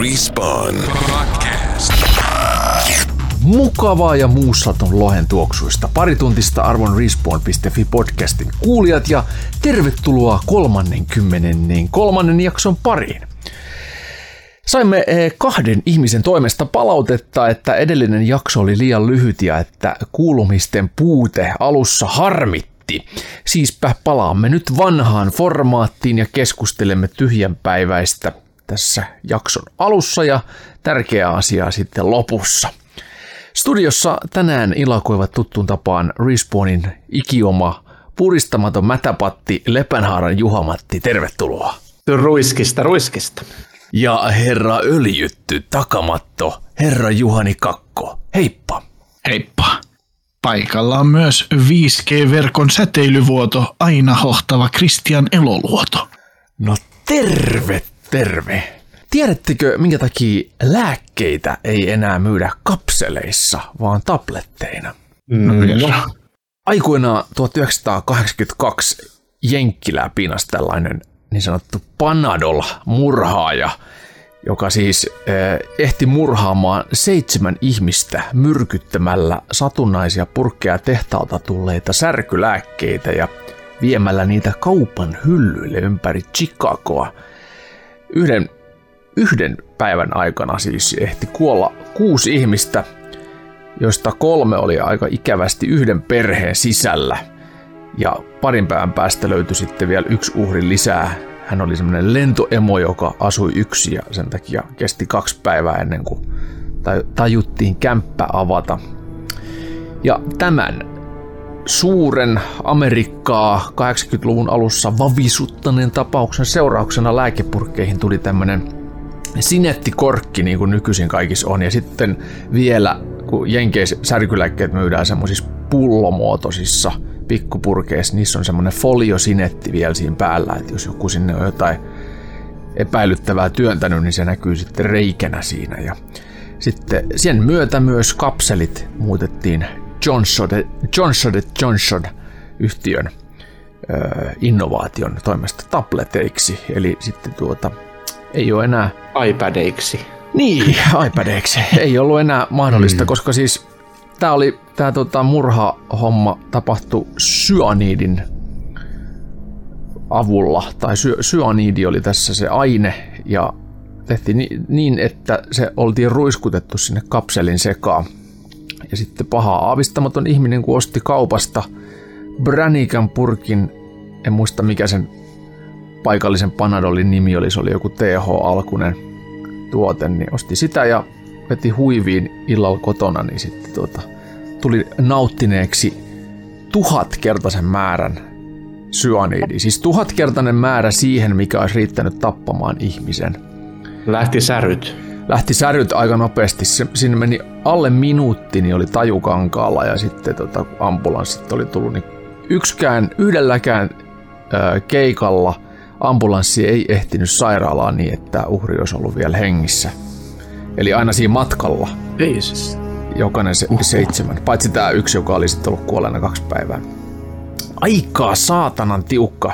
Respawn Podcast. Mukavaa ja muussaton lohen tuoksuista parituntista arvon respawn.fi podcastin kuulijat ja tervetuloa kolmannen kymmenennen kolmannen jakson pariin. Saimme eh, kahden ihmisen toimesta palautetta, että edellinen jakso oli liian lyhyt ja että kuulumisten puute alussa harmitti. Siispä palaamme nyt vanhaan formaattiin ja keskustelemme tyhjänpäiväistä tässä jakson alussa ja tärkeää asiaa sitten lopussa. Studiossa tänään ilakoivat tuttuun tapaan Respawnin ikioma puristamaton mätäpatti Lepänhaaran Juhamatti. Tervetuloa. Ruiskista, ruiskista. Ja herra öljytty takamatto, herra Juhani Kakko. Heippa. Heippa. Paikalla on myös 5G-verkon säteilyvuoto aina hohtava Christian Eloluoto. No terve, terve. Tiedättekö, minkä takia lääkkeitä ei enää myydä kapseleissa, vaan tabletteina? No, no. Aikoinaan 1982 Jenkkilää pinas tällainen niin sanottu Panadol-murhaaja, joka siis eh, ehti murhaamaan seitsemän ihmistä myrkyttämällä satunnaisia purkkeja tehtaalta tulleita särkylääkkeitä ja viemällä niitä kaupan hyllyille ympäri Chicagoa. Yhden, yhden päivän aikana siis ehti kuolla kuusi ihmistä, joista kolme oli aika ikävästi yhden perheen sisällä – ja parin päivän päästä löytyi sitten vielä yksi uhri lisää. Hän oli semmoinen lentoemo, joka asui yksi ja sen takia kesti kaksi päivää ennen kuin tajuttiin kämppä avata. Ja tämän suuren Amerikkaa 80-luvun alussa vavisuttaneen tapauksen seurauksena lääkepurkkeihin tuli tämmöinen sinettikorkki, niin kuin nykyisin kaikissa on. Ja sitten vielä, kun Jenkeissä särkylääkkeet myydään semmoisissa pullomuotoisissa pikkupurkeissa, niissä on semmoinen foliosinetti vielä siinä päällä, että jos joku sinne on jotain epäilyttävää työntänyt, niin se näkyy sitten reikänä siinä. Ja sitten sen myötä myös kapselit muutettiin Johnson, Johnson Johnson yhtiön innovaation toimesta tableteiksi, eli sitten tuota, ei ole enää... iPadeiksi. Niin, iPadeiksi. Ei ollut enää mahdollista, mm. koska siis tämä oli tämä tota, murha-homma tapahtui syaniidin avulla, tai sy- syaniidi oli tässä se aine, ja tehtiin ni- niin, että se oltiin ruiskutettu sinne kapselin sekaan. Ja sitten paha aavistamaton ihminen, kun osti kaupasta Branikan purkin, en muista mikä sen paikallisen Panadolin nimi oli, se oli joku TH-alkunen tuote, niin osti sitä ja veti huiviin illalla kotona, niin sitten tuota, tuli nauttineeksi tuhatkertaisen määrän syaniidi. Siis tuhatkertainen määrä siihen, mikä olisi riittänyt tappamaan ihmisen. Lähti säryt. Lähti säryt aika nopeasti. Se, sinne meni alle minuutti, niin oli tajukankaalla ja sitten tota, ambulanssit oli tullut. Niin yksikään, yhdelläkään ö, keikalla ambulanssi ei ehtinyt sairaalaan niin, että uhri olisi ollut vielä hengissä. Eli aina siinä matkalla. Ei siis jokainen se uh. seitsemän. Paitsi tämä yksi, joka oli sitten ollut kuolleena kaksi päivää. Aikaa saatanan tiukka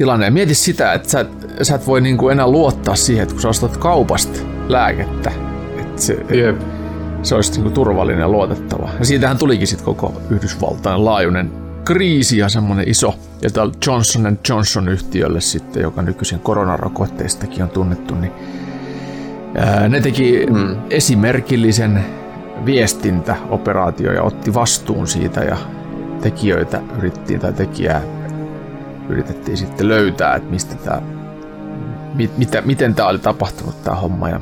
tilanne. Ja mieti sitä, että sä et, sä et voi niinku enää luottaa siihen, että kun sä ostat kaupasta lääkettä, että se, yep. se olisi niinku turvallinen ja luotettava. Ja siitähän tulikin sitten koko Yhdysvaltain laajuinen kriisi ja semmoinen iso. Ja täällä Johnson Johnson yhtiölle sitten, joka nykyisin koronarokotteistakin on tunnettu, niin ää, ne teki mm. esimerkillisen viestintäoperaatio ja otti vastuun siitä ja tekijöitä yrittiin tai tekijää yritettiin sitten löytää, että mistä tämä, mit, mitä, miten tämä oli tapahtunut tämä homma. Ja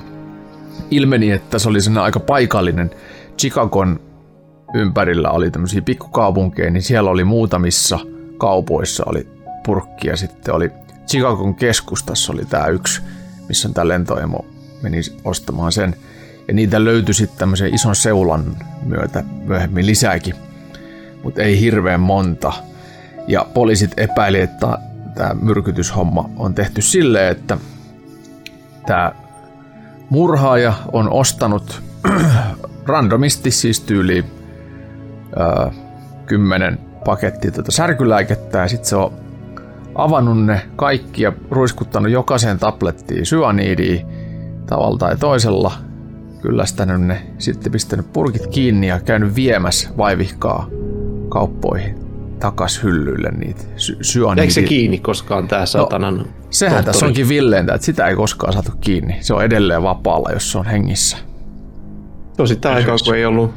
ilmeni, että se oli sen aika paikallinen. Chicagon ympärillä oli tämmöisiä pikkukaupunkeja, niin siellä oli muutamissa kaupoissa oli purkki ja sitten oli Chicagon keskustassa oli tämä yksi, missä tämä lentoemo meni ostamaan sen – ja niitä löytyi sitten tämmöisen ison seulan myötä myöhemmin lisääkin, mutta ei hirveän monta. Ja poliisit epäili, että tämä myrkytyshomma on tehty silleen, että tämä murhaaja on ostanut randomisti siis tyyliin öö, pakettia tätä särkylääkettä ja sitten se on avannut ne kaikki ja ruiskuttanut jokaiseen tablettiin syaniidia tavalla tai toisella kyllästänyt ne, sitten pistänyt purkit kiinni ja käynyt viemässä vaivihkaa kauppoihin takas hyllyille niitä sy- Jäikö se syaniidi. kiinni koskaan tää satanan No, Sehän tässä tohtori? onkin villeintä, että sitä ei koskaan saatu kiinni. Se on edelleen vapaalla, jos se on hengissä. No sitä aikaa, kun ei ollut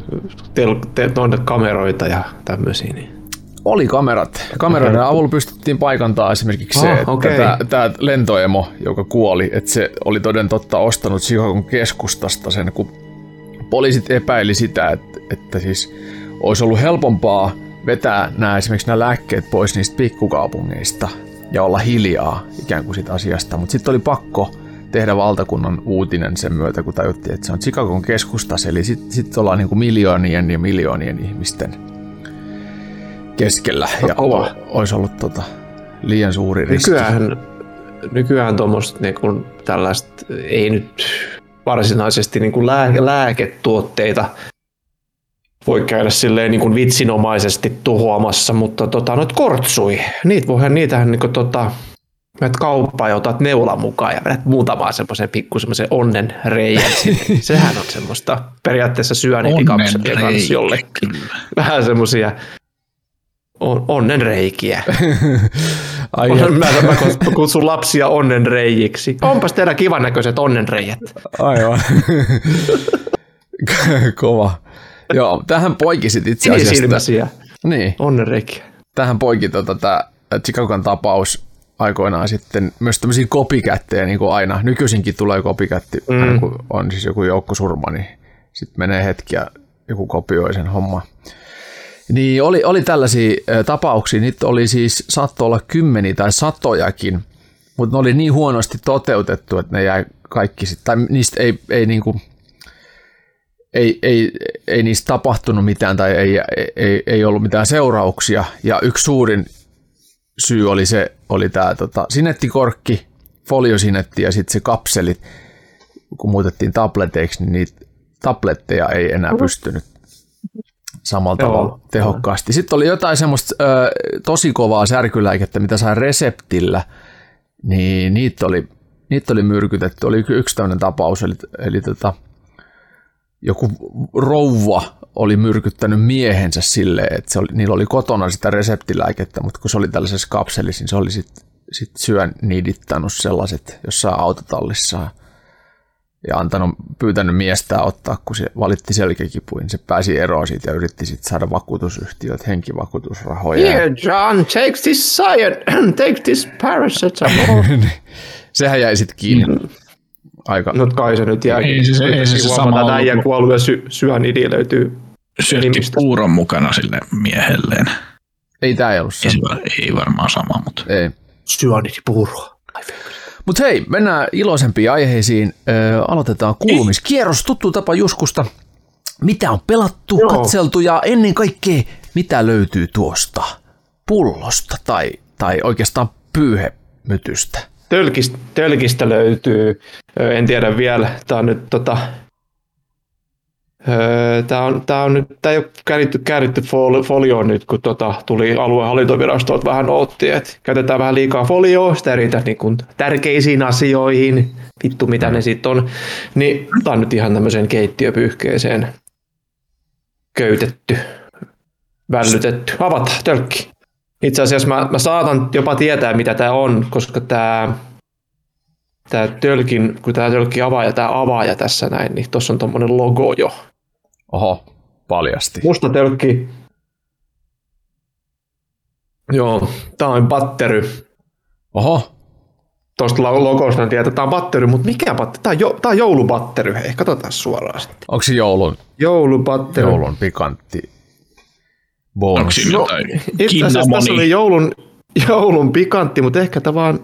tel- te- kameroita ja tämmöisiä. Niin. Oli kamerat. Kameroiden avulla pystyttiin paikantaa esimerkiksi se, Ah, että okei. tämä lentoemo, joka kuoli, että se oli toden totta ostanut Chicagon keskustasta sen, kun poliisit epäili sitä, että, että siis olisi ollut helpompaa vetää nämä esimerkiksi nämä lääkkeet pois niistä pikkukaupungeista ja olla hiljaa ikään kuin siitä asiasta, mutta sitten oli pakko tehdä valtakunnan uutinen sen myötä, kun tajuttiin, että se on Chicagon keskustas, eli sitten sit ollaan niin kuin miljoonien ja miljoonien ihmisten keskellä ja Kova. o- olisi ollut tota, liian suuri riski. Nykyään, nykyään tuommoista niin kuin tällaista, ei nyt varsinaisesti niin kuin lääke, lääketuotteita voi käydä silleen niin kuin vitsinomaisesti tuhoamassa, mutta tota, noit kortsui, niitä voihan, niitähän niin kuin, tota, menet kauppaan ja otat neulan mukaan ja vedät muutamaan semmoisen pikku semmoisen onnen reijän. Sehän on semmoista periaatteessa syönitikapselia kanssa jollekin. Vähän semmoisia on, onnenreikiä. Ai, Olen, et- mä, mä kutsun lapsia onnenreijiksi. Onpas teillä kivan näköiset onnenreijät. Aivan. Kova. Joo, tähän poiki sit itse asiassa. Sinisilmäisiä Niin, onnenreikiä. tähän poiki tota, tämä Chicagon tapaus aikoinaan sitten myös tämmöisiä kopikättejä, niin kuin aina. Nykyisinkin tulee kopikätti, mm. aina kun on siis joku joukkosurma, niin sitten menee hetki ja joku kopioi sen homma. Niin oli, oli tällaisia tapauksia, niitä oli siis, saattoi olla kymmeniä tai satojakin, mutta ne oli niin huonosti toteutettu, että ne jäi kaikki sitten, tai niistä ei, ei niinku, ei, ei, ei niistä tapahtunut mitään tai ei, ei, ei ollut mitään seurauksia. Ja yksi suurin syy oli se, oli tämä tota, sinettikorkki, foliosinetti ja sitten se kapseli, kun muutettiin tableteiksi, niin niitä tabletteja ei enää pystynyt samalla Joo. tavalla tehokkaasti. Sitten oli jotain semmoista ö, tosi kovaa särkylääkettä, mitä sai reseptillä, niin niitä oli, niitä oli myrkytetty. Oli yksi tämmöinen tapaus, eli, eli tota, joku rouva oli myrkyttänyt miehensä silleen, että se oli, niillä oli kotona sitä reseptilääkettä, mutta kun se oli tällaisessa kapselissa, niin se oli sitten sit syön niidittanut sellaiset jossain autotallissa ja antanut, pyytänyt miestä ottaa, kun se valitti selkäkipuin, se pääsi eroon siitä ja yritti sitten saada vakuutusyhtiöt henkivakuutusrahoja. Here, John, take this cyan, take this paracetamol. Sehän jäi sitten kiinni. Aika, no kai se nyt jää. Ei se- ei se se sama Tämä ollut. äijän kuollut ja sy- syönidi löytyy. Syötti Nimistä. puuron mukana sille miehelleen. ei tämä ei ollut se. Ei, ei varmaan sama, mutta Ei. Syönidi puuroa. Mutta hei, mennään iloisempiin aiheisiin. Ö, aloitetaan kuulumiskierros. Tuttu tapa Juskusta. Mitä on pelattu, Joo. katseltu ja ennen kaikkea, mitä löytyy tuosta pullosta tai, tai oikeastaan pyyhemytystä? Tölkistä, tölkistä löytyy, en tiedä vielä, tämä on nyt tota, Tämä on, tää on nyt, tää ei ole kääritty, kääritty fol- folioon nyt, kun tota, tuli aluehallintovirastolta vähän otti, että käytetään vähän liikaa folioa, sitä ei riitä niin kuin tärkeisiin asioihin, vittu mitä ne sitten on, niin tämä on nyt ihan tämmöiseen keittiöpyyhkeeseen. Köytetty, vällytetty. Avata, tölkki. Itse asiassa mä, mä saatan jopa tietää, mitä tämä on, koska tämä tää tölkin, kun tämä tölkki avaaja, tämä avaaja tässä näin, niin tuossa on tuommoinen logo jo. Oho, paljasti. Musta tölkki. Joo, tämä on battery. Oho, Tuosta lo- logosta että tämä on battery, mutta mikä battery? Tämä on, jo, tää on joulubattery. Hei, katsotaan suoraan sitten. onko se joulun, Joulubattery. joulun pikantti bonus? No, jotain Itse asiassa tässä oli joulun, joulun pikantti, mutta ehkä tämä vaan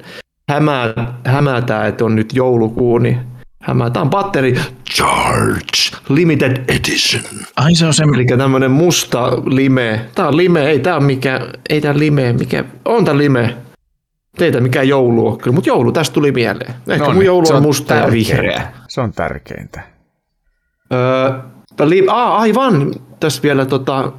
hämää, hämätää, että on nyt joulukuu, niin hämää. Tämä on batteri Charge Limited Edition. Ai se on se, Eli tämmöinen musta lime. Tämä on lime, ei tämä mikä, ei tämä lime, mikä, on tämä lime. Teitä mikä joulu on kyllä, mutta joulu tästä tuli mieleen. Ehkä No mun niin, joulu se on on musta ja vihreä. Se on tärkeintä. Öö, li, aa, aivan, tässä vielä tota,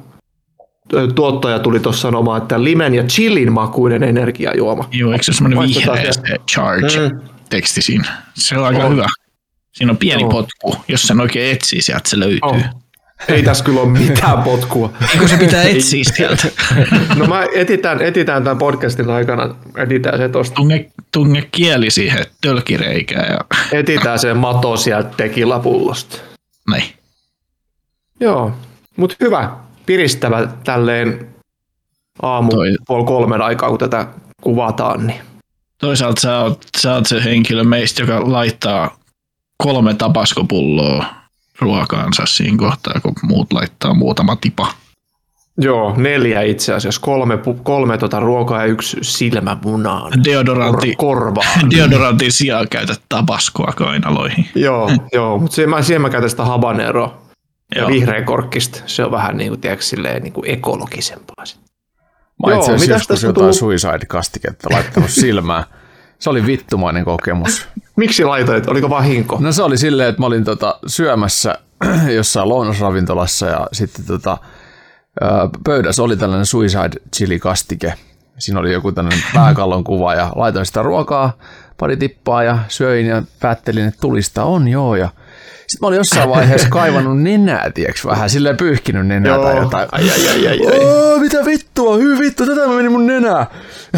tuottaja tuli tuossa sanomaan, että limen ja chillin makuinen energiajuoma. joo, eikö se semmoinen Maistetaan vihreä se. se charge-teksti siinä? Se on aika On. hyvä. Siinä on pieni Joo. potku. Jos sen oikein etsii, sieltä se löytyy. Oh. Ei tässä kyllä ole mitään potkua. Eikö se pitää etsiä sieltä? No mä etitään, etitään tämän podcastin aikana, etitään se tosta, Tunge, tunge kieli siihen tölkireikään ja etitään se mato sieltä tekilapullosta. näin. Joo, mutta hyvä, piristävä tälleen aamu Toi- puoli kolmen aikaa, kun tätä kuvataan. Niin. Toisaalta sä oot, sä oot se henkilö meistä, joka laittaa kolme tapaskopulloa ruokaansa siinä kohtaa, kun muut laittaa muutama tipa. Joo, neljä itse asiassa, kolme, kolme tota ruokaa ja yksi silmämunaan. Deodorantti, Kor- korvaan. deodorantin sijaan käytät tabaskoa kainaloihin. joo, joo mutta siihen mä, siihen mä käytän sitä habaneroa ja Joo. vihreän korkkista. Se on vähän niin kuin, tiedätkö, silleen, niin kuin ekologisempaa. Mä Joo, itse asiassa joskus jotain tullut? suicide-kastiketta laittanut silmään. Se oli vittumainen kokemus. Miksi laitoit? Oliko vahinko? No se oli silleen, että mä olin tota syömässä jossain lounasravintolassa ja sitten tota, pöydässä oli tällainen suicide chili kastike. Siinä oli joku tällainen pääkallon kuva ja laitoin sitä ruokaa pari tippaa ja söin ja päättelin, että tulista on joo ja sitten mä olin jossain vaiheessa kaivannut nenää, tiiäks, vähän silleen pyyhkinyt nenää tai jotain. Ai, ai, ai, ai, ai. Oo, mitä vittua, hyvin vittu, tätä meni mun nenää.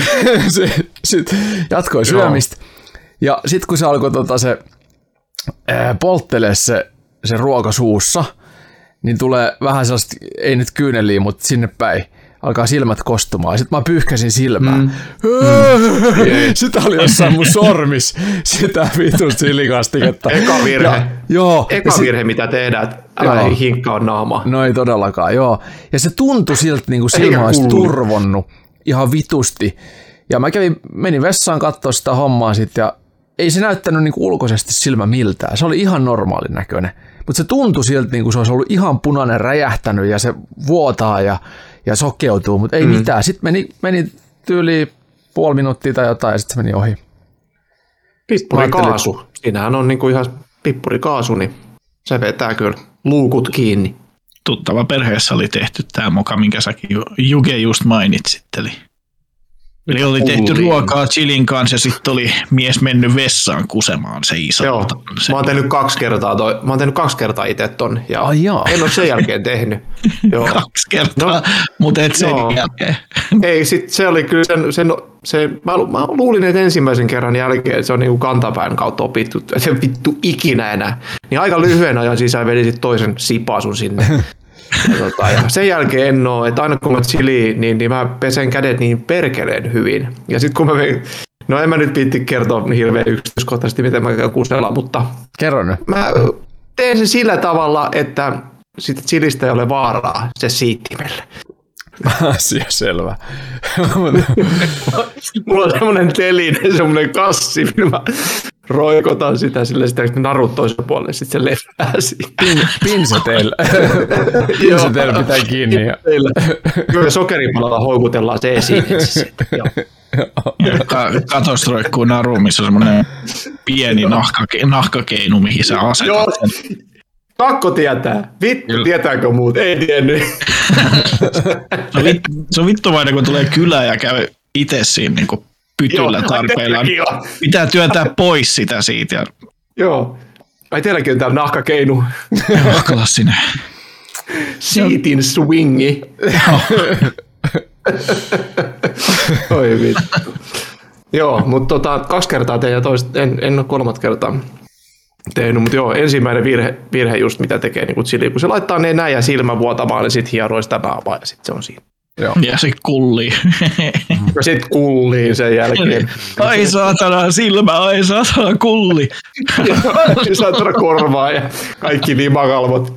se, sit jatkoi syömistä. Ja sitten kun se alkoi tota se ää, polttelee se, se ruoka suussa, niin tulee vähän sellaista, ei nyt kyyneliä, mutta sinne päin alkaa silmät kostumaan. Sitten mä pyyhkäsin silmää. Mm. Sitä oli jossain mun sormis, sitä vitun silikastiketta. Eka virhe. Ja, joo. ja Eka sit- virhe, mitä tehdään, että älä Joo. ei hinkkaa naamaa. No ei todellakaan, joo. Ja se tuntui siltä, niin kuin silmä olisi turvonnut ihan vitusti. Ja mä kävin, menin vessaan katsoa sitä hommaa sitten ja ei se näyttänyt niin kuin ulkoisesti silmä miltään. Se oli ihan normaalin näköinen. Mutta se tuntui siltä, niin kuin se olisi ollut ihan punainen räjähtänyt ja se vuotaa ja, ja sokeutuu, mutta ei mm. mitään. Sitten meni, meni tyyli puoli minuuttia tai jotain ja sitten se meni ohi. Pippurikaasu. Siinähän on niinku ihan pippurikaasu, niin se vetää kyllä luukut kiinni. Tuttava perheessä oli tehty tämä moka, minkä säkin ju- Juge just mainitsit. Eli, eli oli tehty Kuulin. ruokaa chilin kanssa ja sitten oli mies mennyt vessaan kusemaan se iso. Joo, mä oon tehnyt kaksi kertaa, toi, mä oon tehnyt kaksi kertaa itse ton, ja Ai jaa. en ole sen jälkeen tehnyt. Joo. kaksi kertaa, no, mutta et sen joo. jälkeen. Ei, sit se oli kyllä sen, sen se, mä, lu- mä, luulin, että ensimmäisen kerran jälkeen että se on niinku kantapään kautta opittu, että se vittu ikinä enää. Niin aika lyhyen ajan sisään vedin sit toisen sipasun sinne. Ja, tota, ja sen jälkeen en oo, että aina kun mä chili, niin, niin mä pesen kädet niin perkeleen hyvin. Ja sitten kun mä vein, no en mä nyt viitti kertoa hirveän yksityiskohtaisesti, miten mä käyn kusella, mutta Kerro nyt. mä teen sen sillä tavalla, että sitten chilistä ei ole vaaraa se siittimelle. Asia selvä. Mulla on semmoinen teline, semmoinen kassi, mä roikotan sitä sille sitten narut toisella puolelle, sitten se lepää siinä. Pinseteillä. Pinseteillä pitää kiinni. Ja... Kyllä sokeripalalla houkutellaan se esiin. Joo. Ja ka- katosta roikkuu naru, missä on semmoinen pieni nahkake- nahkakeinu, mihin sä asetat Joo. Pakko tietää. Vittu, Kyllä. tietääkö muut? Ei tiennyt. Se on, vit, se on kun tulee kylään ja käy itse siinä niin pytyllä Joo, tarpeillaan. Pitää työntää pois sitä siitä. Ja, Joo. Ai teilläkin on täällä nahkakeinu. joo, klassinen. Siitin swingi. Oi vittu. Joo, mutta tota, kaksi kertaa tein ja toista, en, en ole kolmat kertaa tehnyt, mutta joo, ensimmäinen virhe, virhe just mitä tekee niin chili, kun se laittaa ne näin ja silmä vuotamaan, niin sitten hieroi sitä naamaa ja sitten se on siinä. Joo. Ja se kulli. Ja sitten kulliin sen jälkeen. ai saatana silmä, ai saatana kulli. Saatana korvaa ja kaikki limakalvot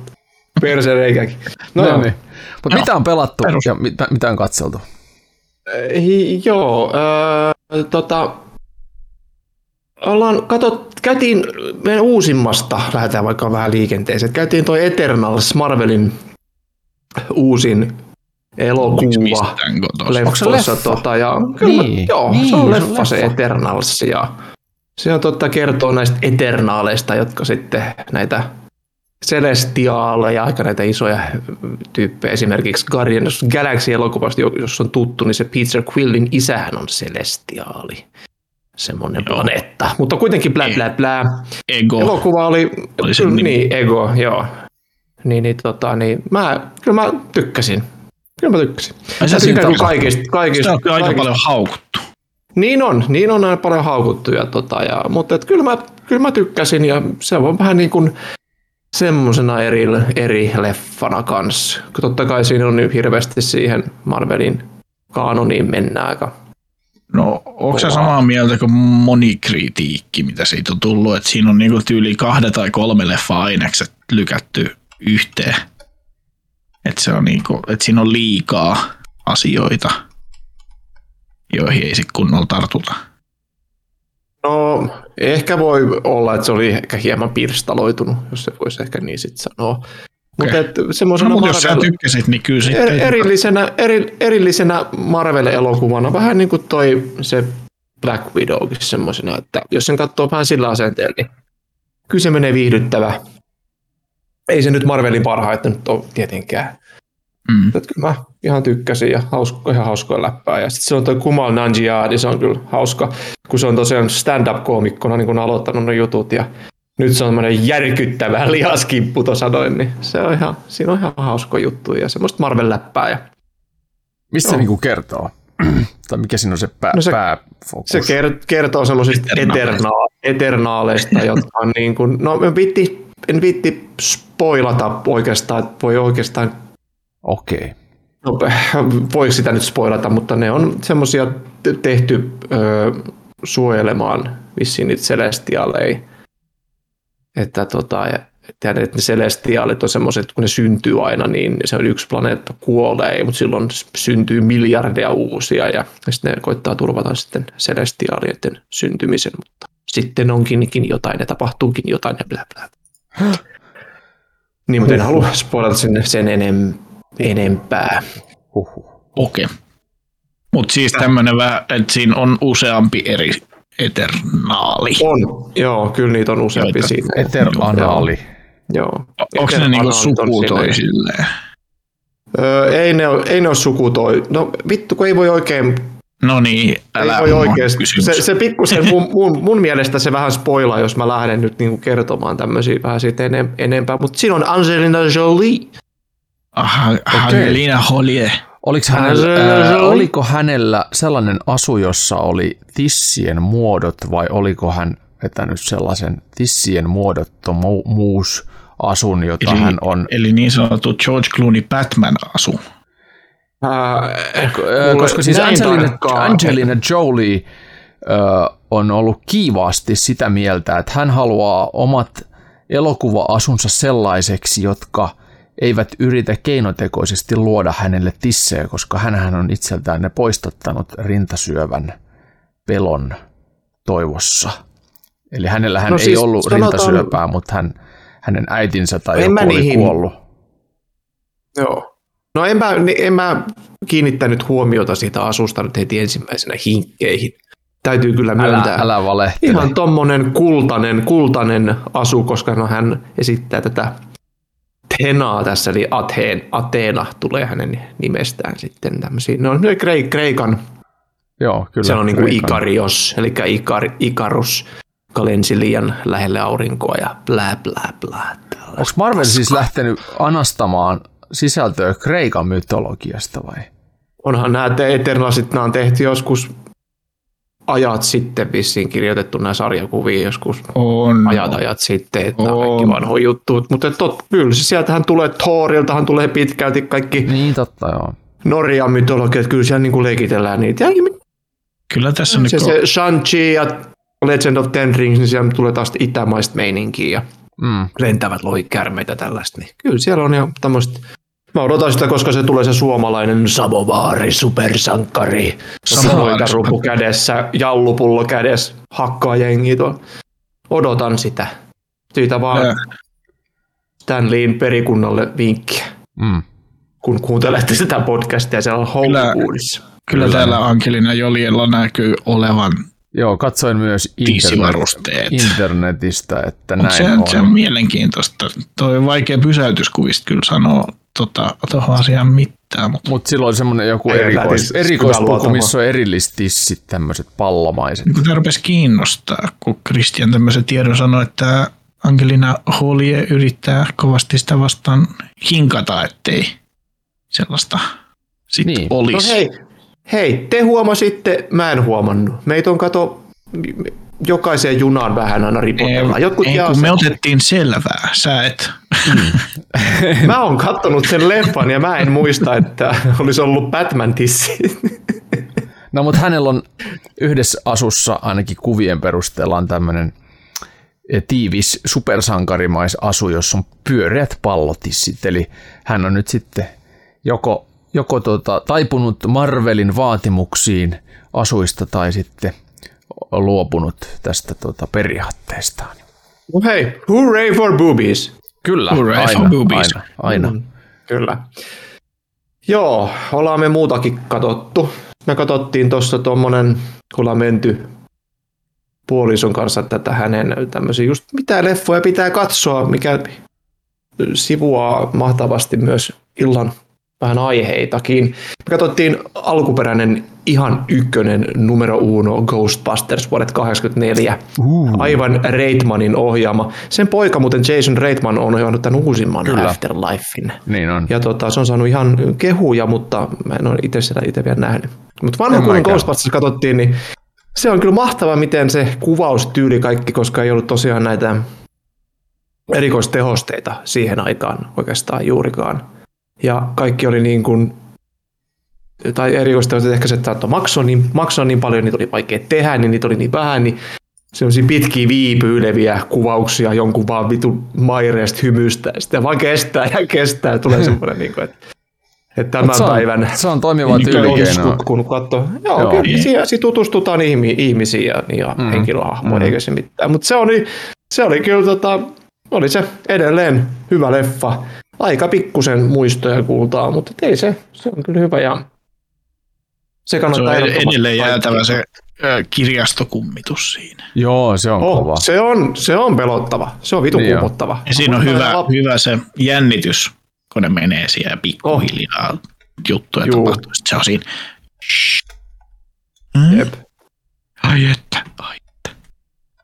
persereikäkin. No, No niin. Mutta mitä on pelattu Perus. ja mitä, mitä on katseltu? Hi- joo, öö, tota, ollaan, katot, käytiin meidän uusimmasta, lähdetään vaikka vähän liikenteeseen, käytiin toi Eternals, Marvelin uusin elokuva. Leffa? tota, ja, kyllä, Niin, joo, niin, se on on leffa se. Eternals, ja se on totta kertoo näistä Eternaaleista, jotka sitten näitä Celestiaaleja, aika näitä isoja tyyppejä, esimerkiksi Guardians of the Galaxy-elokuvasta, jo- jos on tuttu, niin se Peter Quillin isähän on Celestiaali. Semmoinen planeetta. Mutta kuitenkin blä blä blä. Ego. Elokuva oli, Oli se kyllä, nimi. niin, Ego, joo. Niin, niin, tota, niin mä, kyllä mä tykkäsin. Kyllä mä tykkäsin. Ai Mä tykkäsit? kaikista, kaikista, Sitä on aika kaikista- paljon haukuttu. Niin on, niin on aina paljon haukuttu. Ja, tota, ja, mutta et kyllä, mä, kyllä mä tykkäsin ja se on vähän niin kuin semmosena eri, eri leffana kanssa. Totta kai siinä on nyt hirveästi siihen Marvelin kaanoniin mennään aika. No, onko sä Kova. samaa mieltä kuin moni kritiikki, mitä siitä on tullut, että siinä on niinku tyyli kahde tai kolme leffa-ainekset lykätty yhteen. Että se on niinku, että siinä on liikaa asioita, joihin ei sitten kunnolla tartuta. No, ehkä voi olla, että se oli ehkä hieman pirstaloitunut, jos se voisi ehkä niin sitten sanoa. Mutta et No, semmoisena mutta jos sä Marvel- tykkäsit, niin kyllä sitten... er, erillisenä, eri, erillisenä Marvel-elokuvana, vähän niin kuin toi se Black Widowkin semmoisena, että jos sen katsoo vähän sillä asenteella, niin kyllä se menee viihdyttävä. Ei se nyt Marvelin parhaita nyt ole tietenkään. Mm. Että kyllä mä ihan tykkäsin ja hausko, ihan hauskoja läppää. Ja sitten se on toi Kumal Nanjiani, se on kyllä hauska, kun se on tosiaan stand-up-koomikkona niin kun aloittanut ne jutut ja nyt se on tämmöinen järkyttävä lihaskimppu tuossa noin, niin se on ihan, siinä on ihan hauska juttu ja semmoista Marvel-läppää. Ja Mistä se niinku kertoo? tai mikä siinä on se, pää, No se- pääfokus? se ker- kertoo semmoisista Eternaaleista. eterna- eternaaleista, jotka on niin kuin, no en viitti, en viitti spoilata oikeastaan, että voi oikeastaan Okei. No, voiko sitä nyt spoilata, mutta ne on semmoisia tehty ö, suojelemaan vissiin niitä celestiaaleja. Että, tota, ja, että ne celestiaalit on semmoiset, kun ne syntyy aina, niin se on yksi planeetta kuolee, mutta silloin syntyy miljardeja uusia ja sitten ne koittaa turvata sitten celestiaalien syntymisen, mutta sitten onkin jotain ja tapahtuukin jotain ja blä blä. Niin, mutta en halua spoilata sen, sen enem, enempää. Okei. Mutta siis tämmöinen vähän, että siinä on useampi eri eternaali. On, joo, kyllä niitä on useampi Joita- siinä. Eteranaali. Joo. Onko ne niinku Eternaalit on suku silleen- toisilleen? Öö, ei, ne ole, ei ne ole sukutoi. No vittu, kun ei voi oikein, No niin, älä ei voi kysymys. Se, se pikkusen, mun, mun, mun, mielestä se vähän spoilaa, jos mä lähden nyt niinku kertomaan tämmöisiä vähän siitä enem, enempää. Mutta siinä on Angelina Jolie. Aha, Angelina Jolie. Oliko Hän hänellä, ää, oli- oliko hänellä sellainen asu, jossa oli tissien muodot, vai oliko hän vetänyt sellaisen tissien muodottomuus asun, jota Eli, hän on... eli niin sanottu George Clooney Batman-asu. Mulle koska siis Angelina, Angelina Jolie ö, on ollut kiivaasti sitä mieltä, että hän haluaa omat elokuva-asunsa sellaiseksi, jotka eivät yritä keinotekoisesti luoda hänelle tissejä, koska hän on itseltään ne poistattanut rintasyövän pelon toivossa. Eli hänellähän No ei siis ollut sanotaan- rintasyöpää, mutta hän, hänen äitinsä tai En joku oli niihin- kuollut. Joo. No en mä, en mä kiinnittänyt huomiota siitä asusta nyt heti ensimmäisenä hinkkeihin. Täytyy kyllä Älä, myöntää. älä valehtele. Ihan tommonen kultainen, kultainen asu, koska no hän esittää tätä Tenaa tässä, eli Atheen, Ateena tulee hänen nimestään sitten tämmöisiä. No, ne Kre- Kreikan, Joo, kyllä. se on niin kuin. Ikarios, eli Ikar, Ikarus, joka lensi liian lähelle aurinkoa ja blää blää blää. Onko Marvel siis lähtenyt anastamaan sisältöä Kreikan mytologiasta vai? Onhan nämä te- Eternalit, nämä on tehty joskus ajat sitten vissiin kirjoitettu nämä sarjakuvia joskus On. ajat ajat sitten, että on kaikki vanhoja juttuja, mutta tot, kyllä se sieltähän tulee Thoriltahan tulee pitkälti kaikki Niin totta joo. Norjan mytologiat, kyllä siellä niin kuin leikitellään niitä. Ja Kyllä tässä on se, nyt se Shang-Chi ja Legend of Ten Rings, niin siellä tulee taas itämaista meininkiä ja Mm. lentävät lohikärmeitä tällaista. Niin kyllä siellä on jo tämmöistä Mä odotan sitä, koska se tulee se suomalainen Savovaari, supersankari. Savovaari, Loikarupu kädessä, jallupullo kädessä, hakkaa jengi tuolla. Odotan sitä. Siitä vaan Ää. Stanleyin perikunnalle vinkkiä, Mm. kun kuuntelette sitä podcastia siellä Hollywoodissa. Kyllä täällä Angelina Joliella näkyy olevan Joo, katsoin myös internet, internetistä, että Mut näin se, on. se on mielenkiintoista. Toi on vaikea pysäytyskuvista kyllä sanoa tota, tuohon asiaan mitään. Mutta Mutta silloin on semmoinen joku erikois, erikoispuku, missä on erillistissit, tämmöiset pallomaiset. niin tämä rupesi kiinnostaa, kun Christian tämmöisen tiedon sanoi, että Angelina Jolie yrittää kovasti sitä vastaan hinkata, ettei sellaista sitten Niin. niin. No olisi. hei, hei, te huomasitte, mä en huomannut. Meitä on kato jokaiseen junaan vähän aina ripotellaan. Jotkut ei, kun sen. me otettiin selvää, sä et. Mä oon kattonut sen leffan ja mä en muista, että olisi ollut Batman-tissi. No mutta hänellä on yhdessä asussa ainakin kuvien perusteella on tämmöinen tiivis supersankarimaisasu, jossa on pyöreät pallotissit. Eli hän on nyt sitten joko, joko tota, taipunut Marvelin vaatimuksiin asuista tai sitten luopunut tästä tota, periaatteestaan. No hei, hooray for boobies. Kyllä, Hooray for aina, boobies. aina, aina. Mm, Kyllä. Joo, ollaan me muutakin katottu. Me katsottiin tuossa tuommoinen, kun ollaan menty puolison kanssa tätä hänen tämmöisiä, just mitä leffoja pitää katsoa, mikä sivuaa mahtavasti myös illan vähän aiheitakin. Me katsottiin alkuperäinen ihan ykkönen numero uno Ghostbusters vuodet 84. Uh. Aivan Reitmanin ohjaama. Sen poika muuten Jason Reitman on ohjannut tämän uusimman Kyllä. Afterlifein. Niin on. Ja tota, se on saanut ihan kehuja, mutta mä en ole itse sitä itse vielä nähnyt. Mutta vanha kun. Ghostbusters katsottiin, niin se on kyllä mahtava, miten se kuvaustyyli kaikki, koska ei ollut tosiaan näitä erikoistehosteita siihen aikaan oikeastaan juurikaan. Ja kaikki oli niin kuin, tai erikoistehosteet ehkä se, että maksoi niin, maksoi niin paljon, niitä oli vaikea tehdä, niin niitä oli niin vähän, niin semmoisia pitkiä viipyileviä kuvauksia jonkun vaan vitun maireesta hymystä, ja sitten vaan kestää ja kestää, ja tulee semmoinen, niin kuin, että, että tämän se on, päivän Se on toimiva tyylikeino. Kun katsoo. Joo, Joo. Joo kyllä siinä, siinä tutustutaan ihmi, ihmisiin ja, ja mm. henkilöhahmoihin, Mm. eikä se mitään. Mutta se oli, se oli kyllä tota, oli se edelleen hyvä leffa. Aika pikkusen muistoja kultaa, mutta ei se, se on kyllä hyvä ja se Se kannattaa on ehdottomasti edelleen jäätävä se kirjastokummitus siinä. Joo, se on Oh, kova. se, on, se on pelottava. Se on vitun Niin on. kuumottava. Ja siinä on hyvä, lap- hyvä se jännitys, kun ne menee siellä pikkuhiljaa juttuja Juu. tapahtuu. Sitten se on siinä. Mm? Jep. Ai että, ai.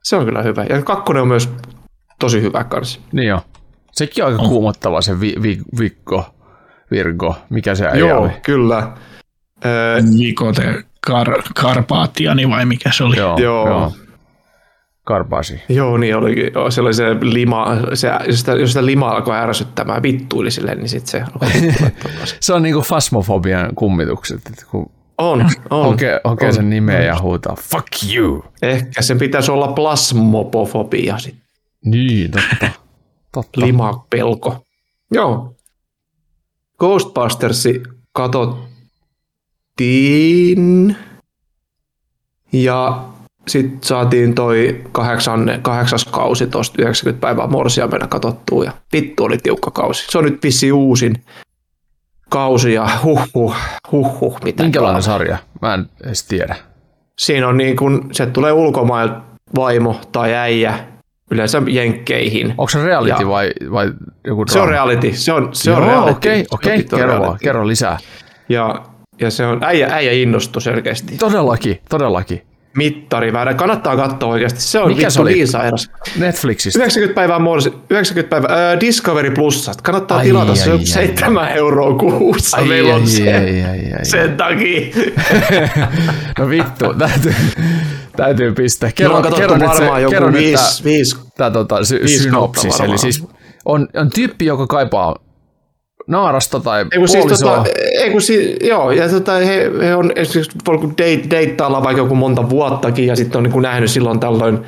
Se on kyllä hyvä. Ja kakkonen on myös tosi hyvä kanssa. Niin on. Sekin on aika On. kuumottava se vi, vi, Vikko, Virgo, mikä se äijä Joo, oli. kyllä. Öö, Vikote Kar, Karpaatiani vai mikä se oli? Joo, Joo. joo. Karpasi. Joo, niin oli. Joo, se oli se lima, se, jos, sitä, jos sitä lima alkoi ärsyttämään vittuili silleen, niin sitten se alkoi. Se on niinku fasmofobian kummitukset, että kun On, on. hokee, hokee on. sen nimeä ja huutaa fuck you. Ehkä sen pitäisi olla plasmopofobia, sit, Niin, totta. Totta. limapelko. Joo. Ghostbustersi katsottiin ja sitten saatiin toi kahdeksan, kahdeksas kausi tuosta 90 päivää morsia mennä katsottua ja vittu oli tiukka kausi. Se on nyt vissi uusin kausi ja huh huh huh mitä Minkälainen sarja? Mä en edes tiedä. Siinä on niin kun, se tulee ulkomailta vaimo tai äijä, yleensä jenkkeihin. Onko se reality Ja- vai, vai joku Se on reality, se on, se on Joo, reality. Okei, Vittu on kerro vaan, kerro lisää. Ja, ja se on, äijä, äijä innostui selkeästi. Todellakin, todellakin. Mittari väärä, kannattaa katsoa oikeasti. Se on Mikä vittu se oli? niin sairas. Netflixistä. 90 päivää morsi, 90 päivää, äh, Discovery Plusasta. Kannattaa Ai, tilata, ai, se on ai, 7 euroa kuussa. Ai, Meillä on ai, se, ai, ai, ai. sen takia. No vittu, täytyy, täytyy pistää. Kerro, katsottu kerro nyt varmaan se, joku kerro nyt tää, viisi, viisi tää tota, sy, viisi synopsis. Eli siis on, on tyyppi, joka kaipaa naarasta tai Ei siis puolisoa. tota, ei kun si, joo, ja tota, he, he on esimerkiksi date, deittailla vaikka joku monta vuottakin ja sitten on niin kuin nähnyt silloin tällöin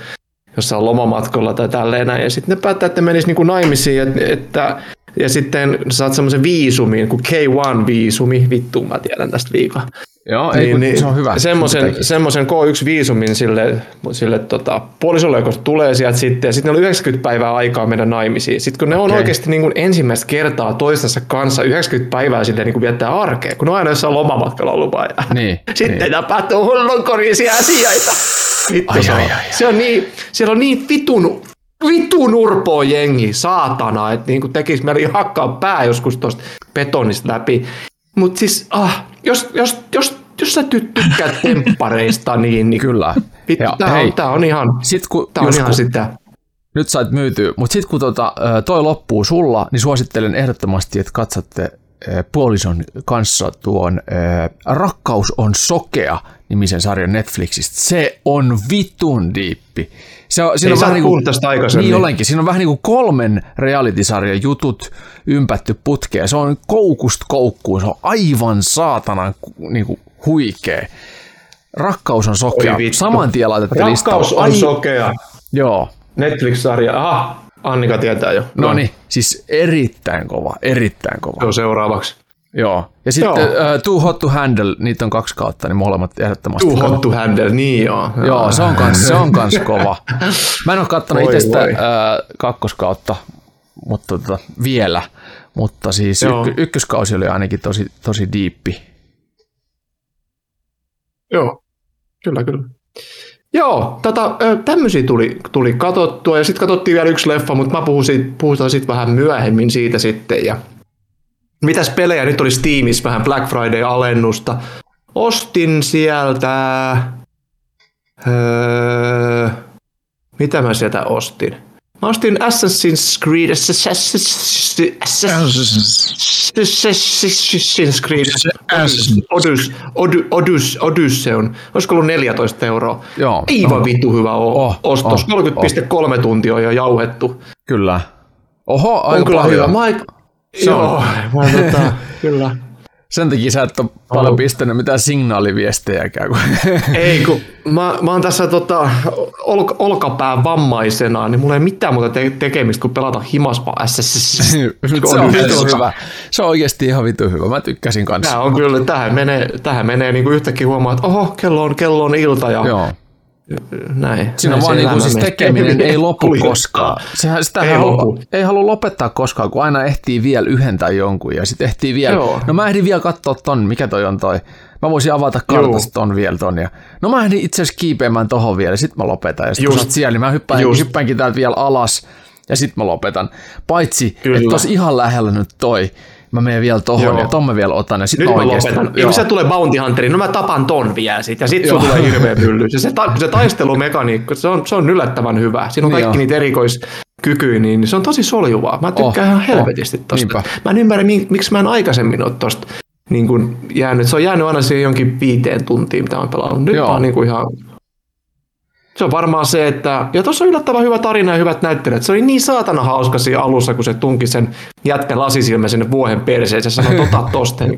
jossain lomamatkalla tai tälleen näin. Ja sitten ne päättää, että ne menis niin kuin naimisiin, että, että ja sitten saat semmoisen viisumin, kuin K1-viisumi, vittu mä tiedän tästä liikaa. Joo, ei, kun, se on hyvä. Semmoisen, semmoisen K1-viisumin sille, sille tota, puolisolle, joka tulee sieltä sitten, ja sitten ne on 90 päivää aikaa mennä naimisiin. Sitten kun ne on Okei. oikeasti niin kuin ensimmäistä kertaa toistensa kanssa 90 päivää silleen niin kuin viettää arkea, kun ne on aina jossain lomamatkalla ollut vaan. Ja Niin, sitten niin. tapahtuu hullunkorisia asioita. Vittu, Ai, se, on, ai, ai. se on niin, siellä on niin vitun, vitun urpoa jengi, saatana, että niin kuin tekisi mieli hakkaa pää joskus tuosta betonista läpi. Mutta siis, ah, jos, jos, jos, jos sä ty- tykkäät temppareista, niin, niin Kyllä. vittu, Ja tää, hei, on, tää on ihan, Sit kun, tää on ihan kun sitä. nyt sait myytyä, mutta sitten kun tota, toi loppuu sulla, niin suosittelen ehdottomasti, että katsotte puolison kanssa tuon Rakkaus on sokea nimisen sarjan Netflixistä. Se on vitun diippi. Se on, siinä Ei on vähän oot kuullut tästä aikaisemmin. Niin olenkin. Siinä on vähän niin kuin kolmen reality-sarjan jutut ympätty putkeen. Se on koukusta koukkuun. Se on aivan saatanan niin kuin huikea. Rakkaus on sokea. Saman tien laitatte Rakkaus listalle. on Ai- sokea. Joo. Netflix-sarja. Aha, Annika tietää jo. No niin, siis erittäin kova, erittäin Se kova. on seuraavaksi. Joo. Ja sitten Joo. uh, Too Hot to Handle, niitä on kaksi kautta, niin molemmat ehdottomasti. Too hot to handle, niin joo. Joo, se on kans, se on kans kova. Mä en ole kattonut Voi itse sitä voi. uh, kakkoskautta, mutta tota, vielä. Mutta siis Joo. ykky, ykköskausi oli ainakin tosi, tosi diippi. Joo, kyllä, kyllä. Joo, tota, tämmöisiä tuli, tuli katsottua ja sitten katsottiin vielä yksi leffa, mutta mä puhun siitä, puhutaan sitten vähän myöhemmin siitä sitten. Ja mitäs pelejä nyt oli Steamissa vähän Black Friday-alennusta. Ostin sieltä... Öö, mitä mä sieltä ostin? Mä ostin Assassin's Creed... Assassin's Creed... Odys, Odys, Odys, Odysseon. Olisiko ollut 14 euroa? Joo. Aivan vittu hyvä o- Oh, ostos. oh, 30,3 tuntia on jo jauhettu. Kyllä. Oho, On aika kyllä paljon. hyvä. Mä, aik- joo, mä tota, kyllä. Sen takia sä et ole paljon pistänyt mitään signaaliviestejäkään. Kun... Ei, kun mä, mä oon tässä tota, ol, olkapään vammaisena, niin mulla ei mitään muuta te- tekemistä kuin pelata himaspa SSS. se on vitu hyvä. Se on oikeasti ihan vitu hyvä. Mä tykkäsin kanssa. Tämä on kyllä, tähän menee, tähän menee niin kuin yhtäkkiä huomaa, että oho, kello on, kello on ilta ja Joo. Näin. Siinä on näin vaan niinku elämä siis tekeminen ei lopu Kuljettaa. koskaan. Sehän sitä Ei halua, lopu. ei halua lopettaa koskaan, kun aina ehtii vielä yhden tai jonkun ja sitten ehtii vielä. Joo. No mä ehdin vielä katsoa ton, mikä toi on toi. Mä voisin avata kartasta ton vielä ton. Ja, no mä ehdin itse asiassa kiipeämään tohon vielä, sit mä lopetan. Ja sit kun Just. sä oot siellä, niin mä hyppään, Just. hyppäänkin täältä vielä alas ja sit mä lopetan. Paitsi, Kyllä. että tos ihan lähellä nyt toi. Mä menen vielä tohon Joo. ja ton mä vielä otan ja sit Nyt mä mä oikeesti. lopetan. Ja joo. kun se tulee Bounty Hunteriin, no mä tapan ton vielä sit, ja sit sulla Joo. tulee hirveä mylly. Se, se, ta, se taistelumekaniikka, se on, se on yllättävän hyvä. Siinä on Niin kaikki on. niitä erikoiskykyjä, niin se on tosi soljuvaa. Mä tykkään Oh, ihan oh. helvetisti tosta. Niinpä. Mä en ymmärrä, mi- miksi mä en aikaisemmin ole tosta niin kuin jäänyt. Se on jäänyt aina siihen jonkin viiteen tuntiin, mitä mä oon pelannut. Nyt Joo. mä oon niin kuin ihan... Se on varmaan se, että... Ja tuossa on yllättävän hyvä tarina ja hyvät näyttelijät. Se oli niin saatana hauska siinä alussa, kun se tunki sen jätkän lasisilmä sinne vuohen perseeseen ja sanoi, ota tosta.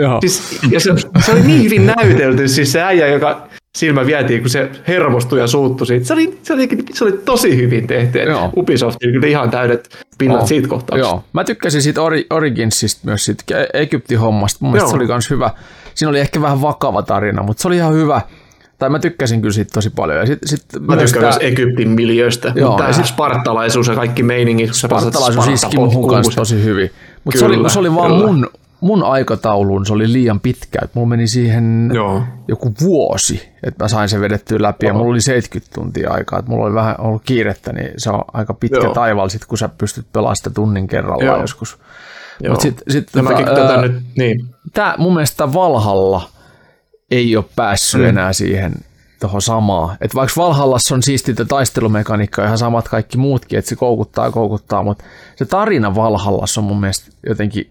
Ja, siis, ja se, se, oli niin hyvin näytelty, siis se äijä, joka silmä vietiin, kun se hermostui ja suuttui siitä. Se oli, se oli, se oli tosi hyvin tehty. Joo. Ubisoftilla kyllä ihan täydet pinnat Joo. siitä kohtaa. Joo, mä tykkäsin siitä Ori- Originsista myös siitä Egypti-hommasta. Mun mielestä Joo. se oli kans hyvä. Siinä oli ehkä vähän vakava tarina, mutta se oli ihan hyvä. Tai mä tykkäsin kyllä siitä tosi paljon. Ja sit, sit Mä tykkään myös Egyptin miljöistä. Joo, Mutta ja tämä sit- spartalaisuus ja kaikki meiningit. kun Spartalaisuus iski muhun kanssa tosi hyvin. Mutta se oli, se oli vaan kyllä. mun, mun aikatauluun, se oli liian pitkä. Et mulla meni siihen Joo. joku vuosi, että mä sain sen vedettyä läpi. Ja mulla oli 70 tuntia aikaa. Et mulla oli vähän ollut kiirettä, niin se on aika pitkä Joo. taival sit, kun sä pystyt pelaamaan sitä tunnin kerrallaan Joo. joskus. Joo. Mut sit, sit, tota, tätä ää, nyt, niin. tää, mun mielestä Valhalla ei ole päässyt mm. enää siihen tuohon samaan. Et vaikka Valhallassa on siistintä taistelumekaniikkaa ihan samat kaikki muutkin, että se koukuttaa ja koukuttaa, mutta se tarina Valhallassa on mun mielestä jotenkin,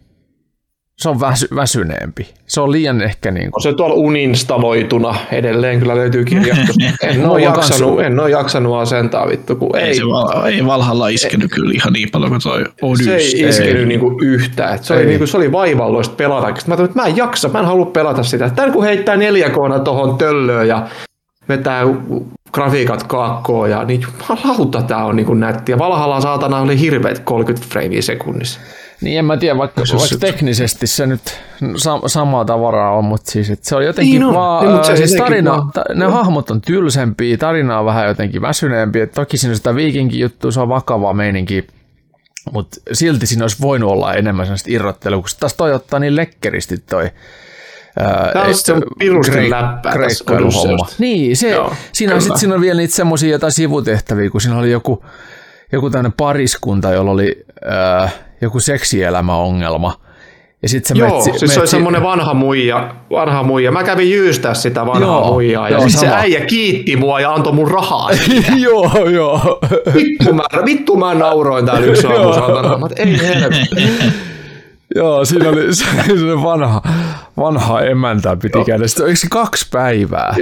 se on väsy, väsyneempi. Se on liian ehkä niin On kuin, se tuolla uninstaloituna edelleen kyllä löytyy kirjastosta. En ole jaksanut, en ole jaksanut asentaa vittu, kun Ei, ei, se val, ei Valhalla iskenyt kyllä ihan niin paljon kuin toi Odys. se ei iskenyt niinku yhtään. Et se, oli Ei. niinku, se oli vaivalloista pelata. Mä ajattelin, että mä en jaksa, mä en halua pelata sitä. Tän kun heittää 4K tuohon töllöön ja vetää grafiikat kaakkoon, ja niin jumalauta tää on niinku nätti. Ja Valhalla saatana oli hirveät 30 freimiä sekunnissa. Niin en mä tiedä, vaikka, Se- vaikka se- teknisesti se nyt sa- samaa tavaraa on, mutta siis et se on jotenkin Niin on. vaan, Niin, mut se ää, siis tarina, vaan- ta, ne hahmot on tylsempiä, tarina on vähän jotenkin väsyneempi, et toki siinä on sitä viikinkin juttu, se on vakava meininki, mutta silti siinä olisi voinut olla enemmän sellaista irrottelua, kun taas toi ottaa niin lekkeristi toi ää, Tää on et- se on pirusti kreik- läppää. Niin, se, Joo, siinä, sit, siinä on vielä niitä semmoisia jotain sivutehtäviä, kun siinä oli joku, joku tämmöinen pariskunta, jolla oli äh, joku seksielämäongelma. Ja sit sä Joo, met, siis se oli semmoinen vanha muija, vanha muija. Mä kävin jyystää sitä vanhaa Joo, muijaa ja joo, sit se sama. äijä kiitti mua ja antoi mun rahaa. joo, joo. vittu, mä, vittu mä nauroin täällä yksi aamu, saatana. Ei helvetti. Joo, siinä oli se, se vanha, vanha emäntä piti käydä. Sitten oliko se kaksi päivää?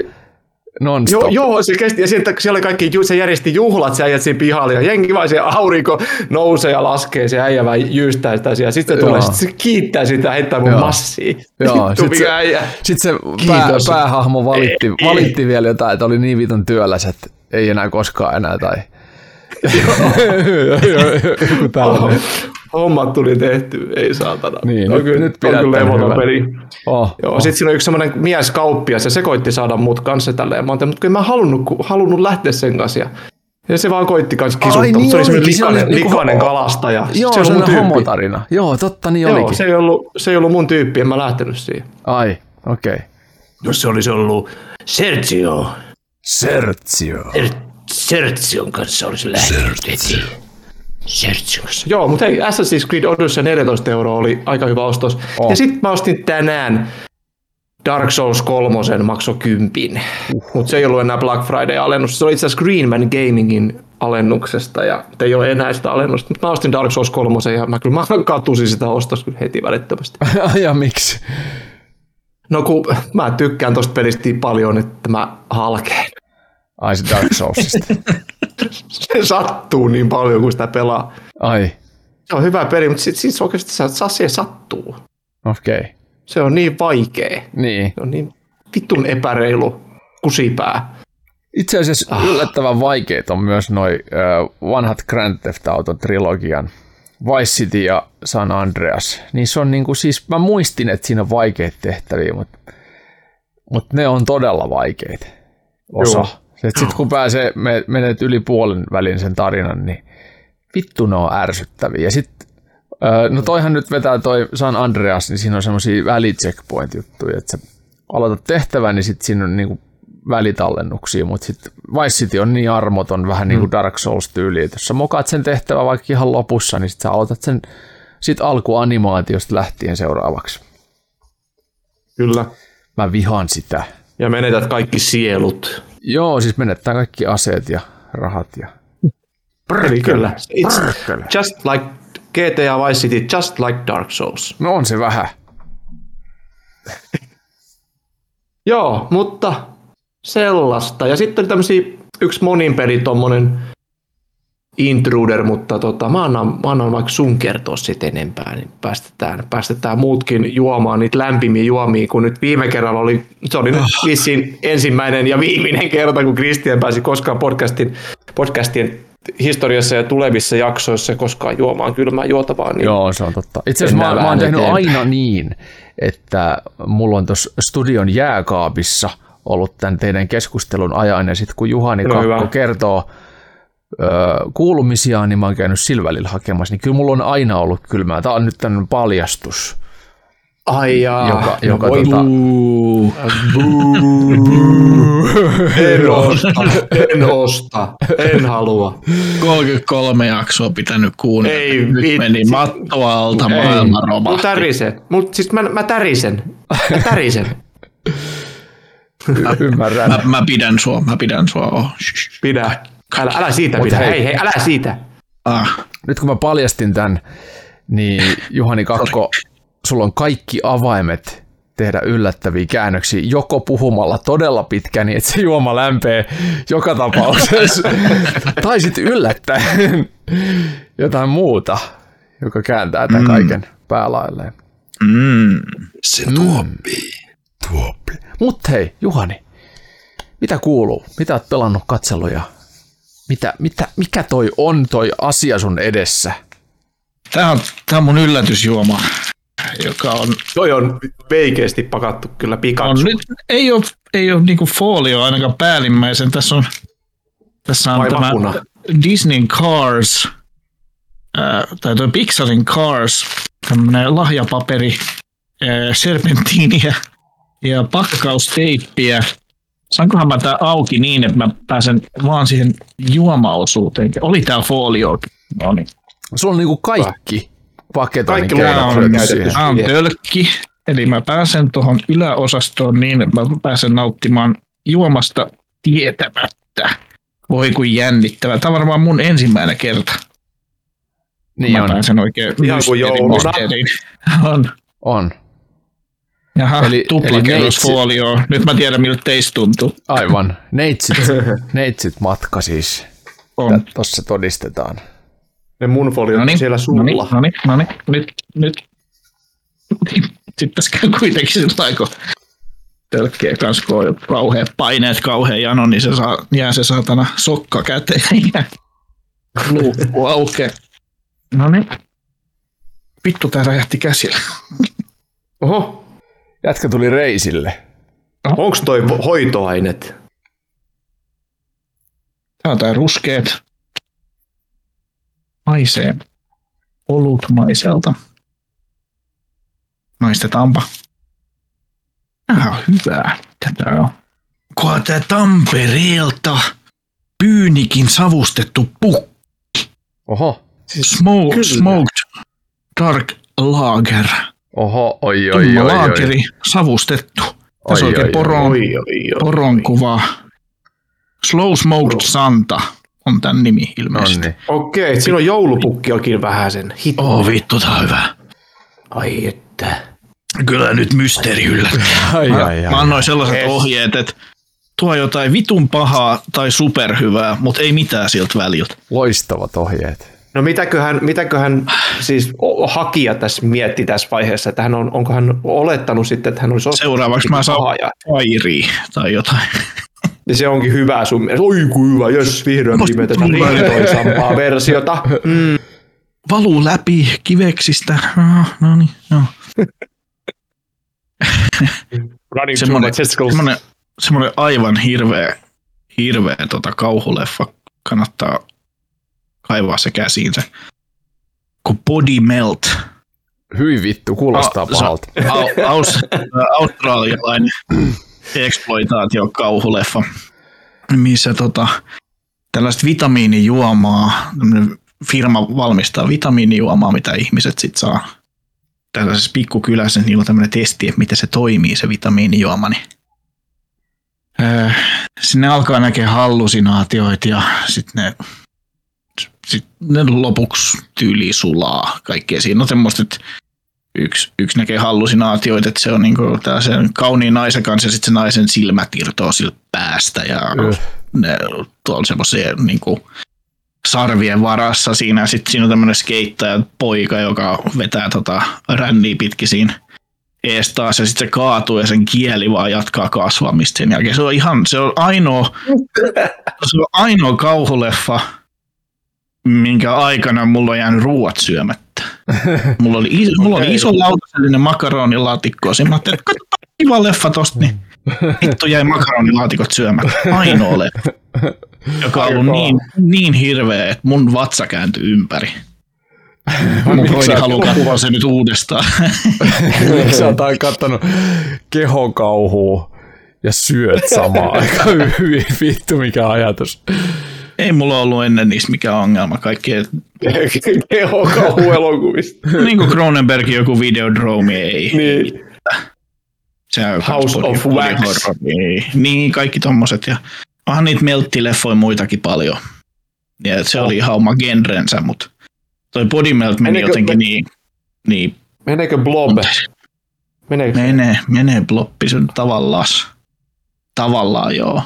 Non-stop. Joo, joo, se kesti, ja sieltä, siellä oli kaikki, se järjesti juhlat, se äijät siinä pihalla, ja jengi vaan se aurinko nousee ja laskee, se äijä vaan jyystää sitä siellä, sitten se tulee, sitten se kiittää sitä, heittää mun massia. Joo, Vittu, sit se- äijä. Sitten se pää, päähahmo valitti, valitti vielä jotain, että oli niin vitun työläs, että ei enää koskaan enää. Tai... Joku tällainen. Hommat tuli tehty, ei saatana. Niin, on nyt- kyllä, nyt on kyllä levoton peli. Oh. Joo, sitten siinä on yksi semmoinen mies kauppias ja se koitti saada mut kanssa tälleen. Mä oon, mutta kun en mä halunnut, ku- halunnut lähteä sen kanssa. Ja, se vaan koitti kanssa kisuttaa, Ai, mutta niin se oli semmoinen olikin, se oli likainen, niinku- likainen kalastaja. Joo, se se on mun on tyyppi. homotarina. Joo, totta niin Joo, olikin. se ei, ollut, se ei ollut mun tyyppi, en mä lähtenyt siihen. Ai, okei. Okay. Jos se olisi ollut Sergio, Sergio. Sergion kanssa olisi lähtenyt. Sergion kanssa. Joo, mutta hei, Assassin's Creed Odyssey 14 euroa oli aika hyvä ostos. Oh. Ja sitten mä ostin tänään Dark Souls 3 maksoi kympin. Uh. Mutta se ei ollut enää Black Friday-alennus. Se oli itse asiassa Greenman Gamingin alennuksesta ja ei ole enää sitä alennusta. Mutta mä ostin Dark Souls 3 ja mä kyllä mä katusin sitä ostosta kyllä heti välittömästi. ja miksi? No kun mä tykkään tosta pelistä niin paljon, että mä halkeen. Ai se Dark Soulsista. Se sattuu niin paljon, kun sitä pelaa. Ai, Se on hyvä peli, mutta sitten sit oikeasti se, se sattuu. okei. Okay. Se on niin vaikea. Niin. Se on niin vittun epäreilu kusipää. Itse asiassa ah. yllättävän vaikeita on myös noi ö, vanhat Grand Theft Auto trilogian Vice City ja San Andreas. Niin se on niinku siis, mä muistin, että siinä on vaikeita tehtäviä, mutta, mutta ne on todella vaikeita. Osa. Sitten kun pääsee, me, menet yli puolen välin sen tarinan, niin vittu ne on ärsyttäviä. Ja sitten, no toihan nyt vetää toi San Andreas, niin siinä on semmoisia välicheckpoint-juttuja, että sä aloitat tehtävän, niin sitten siinä on niinku välitallennuksia, mutta sitten Vice City on niin armoton, vähän niin kuin Dark Souls-tyyli, että jos sä mokaat sen tehtävän vaikka ihan lopussa, niin sitten sä aloitat sen sit alkuanimaatiosta lähtien seuraavaksi. Kyllä. Mä vihaan sitä. Ja menetät kaikki sielut. Joo, siis menettää kaikki aseet ja rahat ja Eli kyllä. It's just like GTA Vice City, just like Dark Souls. No on se vähän. Joo, mutta sellaista. Ja sitten oli tämmöisiä, yksi monin peli tommonen intruder, mutta tota, mä, annan, mä annan vaikka sun kertoa sitten enempää, niin päästetään, päästetään muutkin juomaan niitä lämpimiä juomia, kun nyt viime kerralla oli, se oli nyt vissiin ensimmäinen ja viimeinen kerta, kun Kristian pääsi koskaan podcastin, podcastien historiassa ja tulevissa jaksoissa koskaan juomaan kylmää juotavaa. Niin Joo, se on totta. Itse asiassa mä, mä oon tehnyt eteenpäin. aina niin, että mulla on tuossa studion jääkaapissa ollut tämän teidän keskustelun ajan, ja sitten kun Juhani No Kakko hyvä. kertoo ö, kuulumisiaan, niin mä oon käynyt sillä välillä hakemassa, niin kyllä mulla on aina ollut kylmää. Tämä on nyt tämmöinen paljastus, Ai jaa, joka, joka voi tota, Uu, En osta, en osta, en halua. 33 jaksoa pitänyt kuunnella. Ei Nyt vitsi. meni matto alta, maailma Mä romahti. tärisen. Mut siis mä, mä tärisen. Mä tärisen. ymmärrän. Mä, mä pidän sua, mä pidän sua. Oh. Pidä. Älä, älä siitä Mut pidä. hei. Hei, hei, älä siitä. Ah, Nyt kun mä paljastin tämän, niin Juhani Kakko, sulla on kaikki avaimet tehdä yllättäviä käännöksiä, joko puhumalla todella pitkään, niin että se juoma lämpee joka tapauksessa, tai sitten yllättäen jotain muuta, joka kääntää tämän kaiken päälailleen. mm. Se tuoppii. Tuoppii. Mutta hei, Juhani, mitä kuuluu? Mitä oot pelannut katseluja? Mitä, mitä, mikä toi on toi asia sun edessä? Tää on, tää on mun yllätysjuoma, joka on, Toi on veikeästi pakattu kyllä on Pikachu. nyt, ei ole, ei ole niinku folio ainakaan päällimmäisen. Tässä on, tässä on Vai tämä vapuna? Disneyn Cars, ää, tai tuo Pixarin Cars, tämmönen lahjapaperi, ää, serpentiiniä ja pakkausteippiä. Saankohan mä tää auki niin, että mä pääsen vaan siihen juomaosuuteen? Oli tää folio. No niin. Sulla on niinku kaikki paketoinnin Kaikki on käytetty. Tämä on tölkki, eli mä pääsen tuohon yläosastoon niin, että mä pääsen nauttimaan juomasta tietämättä. Voi kuin jännittävä. Tämä on varmaan mun ensimmäinen kerta. Niin mä on, pääsen oikein Ihan kuin jouluna. On. on. Jaha, Eli- eli tuplakierrosfolio. Nyt mä tiedän, miltä teistä tuntuu. Aivan. Neitsit, neitsit matka siis. On. Tuossa todistetaan. Ne mun foliot No niin, siellä no niin, sulla. no niin, no niin, nyt, nyt. Sitten tässä käy kuitenkin sillä kun tölkkiä kanssa, kun on kauheat paineet, kauhean jano, niin se saa, jää se saatana sokka käteen ja luukku aukeaa. No niin. Vittu, tää räjähti käsillä. Oho, Jätkä tuli reisille. onks toi vo- hoitoainet? Tää on tää ruskeet. Maisee. Olutmaiselta. Maistetaanpa. Tää on hyvää. Tätä on. Kuka tää Tampereelta pyynikin savustettu pukki. Oho. Smoke, Kyllä. smoked dark lager. Oho, oi, oi, Tumma oi, oi. laageri savustettu. Tässä Oi, on oikein oi, poron, Oi, oi, oi. poron kuva. Slow smoked Santa on tämän nimi ilmeisesti. Nonni. Okei, siinä on joulupukkiakin vähän sen. Oh vittu, tää on hyvä. Ai että. Kyllä nyt mysteeri yllättää. Ai, Mä, ai, ai. mä annoin sellaiset Yes. ohjeet, että tuo jotain vitun pahaa tai superhyvää, mutta ei mitään siltä väliltä. Loistavat ohjeet. No mitäköhän, mitäköhän siis hakija tässä mietti tässä vaiheessa, että hän on, onko hän olettanut sitten, että hän olisi ostanut Seuraavaksi mä saan Fairia tai jotain. ja se onkin hyvä sun mielestä. Oi kuin hyvä, jos vihdoin tulee. intoisampaa versiota. Mm. Valuu läpi kiveksistä. Ah, no niin, joo. Running semmoinen aivan hirveä, hirveä tota kauhuleffa. Kannattaa kaivaa se käsiinsä. Kun Body Melt. Hyi vittu, kuulostaa se- pahalta. Au- Aus, australialainen exploitaatio kauhuleffa, missä tota, tällaista vitamiinijuomaa, firma valmistaa vitamiinijuomaa, mitä ihmiset sit saa tällaisessa pikkukylässä, niin on tämmöinen testi, että miten se toimii se vitamiinijuoma, niin öö, sinne alkaa näkeä hallusinaatioita ja sitten ne, sit ne lopuksi tyyli sulaa kaikkea. Siinä on semmoista, että yksi, yksi näkee hallusinaatioita, että se on niinku tällaisen kauniin naisen kanssa ja sitten se naisen silmät irtoaa siltä päästä ja Yh. ne tuolla semmoisia niinku sarvien varassa siinä. Sitten siinä on tämmöinen skeittaja poika, joka vetää tota ränniä pitkin siinä ees taas ja sitten se kaatuu ja sen kieli vaan jatkaa kasvamista sen jälkeen. Se on ihan, se on ainoa, se on ainoa kauhuleffa, minkä aikana mulla on jäänyt ruuat syömättä. Mulla oli, iso, mulla oli iso lautasellinen makaronilaatikko. Siinä mä ajattelin, että katsotaan kiva leffa tosta, niin vittu jäi makaronilaatikot syömättä. Ainoa leffa, joka on ollut niin, niin hirveä, että mun vatsa kääntyi ympäri. Mun Miksi haluaa katsoa se nyt uudestaan. Miksi sä oot kattonut kehokauhua ja syöt samaan aikaan? Vittu, mikä ajatus. Ei mulla ollut ennen niistä mikä ongelma. Kaikki, Kehokauhuelokuvista. niin kuin Cronenbergin joku Videodrome, ei. niin. Se on House body- of body Wax. horror, Niin, niin, kaikki tommoset. Ja onhan niitä melttileffoja muitakin paljon. Ja se oli ihan oma genrensä, mutta toi Body Melt meni Meneekö- jotenkin me- niin, niin Meneekö blob? Meneekö? menee, menee bloppi sen tavallaan. Tavallaan joo.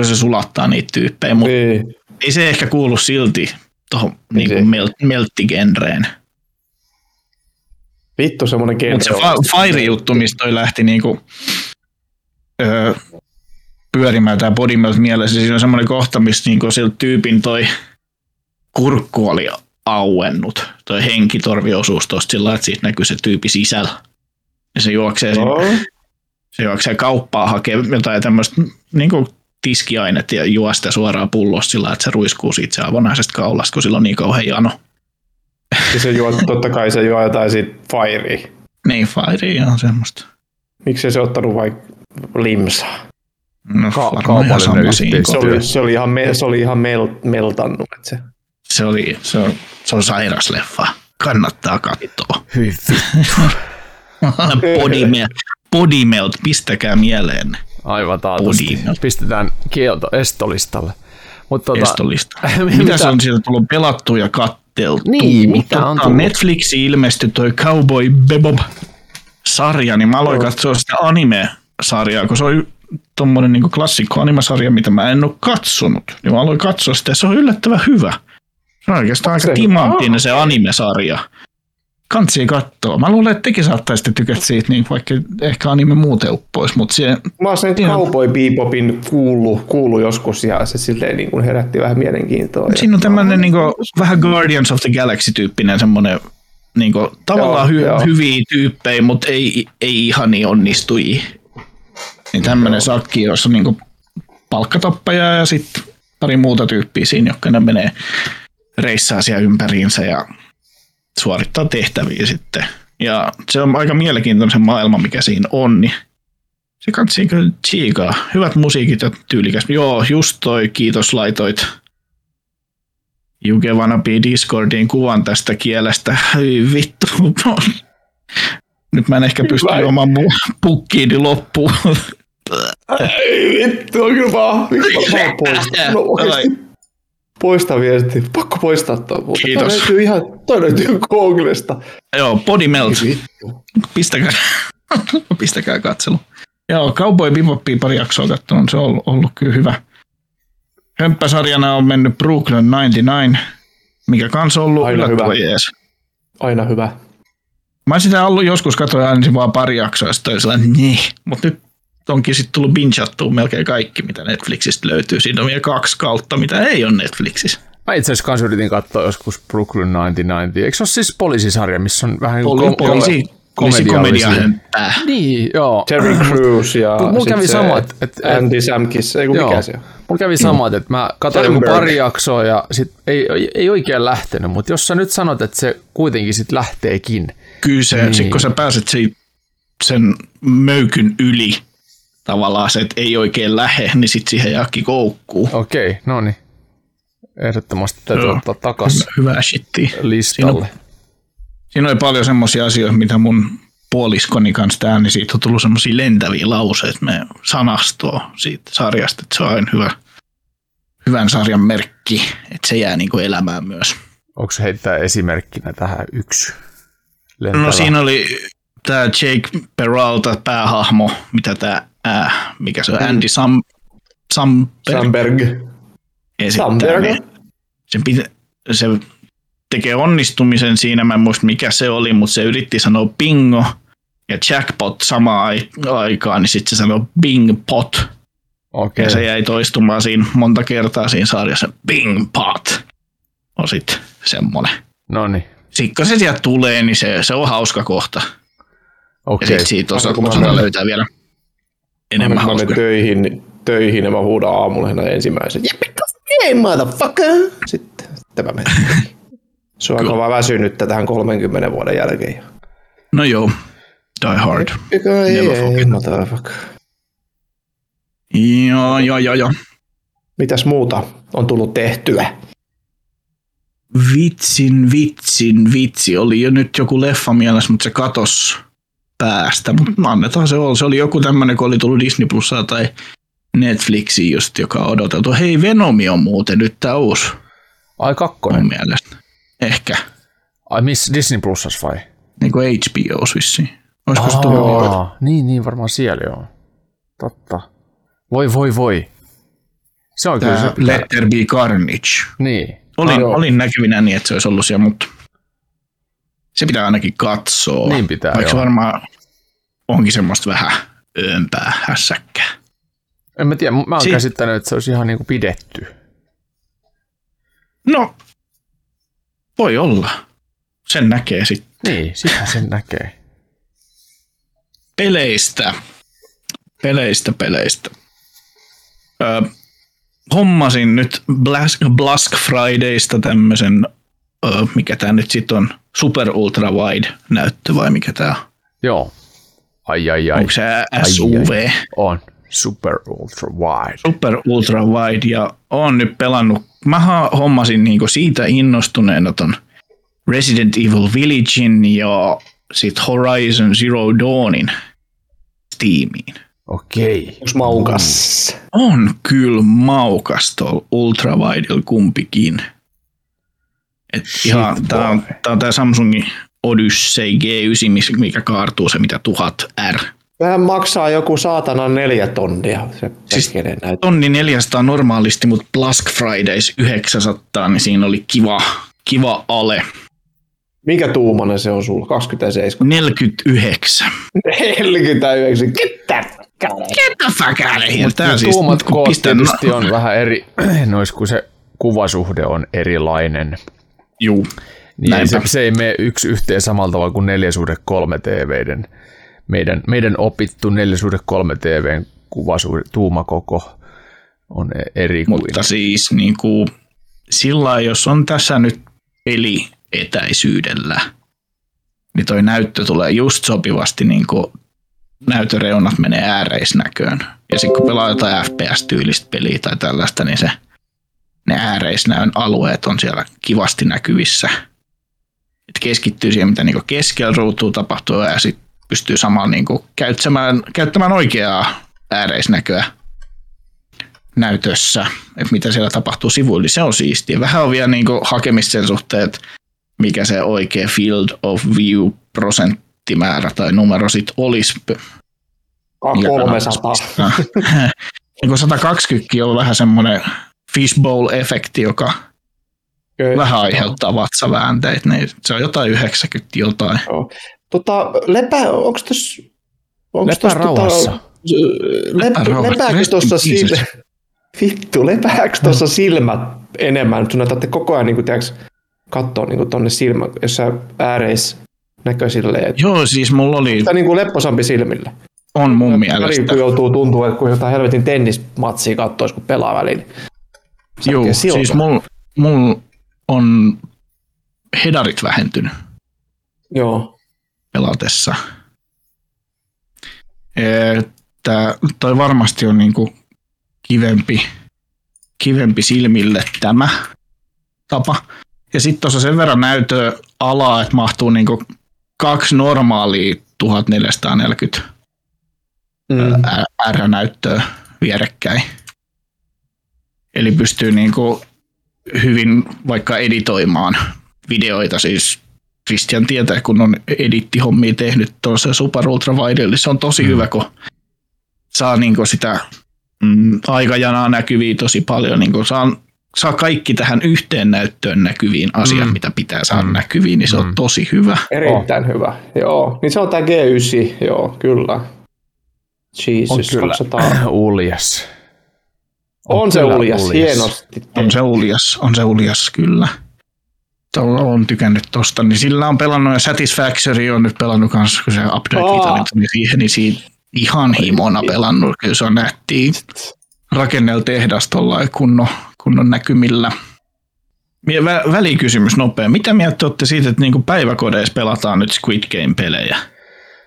Kun se sulattaa niitä tyyppejä, mutta Niin. ei se ehkä kuulu silti tuohon Ei niin melt, melttigenreen. Vittu semmonen Mutta se genre. fa- Fire-juttu, mistä toi lähti niinku, öö, pyörimään tämä body melt mielessä, siinä on semmoinen kohta, missä niinku sillä tyypin toi kurkku oli auennut. Toi henkitorviosuus tosta sillä että siitä näkyy se tyypi sisällä. Ja se juoksee, no. Joo. se juoksee kauppaa hakee jotain tämmöistä niinku tiskiainet ja juo sitä suoraan pullosta sillä että se ruiskuu siitä se avonaisesta kaulasta, kun sillä on niin kauhean jano. Ja se juo, totta kai se juo jotain siitä Firea. Niin, Fire on semmoista. Miksi se ottanut vaikka limsaa? No, Ka- kaupallinen yhteistyö. Se oli, se oli ihan, me, se oli ihan mel, meltannut. Että se. se oli, se on, se on sairas leffa. Kannattaa katsoa. Hyi vittu. Body, body melt, pistäkää mieleen Aivan taatusti. Pistetään kielto estolistalle. Mutta tota, estolista. Mitä- se on sieltä tullut pelattu ja katteltu? Niin, mitä on tullut? Netflixi ilmestyi toi Cowboy Bebop-sarja, niin mä aloin katsoa sitä anime-sarjaa, kun se on tommonen niinku klassikko animasarja, mitä mä en ole katsonut. Niin mä aloin katsoa sitä ja se on yllättävän hyvä. Se on oikeastaan aika se- timanttinen se anime-sarja. Kansi katsoa. Mä luulen, että tekin saattaisitte tykätä siitä, niin vaikka ehkä anime muuten uppois, mutta se, Mä oon sen Ihan- Cowboy Bebopin kuullut, kuullut joskus ja se silleen niin kuin herätti vähän mielenkiintoa. Siinä on tämmöinen niin vähän Guardians of the Galaxy-tyyppinen semmoinen niin kuin, tavallaan Joo, hy- joo. hyviä tyyppejä, mutta ei, ei ihan niin onnistujia. Niin tämmöinen sakki, jossa on niin kuin, palkkatappaja ja sitten pari muuta tyyppiä siinä, jotka ne menee reissaa siellä ympäriinsä ja suorittaa tehtäviä sitten. Ja se on aika mielenkiintoinen se maailma, mikä siinä on, niin se kannattaa kyllä tsiikaa. Hyvät musiikit ja tyylikäs. Joo, just toi, kiitos laitoit Juke Vanapi Discordiin kuvan tästä kielestä. Hyi vittu. Nyt mä en ehkä pysty juomaan mun pukkiini loppuun. Ei vittu, on kyllä vaan. Mä vaan? No oikeesti. Poista viesti. Pakko poistaa tuo. Mutta Kiitos. Toi löytyy ihan, toi löytyy Googlesta. Joo, Body Melt. Pistäkää, pistäkää katselu. Joo, Cowboy Bebopia pari jaksoa katsonut, se on ollut, ollut kyllä hyvä. Hömppäsarjana on mennyt Brooklyn 99, mikä kans on ollut Aina hyvä. jees. Aina hyvä. Mä sitä ollut joskus katsoin aina vaan pari jaksoa ja sitten sellainen, niin. Mutta nyt onkin sitten tullut bingeattua melkein kaikki, mitä Netflixistä löytyy. Siinä on vielä kaksi kautta, mitä ei ole Netflixissä. Mä itse asiassa kans yritin katsoa joskus Brooklyn 99. Eikö se ole siis poliisisarja, missä on vähän Poli, kom- poliisi, poliisi komedia komediallisia- hömppää. Niin, joo. Terry Crews ja Mut mulla kävi se sama, et- et- et- Andy Samkis, ei kun Joo. mikä se on. Mulla kävi samat, että mä katsoin Sandberg. pari jaksoa ja sit ei, ei, ei oikein lähtenyt, mutta jos sä nyt sanot, että se kuitenkin sit lähteekin, Kyllä se, niin. sit kun sä pääset siitä, sen möykyn yli, tavallaan se, että ei oikein lähe, niin sit siihen jääkin koukkuu. okei, no niin. Ehdottomasti täytyy Joo. ottaa takas Hyvää shittiä. listalle. Siinä oli paljon semmoisia asioita, mitä mun puoliskoni kanssa täällä, niin siitä on tullut semmoisia lentäviä lauseita, me sanastoa siitä sarjasta, että se on aina hyvä, hyvän sarjan merkki, että se jää niinku elämään myös. Onko se heittää esimerkkinä tähän yksi lentävä? No siinä oli tämä Jake Peralta päähahmo, mitä tämä, äh, mikä se on, Andy Sam, Samberg Samberg. Samberg. Se, pitä, se tekee onnistumisen siinä, mä en muista mikä se oli, mutta se yritti sanoa bingo ja jackpot samaan ai- aikaan, niin sitten se sanoi bing pot. Okei, Ja se jäi toistumaan siinä monta kertaa siinä sarjassa. Bing pot on sitten semmoinen. no niin. Sitten kun se sieltä tulee, niin se, se on hauska kohta. Ja Okei, sitten siitä osa, osataan löytää vielä enemmän mä menen töihin, töihin ja mä huudan aamulla ensimmäisen. Hey motherfucker! Sitten, sitten mä menen. töihin. Se on aika vaan väsynyttä tähän 30 vuoden jälkeen. No joo, Die Hard. Never Ei, forget. motherfucker. Joo, joo, joo, joo. Mitäs muuta on tullut tehtyä? Vitsin, vitsin, vitsi. Oli jo nyt joku leffa mielessä, mutta se katos päästä. Mutta annetaan se olla. Se oli joku tämmöinen, kun oli tullut Disney Plusaa tai Netflixiin just, joka on odoteltu. Hei, Venomi on muuten nyt tämä uusi ai kakkonen. mun mielestä. Ehkä. Ai miss Disney Plusas vai? Niin kuin HBO vissiin. Olisiko se tullut? Aa, niin, niin, varmaan siellä joo. Totta. Voi, voi, voi. Se on kyllä Tää se. Let There Be Carnage. Niin. Olin, olin näkevinä niin, että se olisi ollut siellä, mutta se pitää ainakin katsoa. Niin pitää, Vaikka joo. varmaan onkin semmoista vähän öömpää hässäkkää. En mä tiedä, mä oon Si- käsittänyt, että se olisi ihan niinku pidetty. No, voi olla. Sen näkee sitten Niin, sitä sen näkee. peleistä. Peleistä, peleistä. Öö, hommasin nyt Blask, Blask Fridaysta tämmöisen, mikä tämä nyt sitten on, Super Ultra Wide näyttö vai mikä tämä on? Joo. Ai, ai, ai. Onko se SUV? On. Super Ultra Wide. Super Ultra Wide ja oon nyt pelannut. Mä hommasin niinku siitä innostuneena ton Resident Evil Villagein ja sitten Horizon Zero Dawnin Steamiin. Okei. Onko maukas? On kyllä maukas tuolla ultrawidella kumpikin. Et ihan, tää on, tää on tää Samsungin Odyssey G9, mis- mikä kaartuu se mitä 1000R. Vähän maksaa joku saatana neljä tonnia se Siis-. Tonni 400 normaalisti, mutta Black Fridays 900, niin siinä oli kiva, kiva ale. Mikä tuumanen se on sulla? 27. 49. 49. Ketä? Get the fuck out of here. Tää siis, tuumat koot tietysti on vähän eri, nois kun se kuvasuhde on erilainen. Juu. Niin Näinpä. se, se ei mene yksi yhteen samalla tavalla kuin 4 suhde 3 TViden. Meidän, meidän opittu 4 suhde 3 TVn kuvasuhde, tuumakoko on e- eri kuin... Mutta siis niin kuin, sillä jos on tässä nyt peli etäisyydellä, niin toi näyttö tulee just sopivasti niin kuin näytöreunat menee ääreisnäköön. Ja sitten kun pelaa jotain FPS-tyylistä peliä tai tällaista, niin se, ne ääreisnäön alueet on siellä kivasti näkyvissä. Et keskittyy siihen, mitä niin keskellä ruutua tapahtuu ja sitten pystyy samalla niin käyttämään, käyttämään oikeaa ääreisnäköä näytössä, että mitä siellä tapahtuu sivuilla, niin se on siistiä. Vähän on vielä niin hakemista sen suhteen, että mikä se oikea field of view prosenttimäärä tai numero sitten olisi. Millä 300. kannattaa- niin kuin 120 on vähän semmoinen fishbowl-efekti, joka Kyllä. vähän aiheuttaa vatsaväänteitä, niin se on jotain 90 jotain. Joo. Tota, lepä, onko tässä... Onko Lepää rauhassa. Lep, rauhassa. lepääkö Rest in tuossa pieces. sil... Vittu, lepääkö tuossa silmät enemmän? Sun näytätte koko ajan niin tiiäks, katsoa niin tuonne silmä, jossain ääreis näkö silleen, että Joo, siis mulla oli, Tää niin kuin lepposampi silmille. on mun Väliin, mielestä. kun joutuu tuntua, että kun jotain helvetin tennismatsia katsoisi, kun pelaa väliin. Joo, siis mul, mul on hedarit vähentynyt. Joo. pelatessa. Että toi varmasti on niinku kivempi, kivempi silmille tämä tapa. Ja sitten tuossa sen verran näytö alaa, että mahtuu niinku kaksi normaalia 1440 Mm. R-näyttöä vierekkäin. Eli pystyy niinku hyvin vaikka editoimaan videoita, siis Christian tietää, kun on edittihommia tehnyt tuossa Super Ultra Wide, eli se on tosi mm. hyvä, kun saa niinku sitä mm, aikajanaa näkyviä tosi paljon, niinku saa, saa kaikki tähän yhteen näyttöön näkyviin asiat, Mm. mitä pitää saada Mm. näkyviin, niin se on Mm. tosi hyvä. Erittäin hyvä. Joo. Niin se on tää G9. Joo, kyllä. Jesus, On kyllä 200. uljas. On, se kyllä uljas, hienosti. On se uljas, on se uljas kyllä. Tuolla on tykännyt tosta, niin sillä on pelannut ja Satisfactory on nyt pelannut kanssa, kun se update tuli siihen, niin siinä ihan himona pelannut. Kyllä se on nähtiin rakennella tehdas tuolla kunnon, kunnon näkymillä. Mie- Vä, välikysymys nopea. Mitä mieltä olette siitä, että niinku päiväkodeissa pelataan nyt Squid Game-pelejä?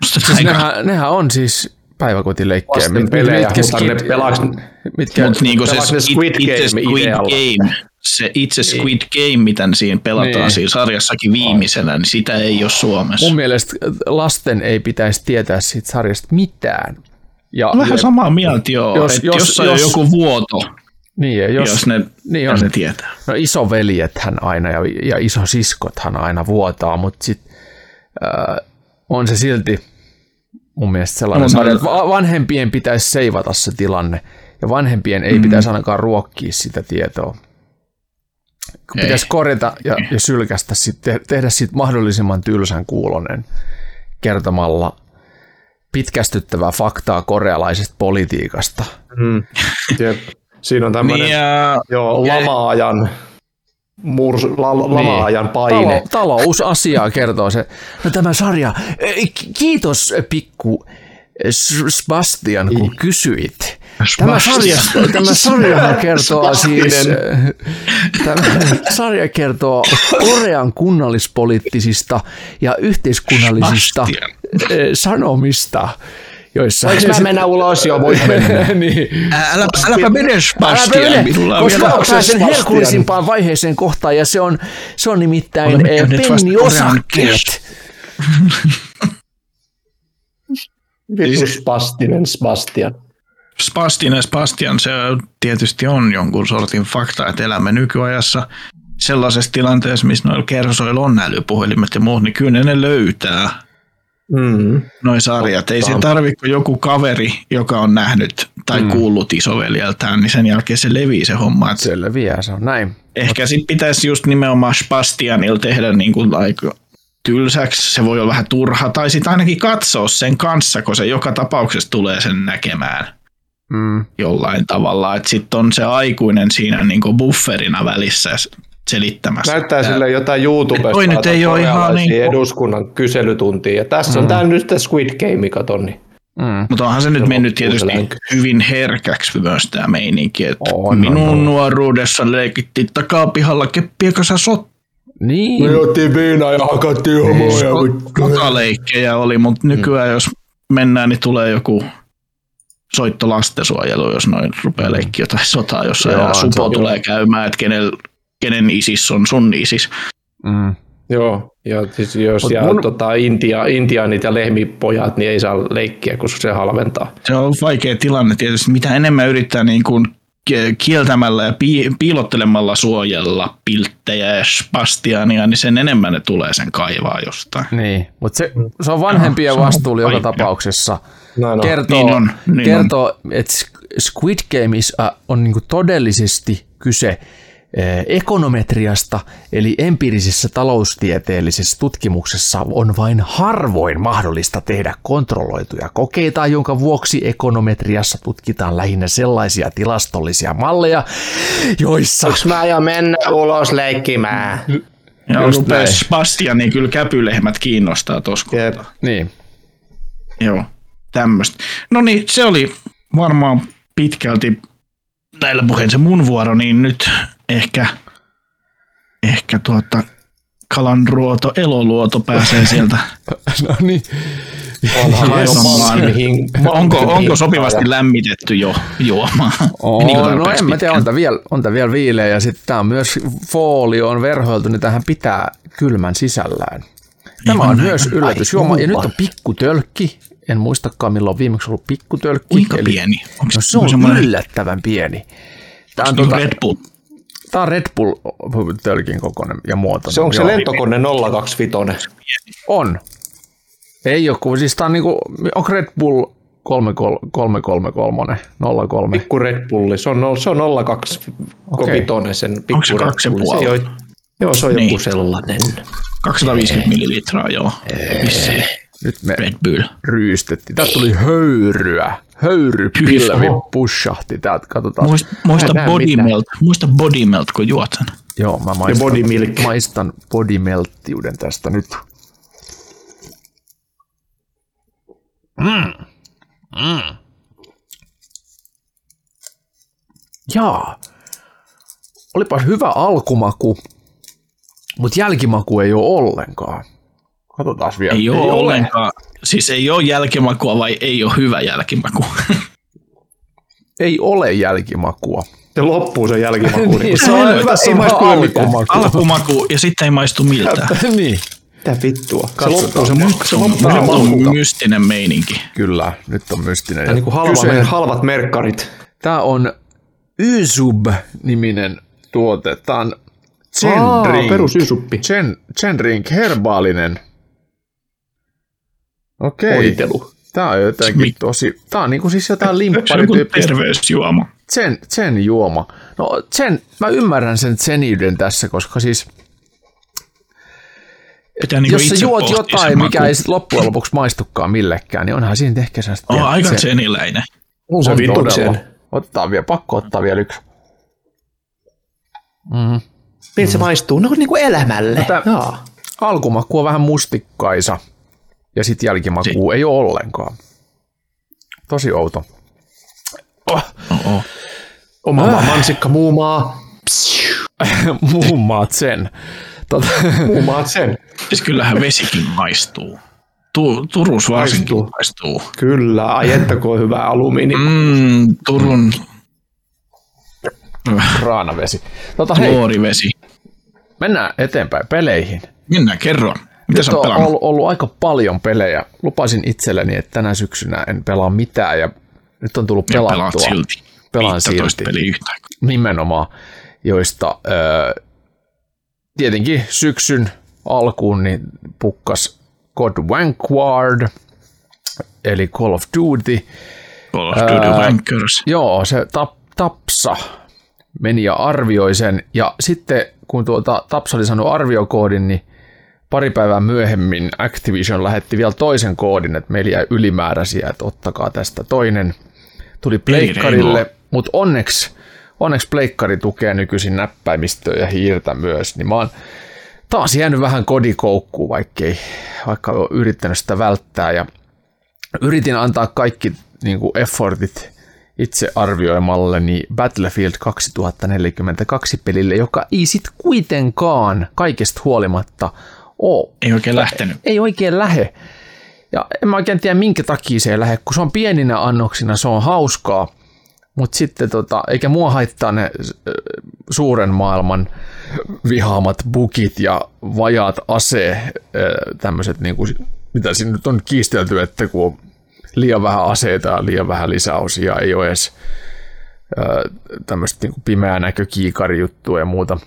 Siis aika- nehän, nehän on siis päiväkotileikkejä. Lasten pelejä, mutta ne pelaaks- mitkä, Mut niinku se Squid, Squid itse Game Squid? Game, se itse Squid Game, mitä siinä pelataan Niin. siinä sarjassakin viimeisenä, niin sitä ei ole Suomessa. mun mielestä lasten ei pitäisi tietää siitä sarjasta mitään. Ja, On vähän samaa mieltä, joo. Jos- Jos, jos- jos, jossain jos- on joku vuoto, Niin, ja jos, jos, jos ne, niin jos on. ne tietää. No isoveljethän aina ja, ja isosiskothan aina vuotaa, mutta sit äh, on se silti mun mielestä sellainen sarja, mä- että va- vanhempien pitäisi seivata se tilanne ja vanhempien ei mm. pitäisi ainakaan ruokkia sitä tietoa. Kun Ei. pitäisi korjata ja, ja sylkästä sit, te- tehdä siitä mahdollisimman tylsän kuulonen kertomalla pitkästyttävää faktaa korealaisesta politiikasta. Mm. Jep. Siinä on tämmöinen Niin, ja, joo, lama-ajan, murs, la, lama-ajan paine. Talo, talousasiaa kertoo se. No tämä sarja, eh, ki- kiitos pikku Sebastian, kun kysyit. Tämä sarja, tämä sarja kertoo siis, eh, tämä sarja kertoo Korean kunnallispoliittisista ja yhteiskunnallisista sanomista. Joissa... Voinko mä mennä ulos jo? Voit mennä. niin. Älä, äläpä mene Sebastian, Älä minulla on koska pääsen herkullisimpaan vaiheeseen kohtaan, ja se on, se on nimittäin eh, penniosakkeet. Vitus Spastinen Sebastian. Spastinen Sebastian, se tietysti on jonkun sortin fakta, että elämme nykyajassa sellaisessa tilanteessa, missä noilla kersoilla on älypuhelimet ja muut, niin kyllä ne löytää Mm. noin sarjat. Ei se tarvitse joku kaveri, joka on nähnyt tai mm. kuullut isoveljeltään, niin sen jälkeen se levii se homma. Et Se leviää, se on näin. ehkä sitten pitäisi just nimenomaan Spastianilla tehdä niin kuin aika tylsäksi, se voi olla vähän turha, tai sitten ainakin katsoa sen kanssa, kun se joka tapauksessa tulee sen näkemään Mm. jollain tavalla. Että sitten on se aikuinen siinä niin kuin bufferina välissä selittämässä. Näyttää Tää- sille jotain YouTubesta. Toi nyt ei oo ihan korealaisia niinku- eduskunnan kyselytuntia. Ja tässä on tää nyt tämä Squid Game, kato niin. Mm. Mutta onhan se nyt mennyt tietysti länky. hyvin herkäksi myös tämä meininki. Että On, minun on, on. nuoruudessa leikittiin takapihalla keppiä kanssa sot Niin. otettiin viinaa ja hakattiin Sotaleikkejä oli, mutta nykyään jos mennään, niin tulee joku soitto lastensuojelu, jos noin rupeaa leikkiä jotain sotaa, jossa Joo, supo tulee käymään, että kenel, kenen isis on sun isis. Mm. Joo, ja siis jos Mut ja mun- tota, Intia, intiaanit ja lehmipojat, niin ei saa leikkiä, koska se halventaa. Se on vaikea tilanne tietysti. Mitä enemmän yrittää niin kuin ki- kieltämällä ja pi- piilottelemalla suojella pilttejä ja spastiania, niin sen enemmän ne tulee sen kaivaa jostain. Niin, mutta se, se on vanhempien on vastuulla joka vaikea. tapauksessa. Näin on. Kertoo, Niin on, niin kertoo että Squid Gameissa on niinku todellisesti kyse ekonometriasta, eli empiirisessä taloustieteellisessä tutkimuksessa on vain harvoin mahdollista tehdä kontrolloituja kokeita, jonka vuoksi ekonometriassa tutkitaan lähinnä sellaisia tilastollisia malleja, joissa... Onks mä jo mennä ulos leikkimään? Ja näin. Spastia, niin kyllä käpylehmät kiinnostaa tuossa. Niin, Joo, tämmöistä. No niin, se oli varmaan pitkälti näillä puheen se mun vuoro, niin nyt ehkä, ehkä tuota kalanruoto, eloluoto pääsee sieltä. no niin. Malmi- onko, onko sopivasti lämmitetty jo juomaan? On, Menikö no en mä tiedä, on tää vielä, on vielä viileä ja sitten tää on myös foolio on verhoiltu, niin tähän pitää kylmän sisällään. Tämä on myös yllätysjuoma ja nyt on pikkutölkki. En muistakaan milloin on viimeksi ollut pikkutölkki. Kuinka pieni? Onko No se on semmoinen yllättävän pieni. Tämä on, niin tuota, Red Bull? Tää on Red Bull tölkin kokoinen ja muoto. Se onko se lentokone 025? On. Ei ole, kun siis tää on niinku, onko Red Bull 333, 03? Pikku Red Bulli. Se on, se on 02 Okei. okay. sen pikku Onko se Red kaksi puoli? Joo, se on Niin. joku sellainen. 250 millilitraa, joo. Vissiin. Nyt me Red Bull. ryystettiin. Täältä tuli höyryä. Höyrypilvi pushahti täältä. Katsotaan. Muista, muista body melt, muista body melt, kun juot sen. Joo, mä maistan, body milk. maistan bodymelttiuden tästä nyt. Mm. Mm. Jaa. Olipas hyvä alkumaku, mutta jälkimaku ei ole ollenkaan. Katsotaan vielä. Ei, ei ole ollenkaan. Siis ei ole jälkimakua vai ei ole hyvä jälkimaku? Ei ole jälkimakua. Se loppuu se jälkimaku. niin, se on, ei on maistu alkumaku. Alkumaku ja sitten ei maistu miltään. niin. Mitä vittua? Se loppuu se, mu- se loppuu se Tämä on maku. mystinen meininki. Kyllä, nyt on mystinen. Tää niinku halva, Kyseinen- halvat merkkarit. Tämä on Ysub-niminen tuote. Tämä on Chen Aa, Drink. perus Ysuppi. Chen, Chen Drink, herbaalinen. Okei. Voitelu. Tämä on jotenkin Mik- tosi... Tämä on niinku siis jotain Se on terveysjuoma. Chen, Chen juoma. No Chen, mä ymmärrän sen Cheniyden tässä, koska siis Pitää niinku jos sä juot jotain, mikä maku. ei sit loppujen lopuksi maistukaan millekään, niin onhan siinä ehkä sellaista... On aika se- seniläinen. On se on vituksen. todella. Otetaan vielä, pakko ottaa vielä yksi. Mm. Miltä se maistuu? No niinku elämälle. Tätä- Jaa. Alkumaku on vähän mustikkaisa ja sitten jälkimaku ei ole ollenkaan. Tosi outo. Oh. Oma maa, mansikka, muu maa. muun maat sen. Tota, Muu maa sen. Siis kyllähän vesikin maistuu. Tu- Turus varsinkin Maistuu. maistuu. Kyllä, ai että kun on hyvä alumiini. Mm, Turun Raanavesi. Tota, hei, kloorivesi. mennään eteenpäin peleihin. Mennään, kerro. Mitä Nyt on pelannut? ollut, ollut aika paljon pelejä. Lupasin itselleni, että tänä syksynä en pelaa mitään ja nyt on tullut Ja pelaat pelattua. silti. Pelaan 15 silti. peliä yhtä aikaa. Nimenomaan, joista ö, tietenkin syksyn alkuun niin pukkas God Vanguard, eli Call of Duty. Call of Duty Ää, Wankers. Joo, se tap, Tapsa meni ja arvioi sen. Ja sitten kun tuota Tapsa oli saanut arviokoodin, niin pari päivää myöhemmin Activision lähetti vielä toisen koodin, että meillä jäi ylimääräisiä, että ottakaa tästä toinen. Tuli pleikkarille, reilua. mutta onneksi, onneksi pleikkari tukee nykyisin näppäimistöä ja hiirtä myös, niin mä oon taas jäänyt vähän kodikoukkuun, vaikkei, vaikka olen yrittänyt sitä välttää ja yritin antaa kaikki niin kuin effortit itse arvioimalleni Battlefield 2042 pelille, joka ei sit kuitenkaan kaikesta huolimatta ole, Ei oikein lähtenyt. ei oikein lähe. Ja en mä oikein tiedä, minkä takia se ei lähde, kun se on pieninä annoksina, se on hauskaa, mutta sitten tota, eikä mua haittaa ne suuren maailman vihaamat bugit ja vajaat ase, tämmöiset, niinku, mitä siinä nyt on kiistelty, että kun on liian vähän aseita ja liian vähän lisäosia, ei ole edes tämmöistä niinku pimeää näkökiikarijuttua ja muuta.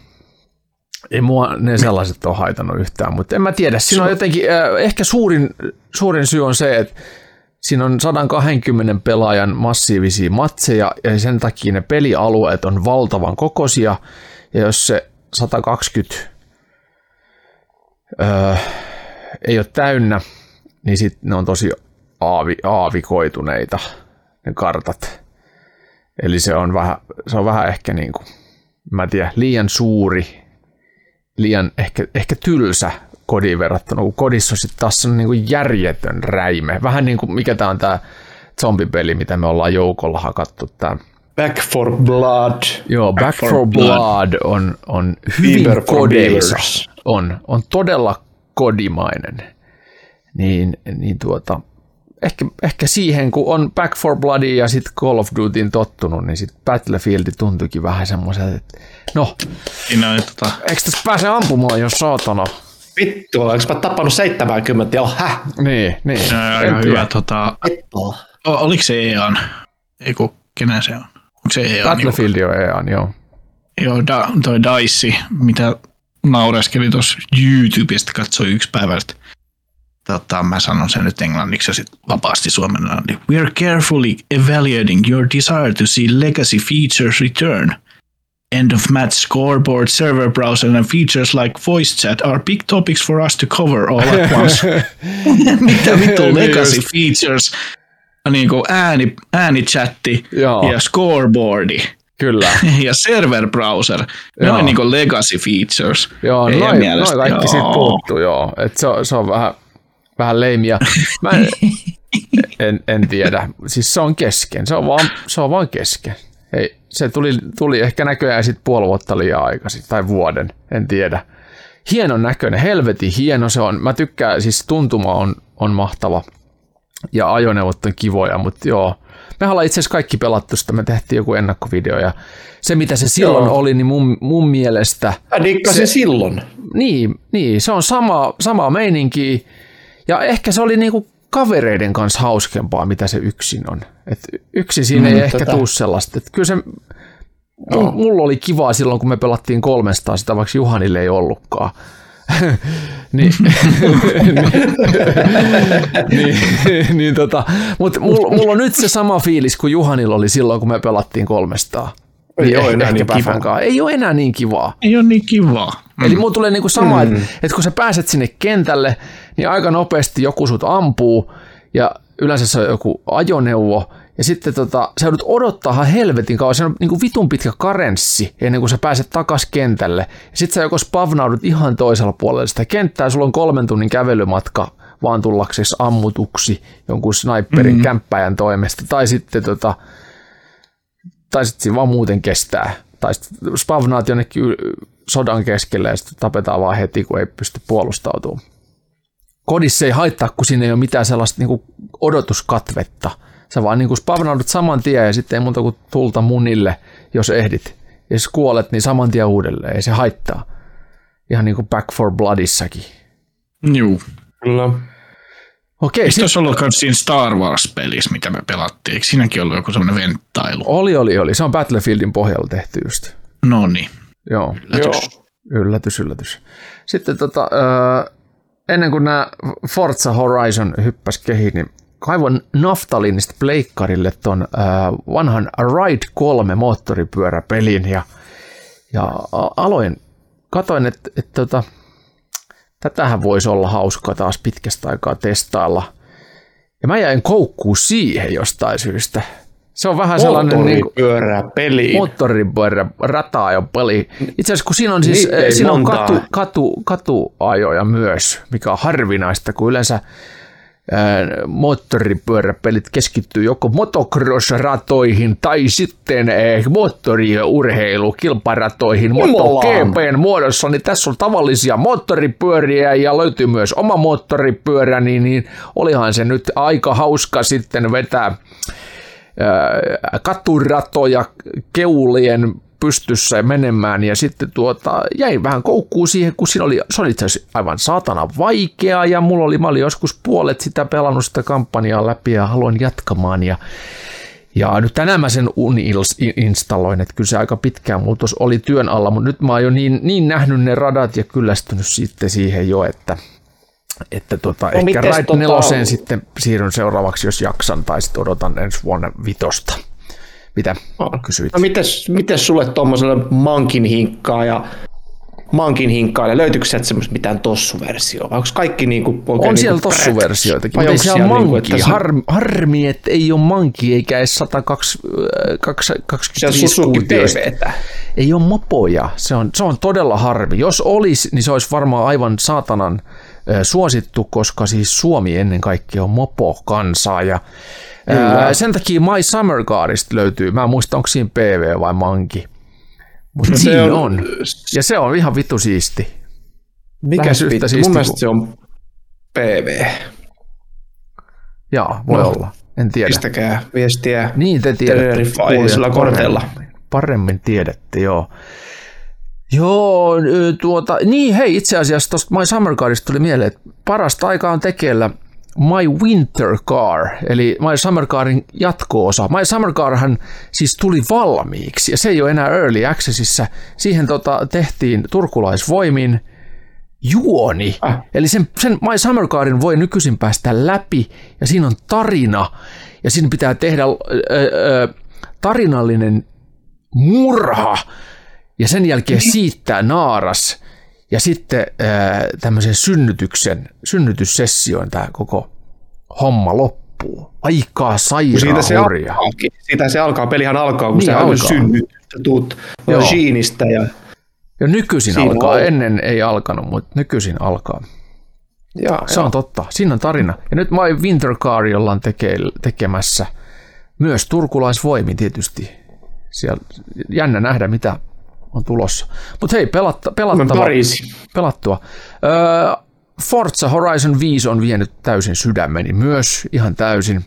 Ei mua ne sellaiset ole haitannut yhtään, mutta en mä tiedä. Siinä on jotenkin, äh, ehkä suurin, suurin syy on se, että siinä on 120 pelaajan massiivisia matseja ja sen takia ne pelialueet on valtavan kokoisia ja jos se 120 öö, ei ole täynnä, niin sitten ne on tosi aavi, aavikoituneita ne kartat. Eli se on vähän, se on vähän ehkä niin kuin, mä en tiedä, liian suuri, liian ehkä, ehkä tylsä kodin verrattuna, kun kodissa on sitten taas niin kuin järjetön räime. Vähän niin kuin mikä tämä on tämä zombipeli, mitä me ollaan joukolla hakattu. Tämä. Back for Blood. Joo, Back, Back for, for Blood. Blood on, on hyvin for kodeisa. On, on todella kodimainen. Niin, niin tuota, ehkä, ehkä siihen, kun on Back for Bloodia ja sitten Call of Dutyin tottunut, niin sitten Battlefield tuntuikin vähän semmoiselta, että no, Siinä on, tota, eikö tässä pääse ampumaan, jos saatana? Vittu, olenko mä tappanut 70 ja häh? Niin, niin. siinä on En aika tiedä. hyvä. Tota, Vittu. o- oliko se EAN? Eiku, kenen se on? Onko se EAN? Battlefield on EAN, joo. Joo, da, toi Dice, mitä naureskeli tuossa YouTubesta, katsoi yksi päivä, että tota, mä sanon sen nyt englanniksi ja sitten vapaasti suomenna. Niin, We are carefully evaluating your desire to see legacy features return. End of match scoreboard, server browser and features like voice chat are big topics for us to cover all at once. Mitä vittu Niin legacy features? Niin kuin ääni, äänichatti Joo. ja scoreboardi Kyllä. ja server browser. Ne Joo. on niinku legacy features. Joo, noin, noin kaikki joo. siitä puuttuu, joo. Et se, se on vähän, vähän leimiä. Mä en, en, en, tiedä. Siis se on kesken. Se on vaan, se on vaan kesken. Ei, se tuli, tuli ehkä näköjään sitten puoli vuotta liian aikaisin, tai vuoden, en tiedä. Hienon näköinen, helvetin hieno se on. Mä tykkään, siis tuntuma on, on mahtava. Ja ajoneuvot on kivoja, mutta joo. Me ollaan itse asiassa kaikki pelattu sitä, me tehtiin joku ennakkovideo ja se mitä se silloin Joo. oli, niin mun, mun mielestä Mä dikkasin Se- silloin. niin, niin, se on sama, sama meininki. Ja ehkä se oli niinku kavereiden kanssa hauskempaa, mitä se yksin on. Et yksin siinä ei Mm, ehkä tota. tuu sellaista. Et kyllä se, mulla, mulla oli kivaa silloin, kun me pelattiin kolmestaan sitä, vaikka Juhanille ei ollutkaan. niin, niin, niin tota, mutta mulla, mulla on nyt se sama fiilis kuin Juhanilla oli silloin, kun me pelattiin kolmestaan. Ei oo enää ehkä niin Päfän kivaa. kanssa. Ei ole enää niin kivaa. Ei ole niin kivaa. Eli mulla tulee niinku sama, mm. että et kun sä pääset sinne kentälle, niin aika nopeasti joku sut ampuu ja yleensä se on joku ajoneuvo ja sitten tota, sä joudut odottaa helvetin kauan, se on niinku vitun pitkä karenssi ennen kuin sä pääset takas kentälle. Ja sitten sä joko spavnaudut ihan toisella puolella sitä kenttää, sulla on kolmen tunnin kävelymatka vaan tullaksesi ammutuksi jonkun sniperin mm. kämppäjän toimesta, tai sitten tota, tai sitten siinä vaan muuten kestää. Tai sitten spavnaat jonnekin sodan keskelle ja sitten tapetaan vaan heti, kun ei pysty puolustautumaan. Kodissa ei haittaa, kun siinä ei ole mitään sellaista niin kuin odotuskatvetta. Sä vaan niin kuin spavnaudut saman tien ja sitten ei muuta kuin tulta munille, jos ehdit. Ja jos kuolet, niin saman tien uudelleen, ei se haittaa. Ihan niin kuin Back for Bloodissakin. Juu. Kyllä. Okei, Eikö sit, tuossa ollut myös siinä Star Wars-pelissä, mitä me pelattiin? Eikö siinäkin ollut joku semmoinen venttailu? oli, oli, oli. Se on Battlefieldin pohjalla tehty just. No niin. Joo, Yllätys. yllätys, yllätys. Sitten tota, ö, ennen kuin nämä Forza Horizon hyppäs kehiin, niin kaivoin Naftalinista pleikkarille ton ö, vanhan Ride 3 moottoripyöräpelin ja, ja aloin, katoin, että et, tota, tätähän voisi olla hauskaa taas pitkästä aikaa testailla. Ja mä jäin koukkuun siihen jostain syystä. Se on vähän sellainen... Niin kuin, Moottoripyörää peliin. moottoripyörä rataa ja peli. Itse asiassa kun siinä on siis Niitä siinä on montaa. katu, katu, katuajoja myös, mikä on harvinaista, kun yleensä moottoripyöräpelit keskittyy joko motocross-ratoihin tai sitten ää, moottoriurheilu kilparatoihin MotoGPn muodossa, niin tässä on tavallisia moottoripyöriä ja löytyy myös oma moottoripyörä, niin, niin olihan se nyt aika hauska sitten vetää ää, katuratoja keulien pystyssä menemään ja sitten tuota, jäin vähän koukkuun siihen, kun siinä oli, se oli itse asiassa aivan saatana vaikeaa ja mulla oli, mä olin joskus puolet sitä pelannut sitä kampanjaa läpi ja haluan jatkamaan ja ja nyt tänään mä sen uninstalloin, että kyllä se aika pitkään tuossa oli työn alla, mutta nyt mä oon jo niin, niin nähnyt ne radat ja kyllästynyt sitten siihen jo, että, että tota, no, ehkä Ride tota- neloseen sitten siirryn seuraavaksi, jos jaksan, tai sitten odotan ensi vuonna vitosta. Mitä kysyit? No mites, mites sulle tuommoiselle mankin hinkkaa ja mankin hinkkaille, löytyykö sieltä semmoista mitään tossuversioa? Vai onko kaikki niinku oikein On siellä niinku tossuversioitakin, mutta siellä siellä manki. niinku, että se- Harmi, harmi, että ei ole manki eikä edes 125 Siellä Suzuki kuutioista. Ei ole mopoja. Se on, se on todella harmi. Jos olisi, niin se olisi varmaan aivan saatanan suosittu, koska siis Suomi ennen kaikkea on mopo-kansaa. Ja, ää, sen takia My Summer Carista löytyy. Mä en muista, onko siinä PV vai manki. Mutta No se siinä on, on-. Ja se on ihan vitu siisti. Mikä Lähes yhtä vittu? siisti Mun mielestä se on PV. Jaa, voi No. olla. En tiedä. Pistäkää viestiä Niin te tiedätte. Kuulijat korteilla. Paremmin, paremmin tiedätte, joo. Joo, tuota, niin hei, itse asiassa tuosta My Summer Carista tuli mieleen, että parasta aikaa on tekeillä My Winter Car, eli My Summer Carin jatko-osa. My Summer Carhan siis tuli valmiiksi, ja se ei ole enää Early Accessissa. Siihen tota, tehtiin turkulaisvoimin juoni. Ah. Eli sen, sen My Summer Carin voi nykyisin päästä läpi, ja siinä on tarina, ja siinä pitää tehdä ö, ö, tarinallinen murha, ja sen jälkeen siittää naaras, ja sitten ää, tämmöisen synnytyksen, synnytyssessioon tämä koko homma loppuu. Aikaa sairaan siitä se hurjaa. alkaakin. Siitä se alkaa, pelihän alkaa, kun Niin niin sä alkaa. synnyt, sä tuut Joo. Machineista ja, Ja nykyisin Siinä alkaa, on. ennen ei alkanut, mutta nykyisin alkaa. ja, Se on totta, siinä on tarina. Ja nyt My Winter Car ollaan teke, tekemässä myös turkulaisvoimin tietysti. Siellä jännä nähdä, mitä on tulossa. Mutta hei, pelatta, pelattava, pelattua. Öö, Forza Horizon 5 on vienyt täysin sydämeni myös, ihan täysin.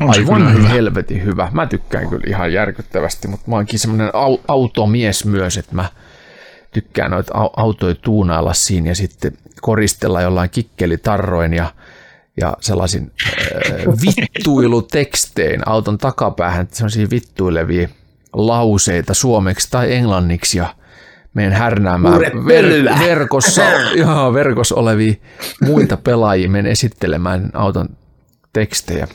On Aivan hyvä. helvetin hyvä. Mä tykkään kyllä ihan järkyttävästi, mutta mä oonkin semmoinen au- automies myös, että mä tykkään noita au- autoja tuunailla siinä ja sitten koristella jollain kikkelitarroin ja, ja sellaisin äh, vittuilutekstein auton takapäähän, sellaisia vittuilevia lauseita suomeksi tai englanniksi ja meidän härnäämään ver- verkossa, joo, verkossa olevia muita pelaajia menen esittelemään auton tekstejä.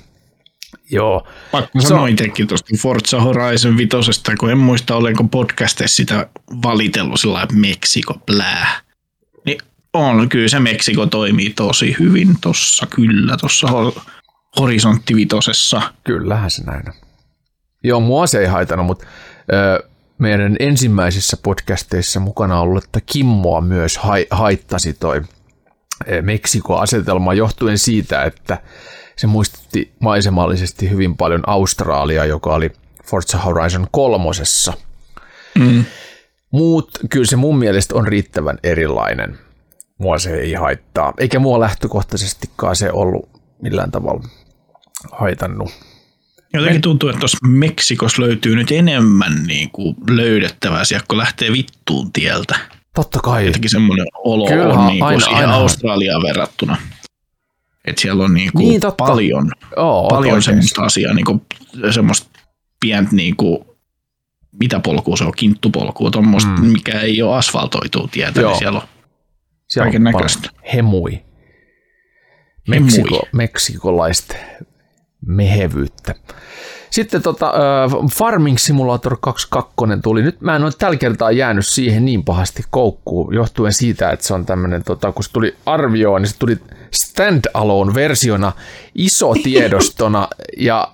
Joo. Pakko Se sanoa on- itsekin tuosta Forza Horizon vitosesta, kun en muista olenko podcasteissa sitä valitellut sillä lailla, Meksiko plää. Niin on, kyllä se Meksiko toimii tosi hyvin tossa, kyllä, tuossa Horisontti vitosessa. Kyllähän se näin on. Joo, mua se ei haitannut, mutta ö, meidän ensimmäisissä podcasteissa mukana ollut, että Kimmoa myös hai, haittasi toi Meksiko-asetelma johtuen siitä, että se muistutti maisemallisesti hyvin paljon Australiaa, joka oli Forza Horizon kolmosessa. Mm. Muut, kyllä se mun mielestä on riittävän erilainen. mua se ei haittaa. Eikä mua lähtökohtaisestikaan se ollut millään tavalla haitannut. Jotenkin tuntuu, että tuossa Meksikossa löytyy nyt enemmän niin kuin löydettävää sieltä, kun lähtee vittuun tieltä. Totta kai. Jotenkin semmoinen olo Kyllähän on niin kuin aina- siihen aina. Australiaan verrattuna. Että siellä on niin kuin Niin, totta. paljon, Oo, paljon semmoista asiaa, niin kuin, semmoista pientä niin kuin, mitä polkua se on, kinttupolkua, tuommoista, Mm. mikä ei ole asfaltoitu tietä, Joo. niin siellä on Siellä on Kaiken näköistä. Hemui. Meksiko, meksikolaista mehevyyttä. Sitten tota, äh, Farming Simulator 22 tuli. Nyt mä en ole tällä kertaa jäänyt siihen niin pahasti koukkuun, johtuen siitä, että se on tämmöinen, tota, kun se tuli arvioon, niin se tuli standalone-versiona isotiedostona, ja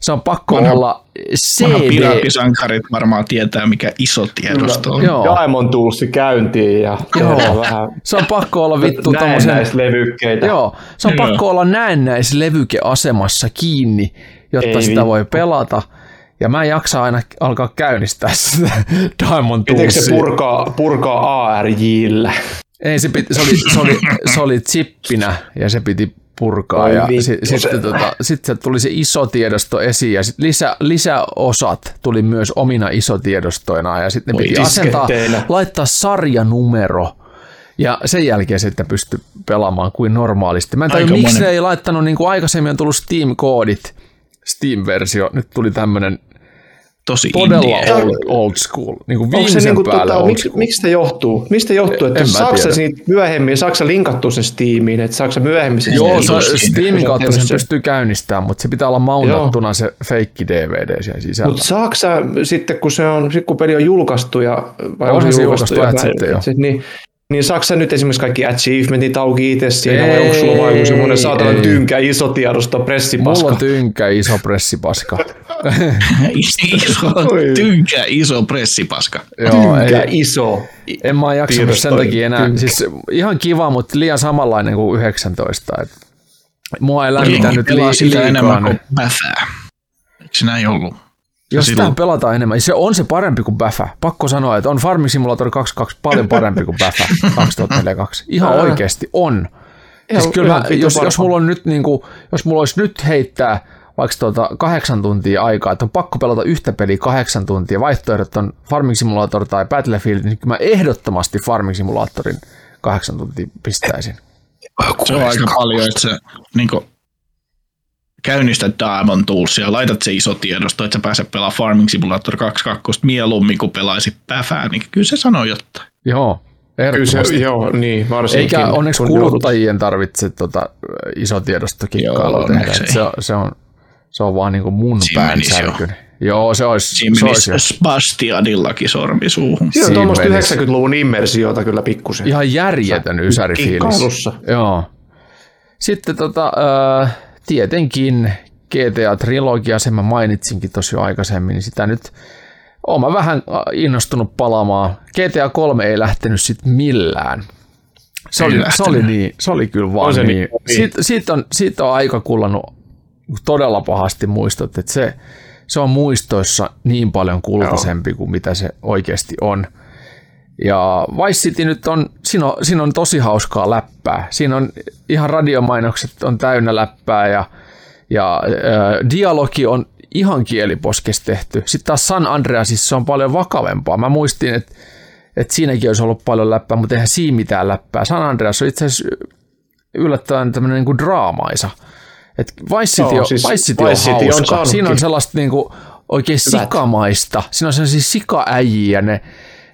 se on pakko Vanha- olla CD. piraattisankarit varmaan tietää, mikä iso tiedosto on. Joo. Diamond Toolsi käyntiin ja Joo. vähän Se on pakko olla vittu tommosen... näennäislevykkeitä. Joo, se on Joo. pakko olla näennäislevykeasemassa kiinni, jotta Ei sitä vittu. voi pelata. Ja mä en jaksa aina alkaa käynnistää sitä Diamond Pitääkö se Toolsia. purkaa, purkaa ARJllä? Ei, se, piti, se, oli, se, oli, se oli chippinä ja se piti purkaa. Ja vittu, si, sitten tota, sit se tuli se iso tiedosto esiin ja sit lisä, lisäosat tuli myös omina isotiedostoina ja sitten piti asentaa, laittaa sarjanumero. Ja sen jälkeen sitten pystyi pelaamaan kuin normaalisti. Mä en tajua, miksi ne ei laittanut, niin kuin aikaisemmin on tullut Steam-koodit, Steam-versio, nyt tuli tämmöinen Tosi todella indie. old, old school, niin kuin Onko se viimeisen niinku, päälle tota, old miksi, school. miksi se johtuu? Mistä johtuu, että En se siitä myöhemmin, saako se linkattua sen Steamiin, että saako se myöhemmin sen Joo, Steamiin? se, Steam. Steamin kautta sen pystyy käynnistämään, mutta se pitää olla mountattuna se feikki DVD siellä sisällä. Mutta saako sä sitten, kun, se on, sit kun peli on julkaistu ja vai Onhan on se julkaistu, julkaistu ja ajat sitten jo. sit, niin, niin saako sä nyt esimerkiksi kaikki achievementit auki itse siinä, vai Ei, onko sulla vain semmoinen saatana tynkä iso tiedosto pressipaska? Mulla on tynkä iso pressipaska. iso, tynkä iso pressipaska. Joo, tynkä ei, iso. en mä jaksanut sen takia enää. tynkä. Siis ihan kiva, mutta liian samanlainen kuin 19. Et mua ei lämmitä Jengi nyt pelaa liikaa. enemmän kuin päfää. Eikö se näin ollut? Jos silloin- sitä pelataan enemmän, se on se parempi kuin Bäfä. Pakko sanoa, että on Farming Simulator 22 paljon parempi kuin Bäfä 2042. Ihan Aa. oikeasti on. Ihan- Siis kyllä ihan jos, jos, mulla on nyt niin kuin, jos mulla olisi nyt heittää vaikka tuota kahdeksan tuntia aikaa, että on pakko pelata yhtä peliä kahdeksan tuntia, vaihtoehdot on Farming Simulator tai Battlefield, niin kyllä mä ehdottomasti Farming Simulatorin kahdeksan tuntia pistäisin. Se on aika paljon, että sä niin käynnistät Diamond Toolsia, laitat se iso tiedosto, että sä pääset pelaamaan Farming Simulator 22 mieluummin kuin pelaisit päfää, niin kyllä se sanoo jotain. Joo, Kyllä se, joo, niin, varsinkin. Eikä onneksi kuluttajien tarvitse tota, iso tiedostokikkailu Joo, tehdä. Se, on- se, on, se on vaan niin kuin mun pään särkyni. Joo, se olisi, Siinä se olisi menisi Spastiadillakin sormi suuhun. Siinä on tuommoista menisi. 90-luvun immersiota kyllä pikkusen. ihan järjetön ysärifiilis. kikkailussa. Joo. Sitten tota, äh, tietenkin GTA-trilogia, sen mä mainitsinkin tosi jo aikaisemmin, niin sitä nyt oon mä vähän äh, innostunut palaamaan. GTA 3 ei lähtenyt sit millään. Se oli, se, oli niin, se oli kyllä vaan On se niin. niin. Siitä, siitä, on, siitä on aika kullannut todella pahasti muistot, että se, se on muistoissa niin paljon kultaisempi kuin mitä se oikeasti on. Ja Vice City nyt on, siinä on, siinä on tosi hauskaa läppää. Siinä on ihan radiomainokset on täynnä läppää ja, ja äh, dialogi on ihan kieliposkes tehty. Sitten taas San Andreasissa on paljon vakavempaa. Mä muistin, että, että siinäkin olisi ollut paljon läppää, mutta eihän siinä mitään läppää. San Andreas on itse asiassa yllättävän tämmöinen niin kuin draamaisa. Et Vice City, Joo, on, siis Vice City on Vice City on hauska. saanutkin. Siinä on sellaista niin kuin oikein Hyvät. sikamaista. Siinä on sellaisia sikaäjiä, ne,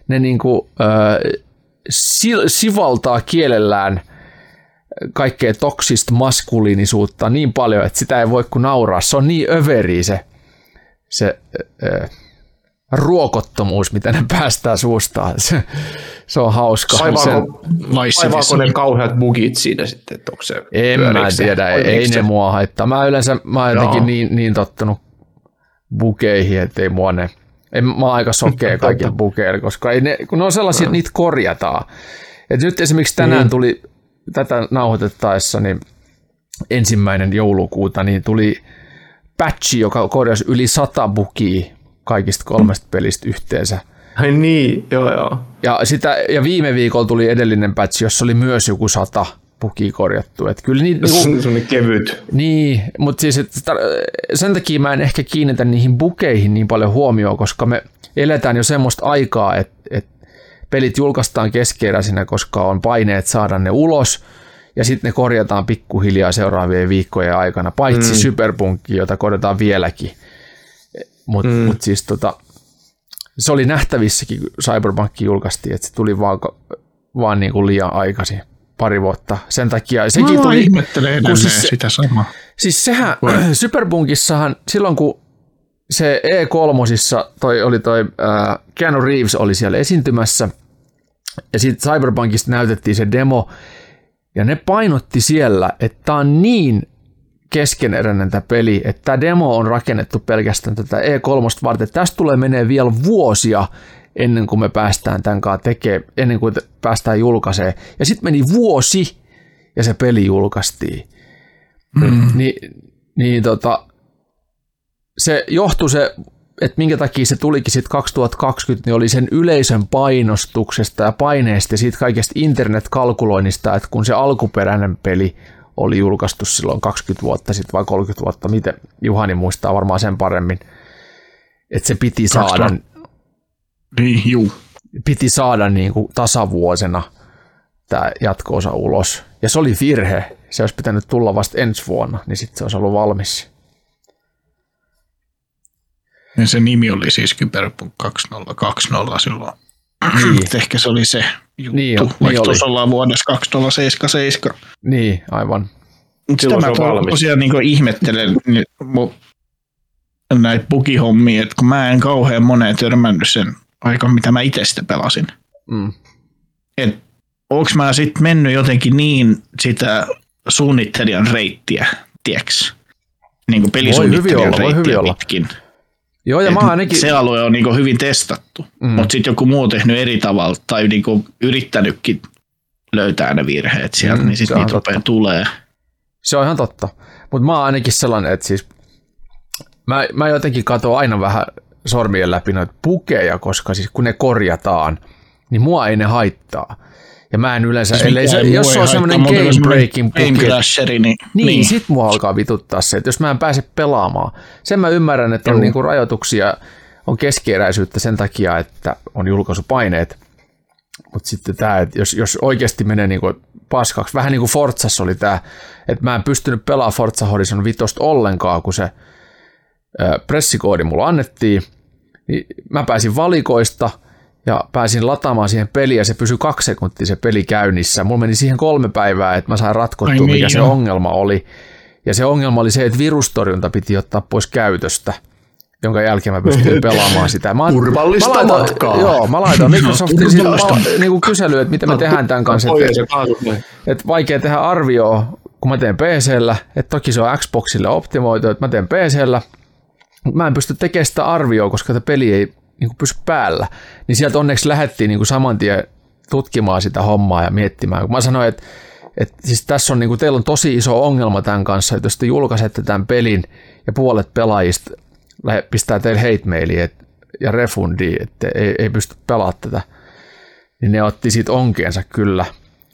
ne niin kuin, äh, si, sivaltaa kielellään kaikkea toksista maskuliinisuutta niin paljon, että sitä ei voi kuin nauraa. Se on niin överi se, se äh, ruokottomuus, mitä ne päästää suustaan. Se, se on hauska. Vaivaako, vaivaako ne kauheat bugit siinä sitten, että onko se en mä tiedä, ei, ei ne mua haittaa. Mä yleensä, mä oon jotenkin niin, niin tottunut bukeihin, että ei mua ne, en, mä oon aika sokea kaikille bukeille, koska ei ne, kun ne on sellaisia, että niitä korjataan. Et nyt esimerkiksi tänään Mm. tuli tätä nauhoitettaessa, niin ensimmäinen joulukuuta, niin tuli patchi, joka korjasi yli sata bukia kaikista kolmesta pelistä yhteensä. Ai niin, joo joo. Ja, sitä, ja viime viikolla tuli edellinen patch, jossa oli myös joku sata pukia korjattu. Et kyllä niin, niin, kevyt. niin, mutta siis et, tar- sen takia mä en ehkä kiinnitä niihin bukeihin niin paljon huomioon, koska me eletään jo semmoista aikaa, että et pelit julkaistaan keskeeräisinä, koska on paineet saada ne ulos, ja sitten ne korjataan pikkuhiljaa seuraavien viikkojen aikana, paitsi mm. Superpunkki, jota korjataan vieläkin. Mutta mm. mut siis tota, se oli nähtävissäkin, kun Cyberpunk julkaistiin, että se tuli vaan, vaan niin kuin liian aikaisin pari vuotta. Sen takia sekin Mä tuli... ihmettelen edelleen kun siis se- sitä samaa. Siis sehän, Superpunkissahan silloin kun se E3, toi oli toi äh, Keanu Reeves oli siellä esiintymässä, ja sitten Cyberpunkista näytettiin se demo, ja ne painotti siellä, että tämä on niin keskeneräinen tämä peli, että tämä demo on rakennettu pelkästään tätä E3 varten. Tästä tulee menee vielä vuosia ennen kuin me päästään tämän kanssa tekemään, ennen kuin päästään julkaisee. Ja sitten meni vuosi, ja se peli julkaistiin. Mm. Niin, niin tota, se johtui se, että minkä takia se tulikin sitten 2020, niin oli sen yleisön painostuksesta ja paineesta ja siitä kaikesta internetkalkuloinnista, että kun se alkuperäinen peli oli julkaistu silloin 20 vuotta sitten vai 30 vuotta, miten Juhani muistaa varmaan sen paremmin, että se piti saada, 2000. Niin, juu. piti saada niin kuin tasavuosena tämä jatko-osa ulos. Ja se oli virhe. Se olisi pitänyt tulla vasta ensi vuonna, niin sitten se olisi ollut valmis. Ja se nimi oli siis Cyberpunk 2020 silloin. Niin. Ehkä se oli se juttu, Niin niin, jo- vaikka niin oli. tuossa ollaan vuodessa 2077. Niin, aivan. Mutta sitä mä tosiaan niin ihmettelen niin näitä bugihommia, että kun mä en kauhean moneen törmännyt sen aikaan, mitä mä itse sitä pelasin. Mm. Et onks mä sitten mennyt jotenkin niin sitä suunnittelijan reittiä, tieks? Niin kuin pelisuunnittelijan olla, voi reittiä hyvin olla. pitkin. Joo, ja Et mä ainakin... Se alue on niin hyvin testattu, Mm. mutta sitten joku muu on tehnyt eri tavalla tai niin yrittänytkin löytää ne virheet sieltä, Mm, niin sitten niitä rupeaa tulee. Se on ihan totta. Mutta mä oon ainakin sellainen, että siis mä, mä jotenkin katson aina vähän sormien läpi noita pukeja, koska siis kun ne korjataan, niin mua ei ne haittaa. Ja mä en yleensä, Siis ellei se, jos se on semmoinen game breaking puke, niin, niin, niin, sit mua alkaa vituttaa se, että jos mä en pääse pelaamaan. Sen mä ymmärrän, että on niinku rajoituksia, on keskeeräisyyttä sen takia, että on julkaisupaineet. Mutta sitten tämä, että jos, jos oikeasti menee niinku paskaksi, vähän niin kuin Forzassa oli tämä, että mä en pystynyt pelaamaan Forza Horizon 5 ollenkaan, kun se pressikoodi mulla annettiin, niin mä pääsin valikoista ja pääsin lataamaan siihen peliä ja se pysyi kaksi sekuntia se peli käynnissä. Mulla meni siihen kolme päivää, että mä sain ratkottua, Ai mikä niin, se ongelma oli. Ja se ongelma oli se, että virustorjunta piti ottaa pois käytöstä, jonka jälkeen mä pystyin pelaamaan sitä. Mä, Turvallista mä laitoin, matkaa. Joo, mä laitoin Microsoftin siis niin kuin kysely, että mitä me tehdään tämän kanssa. Että, että vaikea tehdä arvioa, kun mä teen PCllä, että toki se on Xboxille optimoitu, että mä teen PCllä, mä en pysty tekemään sitä arvioa, koska tämä peli ei niin kuin pysy päällä. Niin sieltä onneksi lähdettiin niin kuin saman tien tutkimaan sitä hommaa ja miettimään. Mä sanoin, että, että siis tässä on, niin kuin, teillä on tosi iso ongelma tämän kanssa, että jos te julkaisette tämän pelin ja puolet pelaajista pistää teille et- ja refundia, että ei, ei pysty pelaamaan tätä, niin ne otti siitä onkeensa kyllä.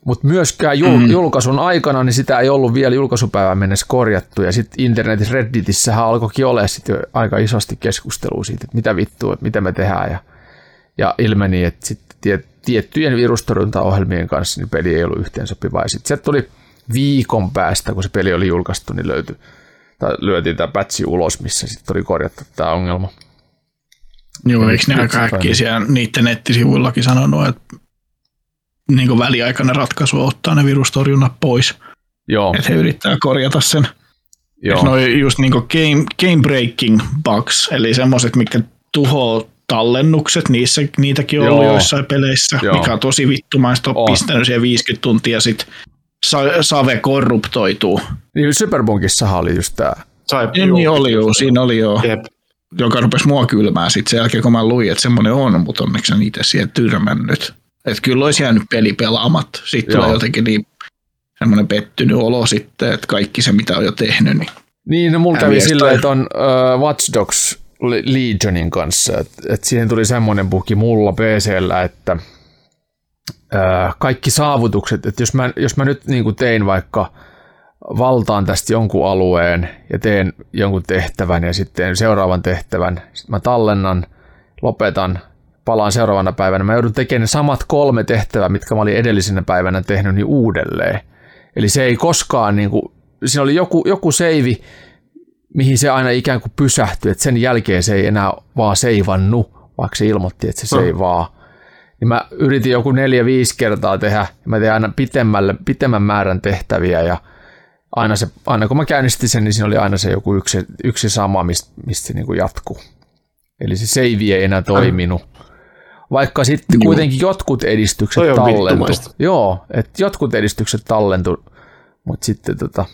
Mutta myöskään jul- mm. julkaisun aikana niin sitä ei ollut vielä julkaisupäivän mennessä korjattu. Ja sitten internetissä Redditissähän alkoikin olla sit jo aika isosti keskustelua siitä, että mitä vittua, että mitä me tehdään. Ja, ja ilmeni, että sitten tie- tiettyjen virustorjuntaohjelmien kanssa niin peli ei ollut yhteensopiva. Ja sitten se tuli viikon päästä, kun se peli oli julkaistu, niin löytyi, tai lyötiin tämä patchi ulos, missä sitten oli korjattu tämä ongelma. Joo, eikö ne aika äkkiä siellä niiden nettisivuillakin sanonut, että niin kuin väliaikainen ratkaisu on ottaa ne virustorjunnat pois, Joo, että he yrittää korjata sen. joo. No just niin kuin game, game breaking bugs, eli semmoiset, mitkä tuhoaa tallennukset, niissä, niitäkin on ollut joissain peleissä, Joo. mikä on tosi vittumaista, on On. pistänyt siihen 50 tuntia, sit sa- save korruptoituu. Niin Superbunkissahan oli just tämä. Sai, Niin, niin oli joo, siinä oli joo, Jep. joka rupesi mua kylmää sitten sen jälkeen, kun mä luin, että semmoinen on, mutta onneksi en itse siihen tyrmännyt. Että kyllä olisi jäänyt peli pelaamatta. Sitten Joo. tulee jotenkin niin semmoinen pettynyt olo sitten, että kaikki se, mitä on jo tehnyt, niin Niin, no mulla kävi silleen, että on uh, Watch Dogs Legionin kanssa. Et, et siihen tuli semmoinen buki mulla PCllä, että ää, kaikki saavutukset, että jos mä, jos mä nyt niin tein vaikka valtaan tästä jonkun alueen ja teen jonkun tehtävän ja sitten seuraavan tehtävän, sitten mä tallennan, lopetan, palaan seuraavana päivänä. Mä joudun tekemään ne samat kolme tehtävää, mitkä mä olin edellisenä päivänä tehnyt, niin uudelleen. Eli se ei koskaan, niin kuin, siinä oli joku, joku seivi, mihin se aina ikään kuin pysähtyi, että sen jälkeen se ei enää vaan seivannu, vaikka se ilmoitti, että se seivaa. Niin mä yritin joku neljä-viisi kertaa tehdä, ja mä tein aina pitemmälle, pitemmän määrän tehtäviä, ja aina, se, aina kun mä käynnistin sen, niin siinä oli aina se joku yksi, yksi sama, mistä, mistä se niin kuin jatkuu. Eli se save ei enää toiminut. Vaikka sitten kuitenkin jotkut edistykset tallentu. Joo, että jotkut edistykset tallentu, mutta sitten tota,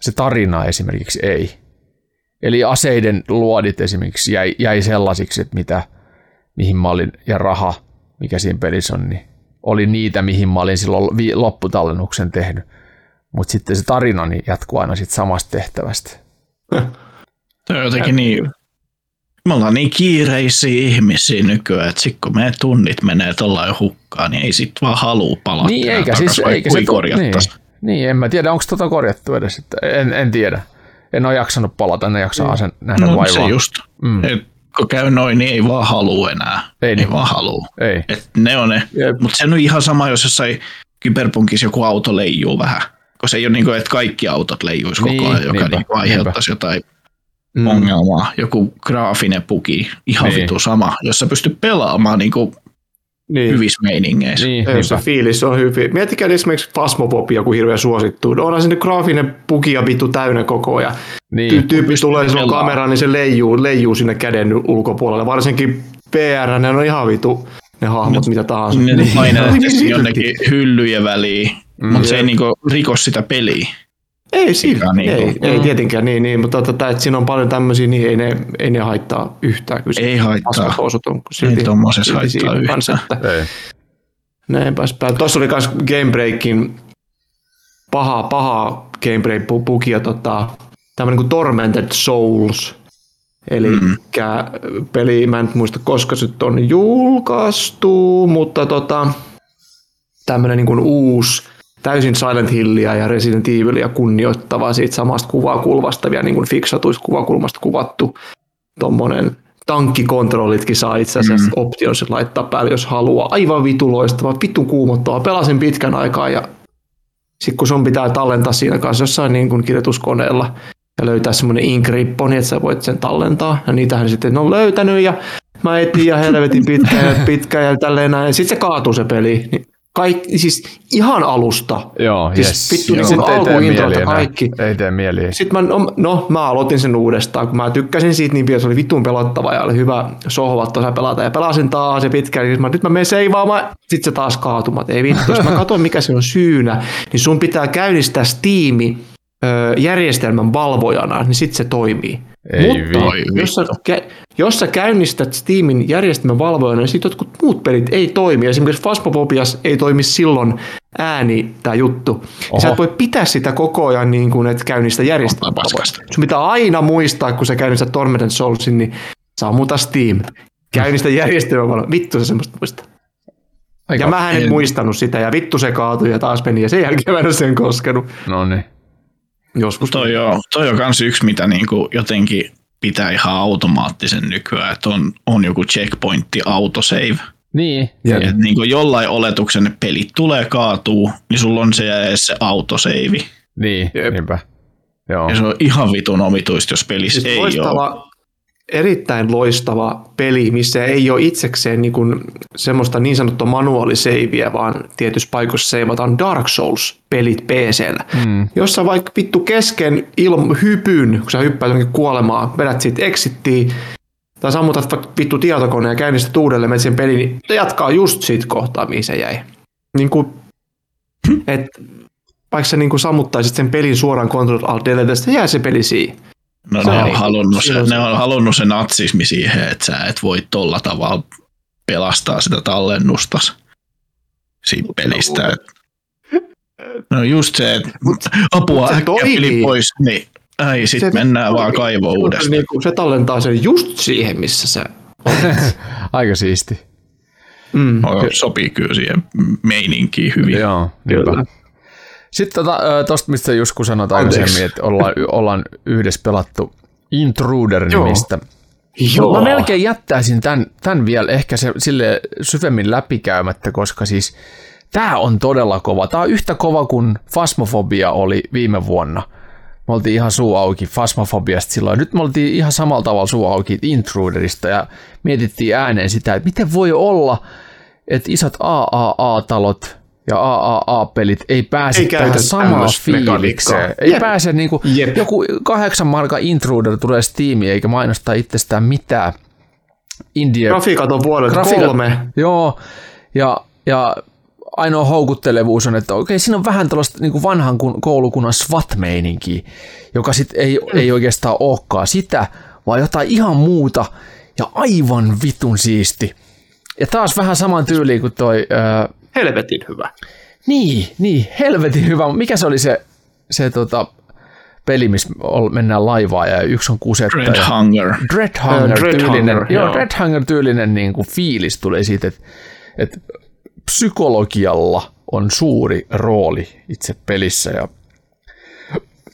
se tarina esimerkiksi ei. Eli aseiden luodit esimerkiksi jäi, jäi sellaisiksi, että mitä, mihin mä olin, ja raha, mikä siinä pelissä on, niin oli niitä, mihin mä olin silloin lopputallennuksen tehnyt. Mutta sitten se tarina niin jatkuu aina sit samasta tehtävästä. Se on jotenkin niin, me ollaan niin kiireisiä ihmisiä nykyään, että sitten kun meidän tunnit menee tuolla hukkaan, niin ei sit vaan halua palata. Niin, eikä siis, eikä se, niin, niin, en mä tiedä, onko tota korjattu edes, en, en tiedä en ole jaksanut palata, ne jaksaa mm. sen nähdä no, vaivaa. se just. Mm. Et, kun käy noin, niin ei vaan halua enää. Ei, ei niin. vaan halua. Ei. Et ne on ne. Mutta se on ihan sama, jos jossain kyberpunkissa joku auto leijuu vähän. Koska se ei ole niin kuin, että kaikki autot leijuisi niin, koko ajan, joka niinpä, niin aiheuttaisi niinpä. jotain mm. ongelmaa. Joku graafinen puki, ihan niin. vitu sama, jossa pystyy pelaamaan niin kuin niin. hyvissä meiningeissä. Niin, ja se fiilis on hyvin. Miettikää esimerkiksi Fasmopop, joku hirveän suosittu. Onhan sinne graafinen puki ja vittu täynnä koko ajan. Niin. Tyyppi tulee silloin kameraan, niin se leijuu, leijuu sinne käden ulkopuolelle. Varsinkin PR, ne on ihan vitu ne hahmot, no, mitä tahansa. Ne niin. painaa jonnekin hyllyjen väliin, mm, mutta se ei niinku riko sitä peliä. Ei, siinä, niin ei, ei mm. tietenkään niin, niin mutta tota, että siinä on paljon tämmöisiä, niin ei ne, ei ne haittaa yhtään. Kyllä ei haittaa. On silti, ei tuommoisessa haittaa yhtään. Että ei. Näinpäs päin. Tuossa oli myös Gamebreakin paha, paha Gamebreak pukia, tota, tämmöinen kuin Tormented Souls. Eli mm. peli, mä en muista koska se on julkaistu, mutta tota, tämmöinen niin kuin uusi täysin Silent Hillia ja Resident Evilia kunnioittava siitä samasta kuvakulmasta vielä niin kuin fiksatuista kuvakulmasta kuvattu tuommoinen tankkikontrollitkin saa itse asiassa mm. optionsa laittaa päälle, jos haluaa. Aivan vitu loistava, vittu kuumottava. Pelasin pitkän aikaa ja sitten kun sun pitää tallentaa siinä kanssa jossain niin kuin kirjoituskoneella ja löytää semmoinen inkriippo, niin että sä voit sen tallentaa. Ja niitähän sitten on löytänyt ja mä etin ja helvetin pitkään ja pitkään ja tälleen näin. Sitten se kaatuu se peli. Niin kaikki, siis ihan alusta. Joo, siis yes. vittu niin alkuintrolta kaikki. Ei tee mieli. Sitten mä, no, no, mä aloitin sen uudestaan, kun mä tykkäsin siitä niin pian, se oli vittuun pelottava ja oli hyvä sohva pelata. Ja pelasin taas ja pitkään, niin mä, nyt mä menen seivaamaan, sitten se taas kaatumat. Ei vittu, jos mä katson mikä se on syynä, niin sun pitää käynnistää Steam järjestelmän valvojana, niin sitten se toimii. Ei Mutta jos sä, jos sä käynnistät Steamin järjestelmän valvojana, niin sitten jotkut muut pelit ei toimi. Esimerkiksi Phasmopobias ei toimi silloin ääni tämä juttu. Oho. Sä et voi pitää sitä koko ajan niin kuin, että käynnistä järjestelmän Sun pitää aina muistaa, kun sä käynnistät Tormented Soulsin, niin sammuta Steam. Käynnistä järjestelmän valvojana. Vittu se semmoista muistaa. Aika ja mä en muistanut sitä, ja vittu se kaatui ja taas meni, ja sen jälkeen mä en sen koskenut. No niin. Joskus. Toi on, toi on kans yksi, mitä niinku jotenkin pitää ihan automaattisen nykyään, että on, on joku checkpointti autosave. Niin. Ja et niin kuin jollain oletuksen ne pelit tulee kaatuu, niin sulla on se, se autosave. Niin, Jep. niinpä. Joo. Ja se on ihan vitun omituista, jos pelissä siis ei ole erittäin loistava peli, missä ei ole itsekseen niin kuin semmoista niin sanottua manuaaliseiviä, vaan tietyssä paikoissa seivataan Dark Souls-pelit PCllä. Mm. Jossa vaikka vittu kesken ilm- hypyn, kun sä hyppäät kuolemaa, vedät siitä exittiin, tai sammutat vaikka vittu tietokoneen ja käynnistät uudelleen sen pelin, niin jatkaa just siitä kohtaa, mihin se jäi. Niin kuin, et, vaikka sä niin kuin sammuttaisit sen pelin suoraan Control Alt Delete, jää se peli siihen. No ne on, halunnut se, ne on halunnut se natsismi siihen, että sä et voi tolla tavalla pelastaa sitä tallennusta siitä pelistä. No just se, että apua äkkiä peli pois, niin Ai, sit se, mennään vaan kaivoon uudestaan. Niin se tallentaa sen just siihen, missä se Aika siisti. Mm. No, sopii kyllä siihen meininkiin hyvin. Joo, kyllä. Sitten tuosta, tota, mistä just kun sanoit aikaisemmin, että ollaan, ollaan yhdessä pelattu Intruder-nimistä. Joo. Mä melkein jättäisin tämän, tämän vielä ehkä se, sille syvemmin läpikäymättä, koska siis tämä on todella kova. Tämä on yhtä kova kuin Fasmofobia oli viime vuonna. Me oltiin ihan suu auki Fasmofobiasta silloin. Nyt me oltiin ihan samalla tavalla suu auki Intruderista ja mietittiin ääneen sitä, että miten voi olla, että isot AAA-talot ja AAA-pelit ei pääse ei tähän samaan fiilikseen. Ei Jep. pääse niinku, Jep. joku kahdeksan marka Intruder tulee Steamiin eikä mainostaa itsestään mitään. India. Grafiikat on vuodelta Grafiikat, kolme. Joo, ja, ja ainoa houkuttelevuus on, että okei, siinä on vähän tällaista niin vanhan koulukunnan SWAT-meininkiä, joka sitten ei, mm. ei oikeastaan olekaan sitä, vaan jotain ihan muuta ja aivan vitun siisti. Ja taas vähän saman tyyliin kuin toi... Ää, helvetin hyvä. Niin, niin, helvetin hyvä. Mikä se oli se, se tota, peli, missä mennään laivaa ja yksi on kusetta. Dread Hunger. Dread Hunger uh, tyylinen, Hunger, joo, joo. Dread Hunger tyylinen niin kuin fiilis tulee siitä, että, että psykologialla on suuri rooli itse pelissä ja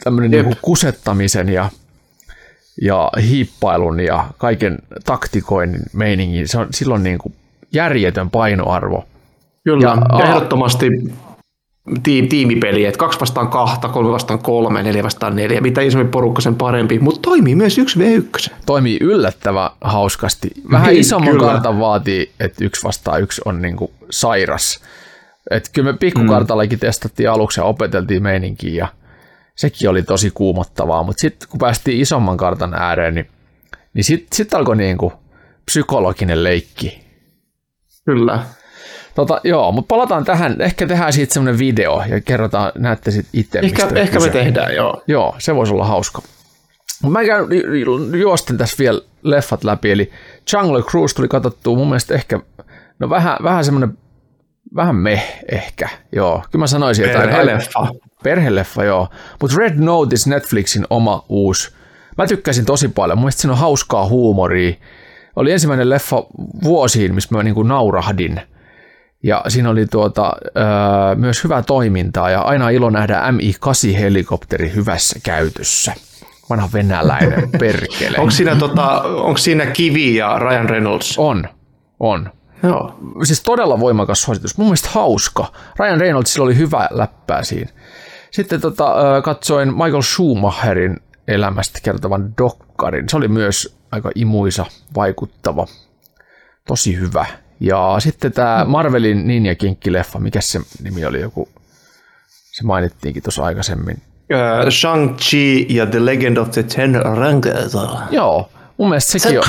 tämmöinen niin kuin kusettamisen ja, ja hiippailun ja kaiken taktikoinnin meiningin, se on silloin niin kuin järjetön painoarvo. Kyllä, ja, ja ehdottomasti tiimipeli, että kaksi vastaan kahta, kolme vastaan kolme, neljä vastaan neljä, mitä isompi porukka sen parempi, mutta toimii myös yksi v 1 Toimii yllättävän hauskasti. Vähän niin, isomman kyllä. kartan vaatii, että yksi vastaan yksi on niinku sairas. Et kyllä me pikkukartallakin mm. testattiin aluksi ja opeteltiin meininkiä ja sekin oli tosi kuumottavaa, mutta sitten kun päästiin isomman kartan ääreen, niin, niin sitten sit alkoi niinku psykologinen leikki. Kyllä. Tota, joo, mutta palataan tähän. Ehkä tehdään siitä semmoinen video ja kerrotaan, näette sitten itse. Ehkä, ehkä me tehdään, joo. Joo, se voisi olla hauska. Mä käyn juosten tässä vielä leffat läpi, eli Jungle Cruise tuli katsottua mun mielestä ehkä, no vähän, vähän semmoinen, vähän me ehkä, joo. Kyllä mä sanoisin jotain. Perheleffa. Perheleffa, joo. Mutta Red Notice Netflixin oma uusi. Mä tykkäsin tosi paljon. Mun mielestä siinä on hauskaa huumoria. Oli ensimmäinen leffa vuosiin, missä mä niinku naurahdin – ja siinä oli tuota, öö, myös hyvää toimintaa ja aina ilo nähdä Mi-8-helikopteri hyvässä käytössä. Vanha venäläinen perkele. onko, siinä, tota, onko siinä Kivi ja Ryan Reynolds? On, on. Joo. Siis todella voimakas suositus. Mun mielestä hauska. Ryan Reynoldsilla oli hyvä läppää siinä. Sitten tota, katsoin Michael Schumacherin elämästä kertovan dokkarin. Se oli myös aika imuisa, vaikuttava, tosi hyvä. Ja sitten tämä Marvelin Ninja Kinkki-leffa, mikä se nimi oli joku, se mainittiinkin tuossa aikaisemmin. Uh, Shang-Chi ja The Legend of the Ten Rings. Joo, mun mielestä sekin on.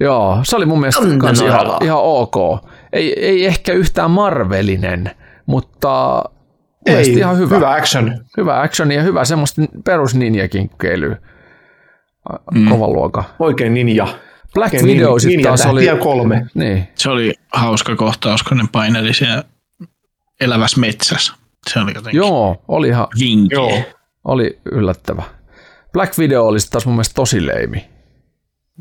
Joo, se oli mun mielestä kans ihan, ihan ok. Ei, ei ehkä yhtään Marvelinen, mutta ei, ihan hyvä. Hyvä action. Hyvä action ja hyvä semmoista perus ninja-kinkkeilyä. Mm. Kova luoka. Oikein ninja. Black Widow niin, sitten taas oli... kolme. Niin. Se oli hauska kohtaus, kun ne paineli siellä elävässä metsässä. Se oli jotenkin Joo, oli ihan... Vinki. Joo. Oli yllättävä. Black Widow oli taas mun mielestä tosi leimi.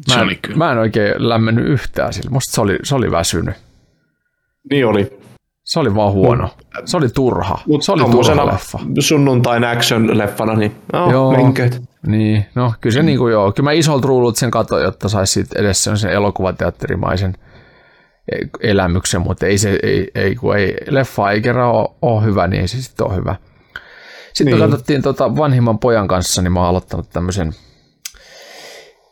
Mä, se en, oli kyllä. mä en oikein lämmennyt yhtään sillä. Musta se oli, se oli väsynyt. Niin oli. Se oli vaan huono. Se oli turha. Mut se oli turha leffa. Sunnuntain action-leffana, niin no, joo, menköt. Niin, no kyllä se mm. niinku joo. Kyllä mä isolta ruulut sen katsoin, jotta saisi edes sen elokuvateatterimaisen elämyksen, mutta ei se, ei, ei, kun ei, leffa ei kerran ole, ole hyvä, niin ei se sitten ole hyvä. Sitten niin. katsottiin tota vanhimman pojan kanssa, niin mä oon aloittanut tämmöisen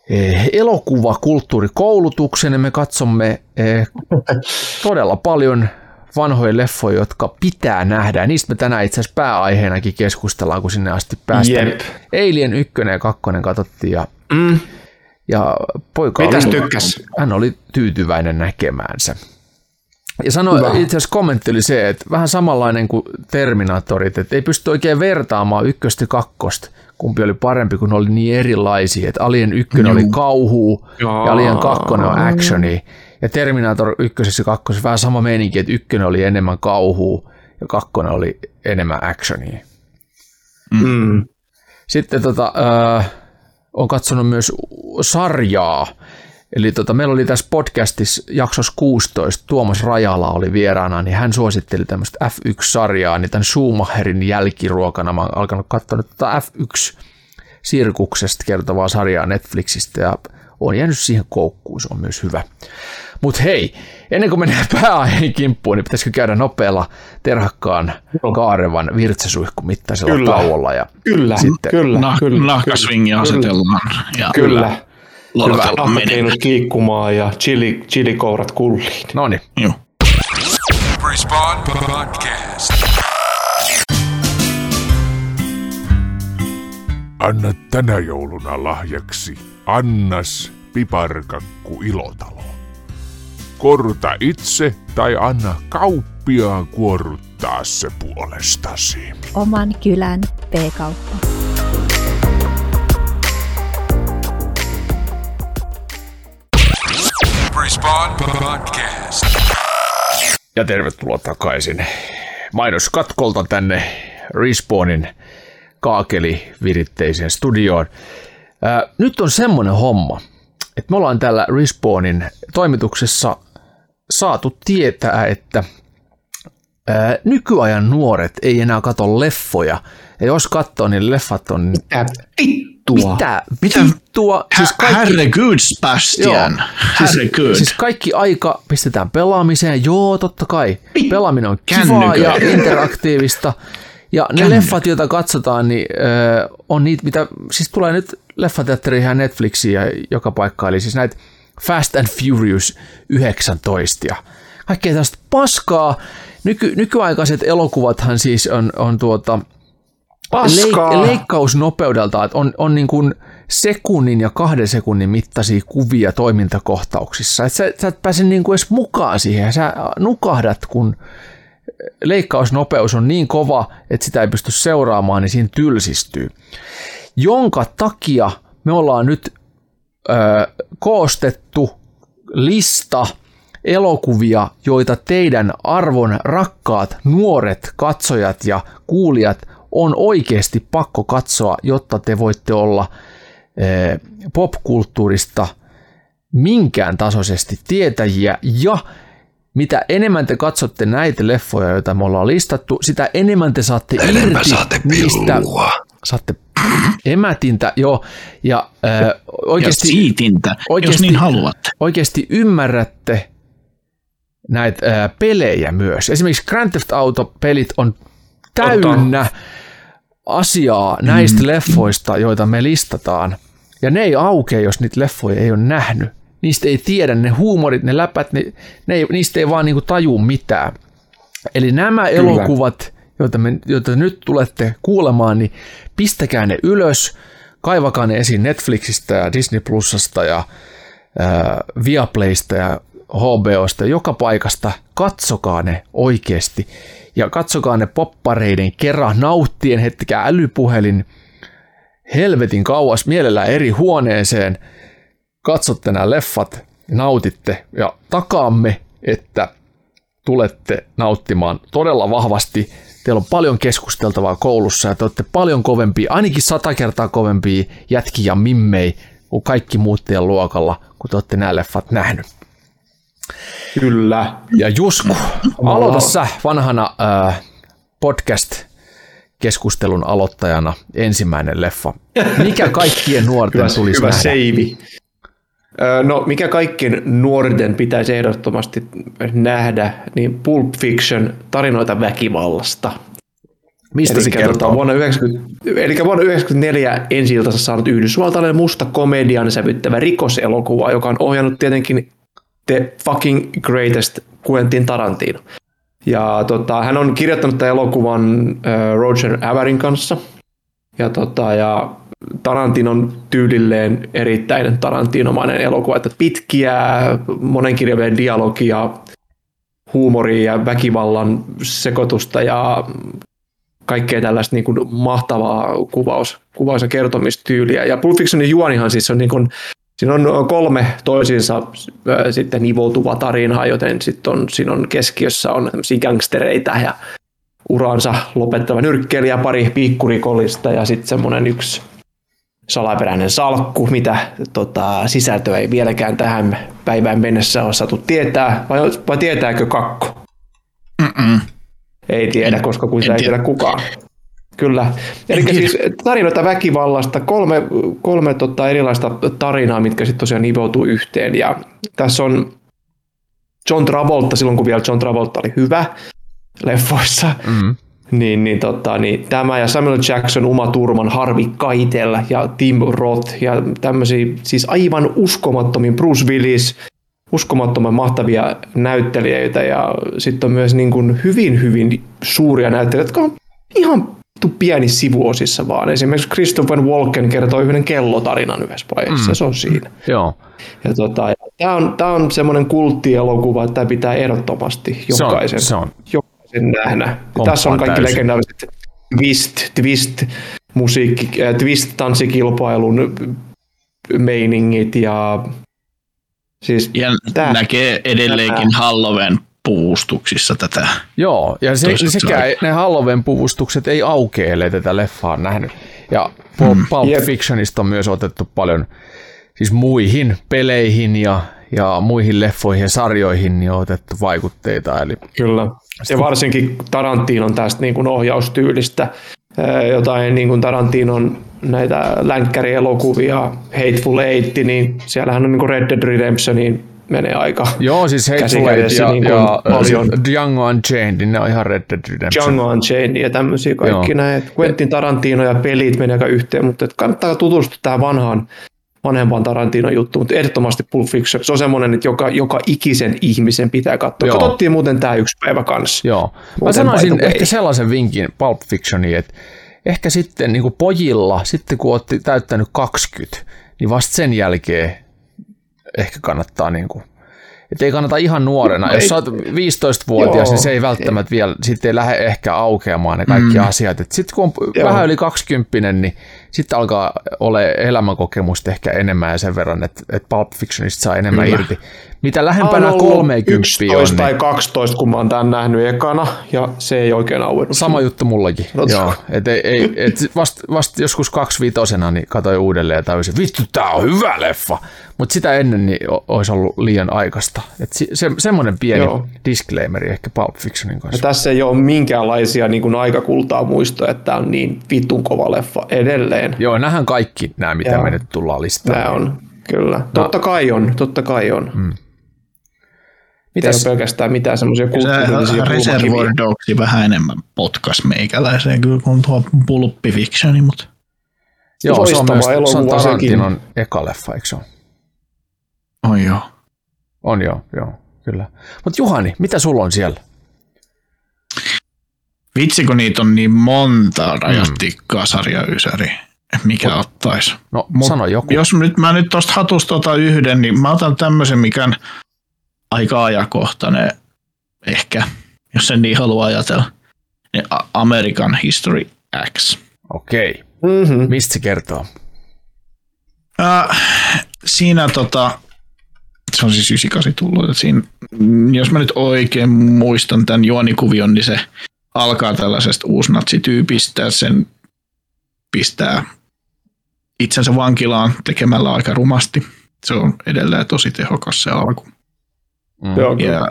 eh, elokuvakulttuurikoulutuksen ja me katsomme eh, todella paljon vanhoja leffoja, jotka pitää nähdä. Niistä me tänään itse asiassa pääaiheenakin keskustellaan, kun sinne asti päästään. Yep. Alien 1 ja 2 katsottiin ja, mm. ja poika Mitäs oli, tykkäs? hän oli tyytyväinen näkemäänsä. Ja sanoi, Hyvä. itse asiassa kommentti oli se, että vähän samanlainen kuin Terminatorit, että ei pysty oikein vertaamaan ykköstä ja kakkosta, kumpi oli parempi, kun ne oli niin erilaisia. Että Alien 1 oli kauhuu ja Alien 2 on actioni. Ja Terminator 1 ja 2 vähän sama meininki, että ykkönen oli enemmän kauhua ja kakkonen oli enemmän actionia. Mm. Sitten tota, äh, on katsonut myös sarjaa. Eli tota, meillä oli tässä podcastissa jaksossa 16, Tuomas Rajala oli vieraana, niin hän suositteli tämmöistä F1-sarjaa, niin tämän Schumacherin jälkiruokana. Mä oon alkanut katsoa nyt tota F1-sirkuksesta kertovaa sarjaa Netflixistä ja on jäänyt siihen koukkuun, se on myös hyvä. Mutta hei, ennen kuin mennään pääaiheen kimppuun, niin pitäisikö käydä nopealla terhakkaan kaarevan virtsasuihku mittaisella Kyllä. tauolla. Ja Kyllä, Sitten- kyllä, Nah, kyllä. nahkasvingi kyllä, asetellaan ja Kyllä. lopetellaan menemään. Nahkakeinot kiikkumaan ja chili, chilikourat kulliin. No niin, Joo. Respawn Podcast. Anna tänä jouluna lahjaksi Annas piparkakku ilotalo. Korta itse tai anna kauppiaan kuorruttaa se puolestasi. Oman kylän P-kauppa. Respawn Podcast. ja tervetuloa takaisin mainoskatkolta tänne Respawnin kaakeliviritteiseen studioon. Ää, nyt on semmonen homma, että me ollaan täällä Respawnin toimituksessa saatu tietää, että ää, nykyajan nuoret ei enää katso leffoja. Ja jos katsoo, niin leffat on... Mitä vittua? Mitä? Mitä? Vittua? Siis kaikki, Herregud, Sebastian. Siis, Herregud. siis kaikki aika pistetään pelaamiseen, joo totta kai. Pelaaminen on kivaa ja Kännyköillä. interaktiivista. Ja ne Känny. leffat, joita katsotaan, niin on niitä, mitä, siis tulee nyt leffateatteriin ja Netflixiin ja joka paikka, eli siis näitä Fast and Furious 19 ja kaikkea tällaista paskaa. Nyky, nykyaikaiset elokuvathan siis on, on tuota, Paskaa. Leik- leikkausnopeudelta, että on, on niin kuin sekunnin ja kahden sekunnin mittaisia kuvia toimintakohtauksissa. Et sä, sä et pääse niin kuin edes mukaan siihen. Sä nukahdat, kun leikkausnopeus on niin kova, että sitä ei pysty seuraamaan, niin siinä tylsistyy. Jonka takia me ollaan nyt ö, koostettu lista elokuvia, joita teidän arvon rakkaat nuoret katsojat ja kuulijat on oikeasti pakko katsoa, jotta te voitte olla eh, popkulttuurista minkään tasoisesti tietäjiä ja mitä enemmän te katsotte näitä leffoja, joita me ollaan listattu, sitä enemmän te saatte Enemmän irti saatte niistä. Saatte emätintä, joo, ja ja oikeasti, siitintä, jos oikeasti- niin haluatte. oikeasti ymmärrätte näitä äh, pelejä myös. Esimerkiksi Grand Theft Auto-pelit on täynnä asiaa näistä mm. leffoista, joita me listataan. Ja ne ei aukea, jos niitä leffoja ei ole nähnyt. Niistä ei tiedä, ne huumorit, ne läpät, ne, ne ei, niistä ei vaan niinku taju mitään. Eli nämä Kyllä. elokuvat, joita, me, joita nyt tulette kuulemaan, niin pistäkää ne ylös, kaivakaa ne esiin Netflixistä ja Disney Plusasta ja ää, Viaplaysta ja HBOsta, joka paikasta, katsokaa ne oikeasti. Ja katsokaa ne poppareiden kerran nauttien, hettikää älypuhelin helvetin kauas mielellään eri huoneeseen, katsotte nämä leffat, nautitte ja takaamme, että tulette nauttimaan todella vahvasti. Teillä on paljon keskusteltavaa koulussa ja te olette paljon kovempia, ainakin sata kertaa kovempia jätkiä ja mimmei kuin kaikki muut teidän luokalla, kun te olette nämä leffat nähnyt. Kyllä. Ja Jusku, aloita sä vanhana äh, podcast-keskustelun aloittajana ensimmäinen leffa. Mikä kaikkien nuorten Hyvä, tulisi hyvä nähdä? seivi. No, mikä kaikkien nuorten pitäisi ehdottomasti nähdä, niin Pulp Fiction, tarinoita väkivallasta. Mistä se Eli, tota, kertoo? vuonna 90, eli vuonna 1994 ensi saanut yhdysvaltalainen musta komedian sävyttävä rikoselokuva, joka on ohjannut tietenkin The Fucking Greatest Quentin Tarantino. Ja tota, hän on kirjoittanut tämän elokuvan äh, Roger Avarin kanssa. Ja, tota, ja Tarantinon tyylilleen erittäin tarantinomainen elokuva, että pitkiä, monenkirjavia dialogia, huumoria ja väkivallan sekoitusta ja kaikkea tällaista niin kuin mahtavaa kuvaus, kuvaus- ja kertomistyyliä. Ja Pulp Fictionin juonihan siis on niin kuin, siinä on kolme toisiinsa äh, sitten nivoutuva tarinaa, joten sitten on, siinä on keskiössä on gangstereita ja uransa lopettava nyrkkeilijä, pari piikkurikollista ja sitten semmoinen yksi salaperäinen salkku, mitä tota, sisältöä ei vieläkään tähän päivään mennessä ole saatu tietää, vai, vai tietääkö kakko? Mm-mm. Ei tiedä, En- koska kun en ei tiedä. kukaan. Kyllä. Eli siis tarinoita väkivallasta, kolme, kolme tota erilaista tarinaa, mitkä sitten tosiaan nivoutuu yhteen. Ja tässä on John Travolta, silloin kun vielä John Travolta oli hyvä leffoissa, Mm. Niin, niin, tota, niin tämä ja Samuel Jackson, Uma Thurman, Harvey Keitel ja Tim Roth ja tämmöisiä siis aivan uskomattomin Bruce Willis, uskomattoman mahtavia näyttelijöitä ja sitten on myös niin kuin hyvin, hyvin suuria näyttelijöitä, jotka on ihan pieni sivuosissa vaan. Esimerkiksi Christopher Walken kertoo yhden kellotarinan yhdessä vaiheessa, mm. se on siinä. Joo. Ja tota, tämä on, tää on semmoinen kulttielokuva, että tämä pitää ehdottomasti Se on, jokaisen, se on. Jokaisen nähdä. Tässä on kaikki täysin. legendaariset twist, twist, musiikki, äh, twist tanssikilpailun meiningit ja siis Ja Tää- näkee edelleenkin Halloween puvustuksissa tätä. Joo, ja se, sekä ei- ne Halloween puvustukset ei aukea, ellei tätä leffaa on nähnyt. Ja Pulp, Mm. Pulp. Fictionista on myös otettu paljon siis muihin peleihin ja, ja muihin leffoihin ja sarjoihin niin on otettu vaikutteita. Eli Kyllä. Ja varsinkin Tarantinon tästä niin kuin ohjaustyylistä, jotain niin kuin Tarantinon näitä länkkärielokuvia, Hateful Eight, niin siellähän on niin kuin Red Dead Redemptioniin menee aika joo, siis Hateful Eight ja, niin ja paljon. sit Django Unchained, niin ne on ihan Red Dead Redemption. Django Unchained ja tämmöisiä kaikki Joo. näin. Quentin Tarantino ja pelit menee aika yhteen, mutta kannattaa tutustua tähän vanhaan vanhempaan Tarantinon juttuun, mutta ehdottomasti Pulp Fiction. Se on semmoinen, että joka, joka ikisen ihmisen pitää katsoa. Joo. Katsottiin muuten tämä yksi päivä kanssa. Joo. Mä Muuten sanoisin ehkä sellaisen vinkin Pulp Fictioniin, että ehkä sitten niin kuin pojilla, sitten kun otti täyttänyt 20, niin vasta sen jälkeen ehkä kannattaa niin kuin, että ei kannata ihan nuorena. No Jos ei- sä oot 15-vuotias, Joo. niin se ei välttämättä vielä, sitten ei lähde ehkä aukeamaan ne kaikki mm. asiat. Sitten kun on Joo. vähän yli 20, niin sitten alkaa olla elämänkokemusta ehkä enemmän ja sen verran, että, että Pulp Fictionista saa enemmän Kyllä. irti. Mitä lähempänä oon ollut 30 on, 11 tai niin 12, kun mä oon tämän nähnyt ekana, ja se ei oikein auennut. Sama juttu mullakin. Oot- Joo, et ei, ei, et vast, vast joskus kaksivitosena niin katsoin uudelleen ja tajusin, vittu tää on hyvä leffa. Mutta sitä ennen niin olisi ollut liian aikaista. Et si, se, semmoinen pieni Joo. disclaimeri ehkä Pulp Fictionin Ja kanssa. tässä ei ole minkäänlaisia niin kuin aikakultaa muistoja, että tämä on niin vitun kova leffa edelleen. Joo, nähdään kaikki nämä, mitä Joo. me nyt tullaan listaan. Nämä on, kyllä. Totta kai on, totta kai on. Mm. Ei Mitäs, ole pelkästään mitään semmoisia kulttuurillisia Se Reservoir. Dogsi vähän enemmän potkas meikäläiseen kyllä kuin tuo Pulppi Fictioni, mutta joo, se on myös se on Tarantinon eka leffa, eikö se ole? oi joo. On joo, joo, kyllä. Mutta Juhani, mitä sulla on siellä? Vitsi, kun niitä on niin monta rajatti kasari ja ysäri. Mikä ottaisi? No, Mut sano joku. Jos nyt mä nyt tosta hatusta otan yhden, niin mä otan tämmöisen, mikä on aika ajankohtainen ehkä, jos sen niin haluaa ajatella. Niin American History X. Okei, Mm-hmm. mistä se kertoo? Äh, siinä tota, se on siis 98 tullut, että siinä, jos mä nyt oikein muistan tämän juonikuvion, niin se alkaa tällaisesta uusnatsityypistä, ja sen pistää itsensä vankilaan tekemällä aika rumasti. Se on edelleen tosi tehokas se alku. Mm. Joo. Ja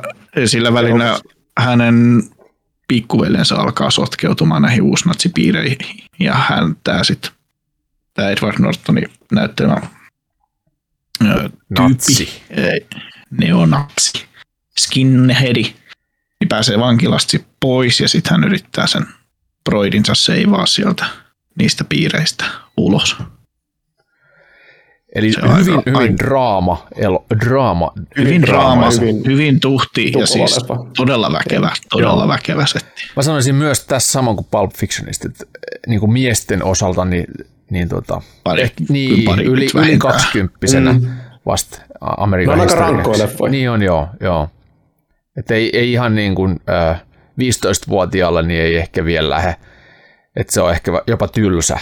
sillä välillä hänen pikkuveljensä alkaa sotkeutumaan näihin uusnatsipiireihin, ja hän tää sitten, tämä Edward Nortonin näyttelemä Natsi. tyyppi, neonatsi, skinheadi, niin pääsee vankilasta sit pois, ja sitten hän yrittää sen broidinsa seivaa sieltä niistä piireistä ulos. Eli Se hyvin, aika- hyvin aika- draama, elo, draama. Hyvin draama, hyvin, hyvin tuhti ja siis todella väkevä, todella väkevä setti. Mä sanoisin myös tässä saman kuin Pulp Fictionista, että niin kuin miesten osalta, niin, niin, tota, Pari- eh, niin pari yli, yli. 20 Mm. vasta Amerikan aika rankkoja leffoja. Niin on, joo. joo. Että ei, ei ihan niin kuin äh, 15-vuotiaalla niin ei ehkä vielä lähde, että se on ehkä jopa tylsä.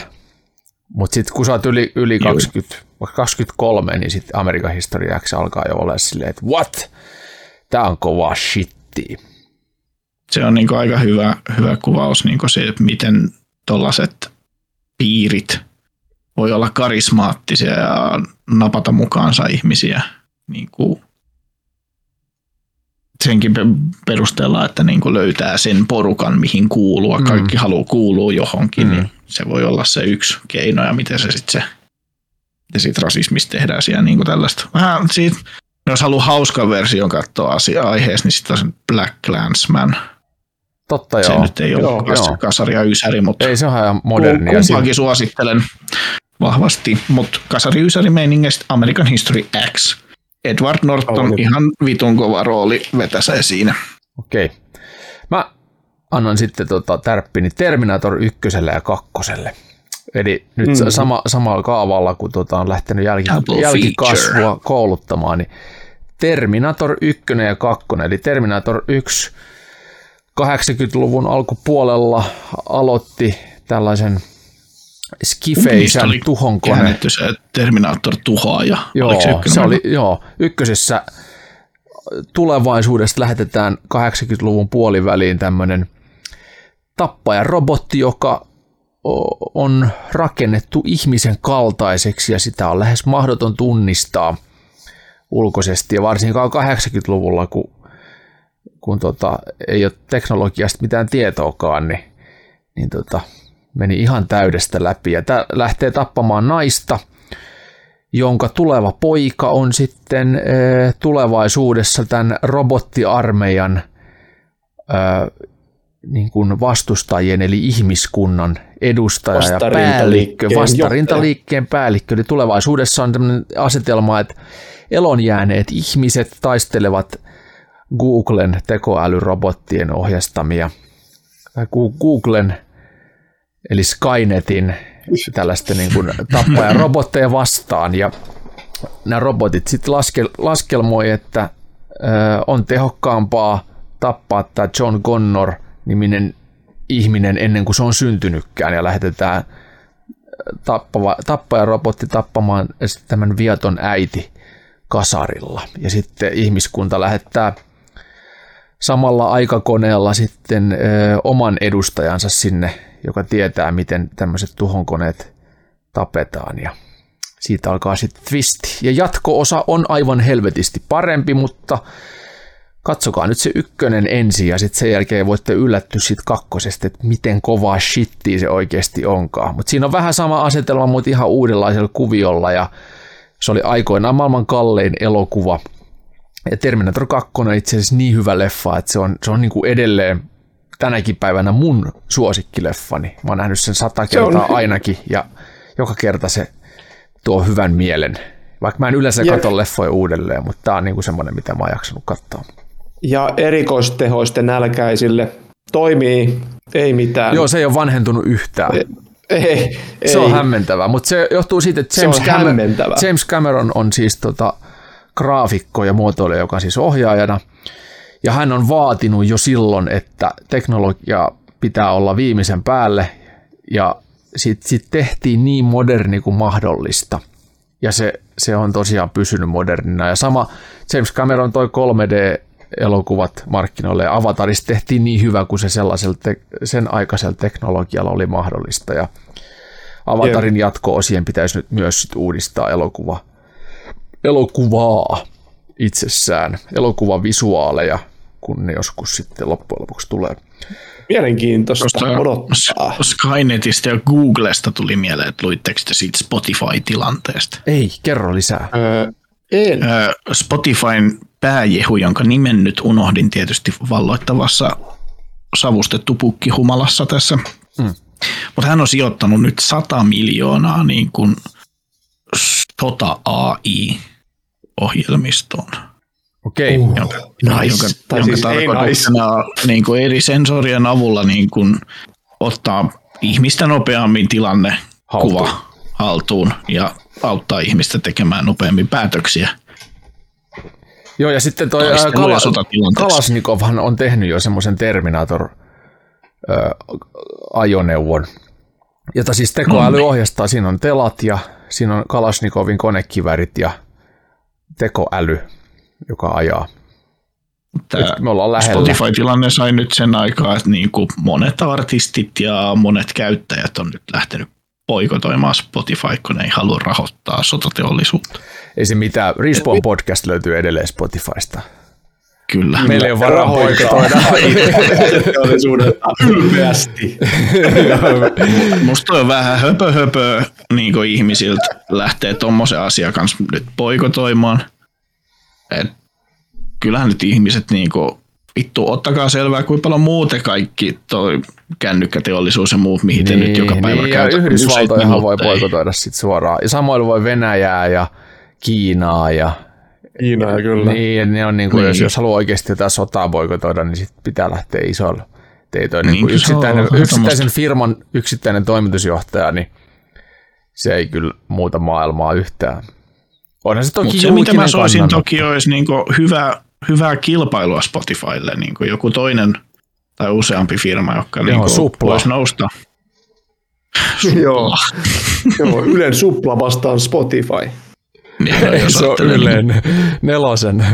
Mutta sitten kun sä oot yli, yli 20, vaikka 23, niin sitten Amerikan historiaksi alkaa jo olla silleen, että what? Tää on kovaa shittiä. se on niin aika hyvä, hyvä kuvaus niin se, että miten tuollaiset piirit voi olla karismaattisia ja napata mukaansa ihmisiä niin kuin senkin perusteella, että niin kuin löytää sen porukan, mihin kuulua. Kaikki mm. haluaa kuulua johonkin, niin mm. niin se voi olla se yksi keino ja miten se sitten se ja sitten rasismista tehdään siellä niin kuin tällaista. Vähän siitä, jos haluaa hauskan version katsoa asia aiheessa, niin sitten on Black Clansman. Totta se joo. nyt ei joo, ole joo. kasari ja ysäri, mutta ei se on ihan moderni. Kumpaakin suosittelen vahvasti, mutta kasari ysäri meiningistä American History X. Edward Norton oh, ihan vitun kova rooli vetäsee siinä. Okei. Okay. Mä annan sitten tota tärppini Terminator ykköselle ja kakkoselle. Eli nyt mm. sama, samalla kaavalla, kun tota on lähtenyt jälki, jälkikasvua kouluttamaan, niin Terminator 1 ja 2, eli Terminator 1 80-luvun alkupuolella aloitti tällaisen skifeisen tuhonkone. se Terminator tuhoaja. Joo, se oli, joo, ykkösessä tulevaisuudesta lähetetään 80-luvun puoliväliin tämmöinen tappaja-robotti, joka on rakennettu ihmisen kaltaiseksi ja sitä on lähes mahdoton tunnistaa ulkoisesti. Ja varsinkaan 80-luvulla, kun, kun tota, ei ole teknologiasta mitään tietoakaan, niin, niin tota, meni ihan täydestä läpi. Ja tämä lähtee tappamaan naista, jonka tuleva poika on sitten e, tulevaisuudessa tämän robottiarmeijan e, niin kuin vastustajien eli ihmiskunnan edustaja ja päällikkö, vastarintaliikkeen päällikkö. Eli tulevaisuudessa on tämmöinen asetelma, että elonjääneet ihmiset taistelevat Googlen tekoälyrobottien ohjastamia, tai Googlen eli Skynetin tällaista niin kuin tappajarobotteja vastaan. Ja nämä robotit sitten laskel, laskelmoi, että ö, on tehokkaampaa tappaa tämä John Connor niminen ihminen ennen kuin se on syntynytkään ja lähetetään tappava, tappajarobotti tappamaan tämän viaton äiti kasarilla. Ja sitten ihmiskunta lähettää samalla aikakoneella sitten ö, oman edustajansa sinne, joka tietää, miten tämmöiset tuhonkoneet tapetaan. Ja siitä alkaa sitten twisti. Ja jatko-osa on aivan helvetisti parempi, mutta katsokaa nyt se ykkönen ensin ja sitten sen jälkeen voitte yllättyä siitä kakkosesta, että miten kovaa shittiä se oikeasti onkaan. Mutta siinä on vähän sama asetelma, mutta ihan uudenlaisella kuviolla ja se oli aikoinaan maailman kallein elokuva. Ja Terminator 2 on itse asiassa niin hyvä leffa, että se on, se on niin kuin edelleen tänäkin päivänä mun suosikkileffani. Mä oon nähnyt sen sata kertaa ainakin ja joka kerta se tuo hyvän mielen. Vaikka mä en yleensä katso leffoja uudelleen, mutta tää on niinku semmoinen, mitä mä oon jaksanut katsoa ja erikoistehoisten nälkäisille toimii, ei mitään. Joo, se ei ole vanhentunut yhtään. Ei, ei, se on hämmentävää, mutta se johtuu siitä, että James, Cameron, James Cameron on siis tota, graafikko ja muotoilija, joka on siis ohjaajana, ja hän on vaatinut jo silloin, että teknologia pitää olla viimeisen päälle, ja sitten sit tehtiin niin moderni kuin mahdollista. Ja se, se on tosiaan pysynyt modernina. Ja sama James Cameron toi 3D elokuvat markkinoille ja Avatarista tehtiin niin hyvä kuin se te- sen aikaisella teknologialla oli mahdollista ja Avatarin yeah. jatko-osien pitäisi nyt myös sit uudistaa elokuva, elokuvaa itsessään, elokuvan visuaaleja, kun ne joskus sitten loppujen lopuksi tulee. Mielenkiintoista Koska odottaa. Skynetistä ja Googlesta tuli mieleen, että luitteko te siitä Spotify-tilanteesta? Ei, kerro lisää. Öö, en. Spotifyn pääjehu, jonka nimen nyt unohdin tietysti valloittavassa savustettu pukki humalassa tässä. Mm. Mutta hän on sijoittanut nyt 100 miljoonaa niin kuin sota AI-ohjelmistoon. Okei. Okay. Uh, jonka, nice. jonka, tai jonka siis tarkoituksena nice. niin kuin eri sensorien avulla niin kuin ottaa ihmistä nopeammin tilanne haltuun. kuva haltuun ja auttaa ihmistä tekemään nopeammin päätöksiä. Joo, ja sitten toi ää, Kala, Kalasnikovhan on tehnyt jo semmoisen Terminator-ajoneuvon, jota siis tekoäly no, ohjastaa. Siinä on telat ja siinä on Kalasnikovin konekivärit ja tekoäly, joka ajaa. Tämä Nyt me ollaan lähellä. Spotify-tilanne sai nyt sen aikaa, että niin kuin monet artistit ja monet käyttäjät on nyt lähtenyt poikotoimaan Spotify, kun ne ei halua rahoittaa sotateollisuutta. Ei se mitään. Respawn podcast löytyy edelleen Spotifysta. Kyllä. Meillä ei ole varaa poikotoida. ylpeästi. Musta on vähän höpö höpö niin ihmisiltä lähtee tuommoisen asian kanssa nyt poikotoimaan. Et kyllähän nyt ihmiset niin kuin, vittu, ottakaa selvää, kuinka paljon muuten kaikki toi kännykkäteollisuus ja muut, mihin te nyt joka päivä niin, ja käytätte Yhdysvaltojahan useita voi poikotoida sit suoraan. Ja samoin voi Venäjää ja Kiinaa ja Kiinaa kyllä. niin, ja ne on niin kuin, Niin. jos, jos haluaa oikeasti jotain sotaa boikotoida, niin sit pitää lähteä isolla teitä. Niin Niin, yksittäinen, yksittäisen firman yksittäinen toimitusjohtaja, niin se ei kyllä muuta maailmaa yhtään. Onhan se toki Mutta se, mitä mä soisin kannanotto. toki, olisi niin hyvä, hyvää kilpailua Spotifylle, niin joku toinen tai useampi firma, joka niin supla. voisi nousta. Joo. Joo, Ylen supla vastaan Spotify. Niin, Se on ajattelee, Ylen nelosen.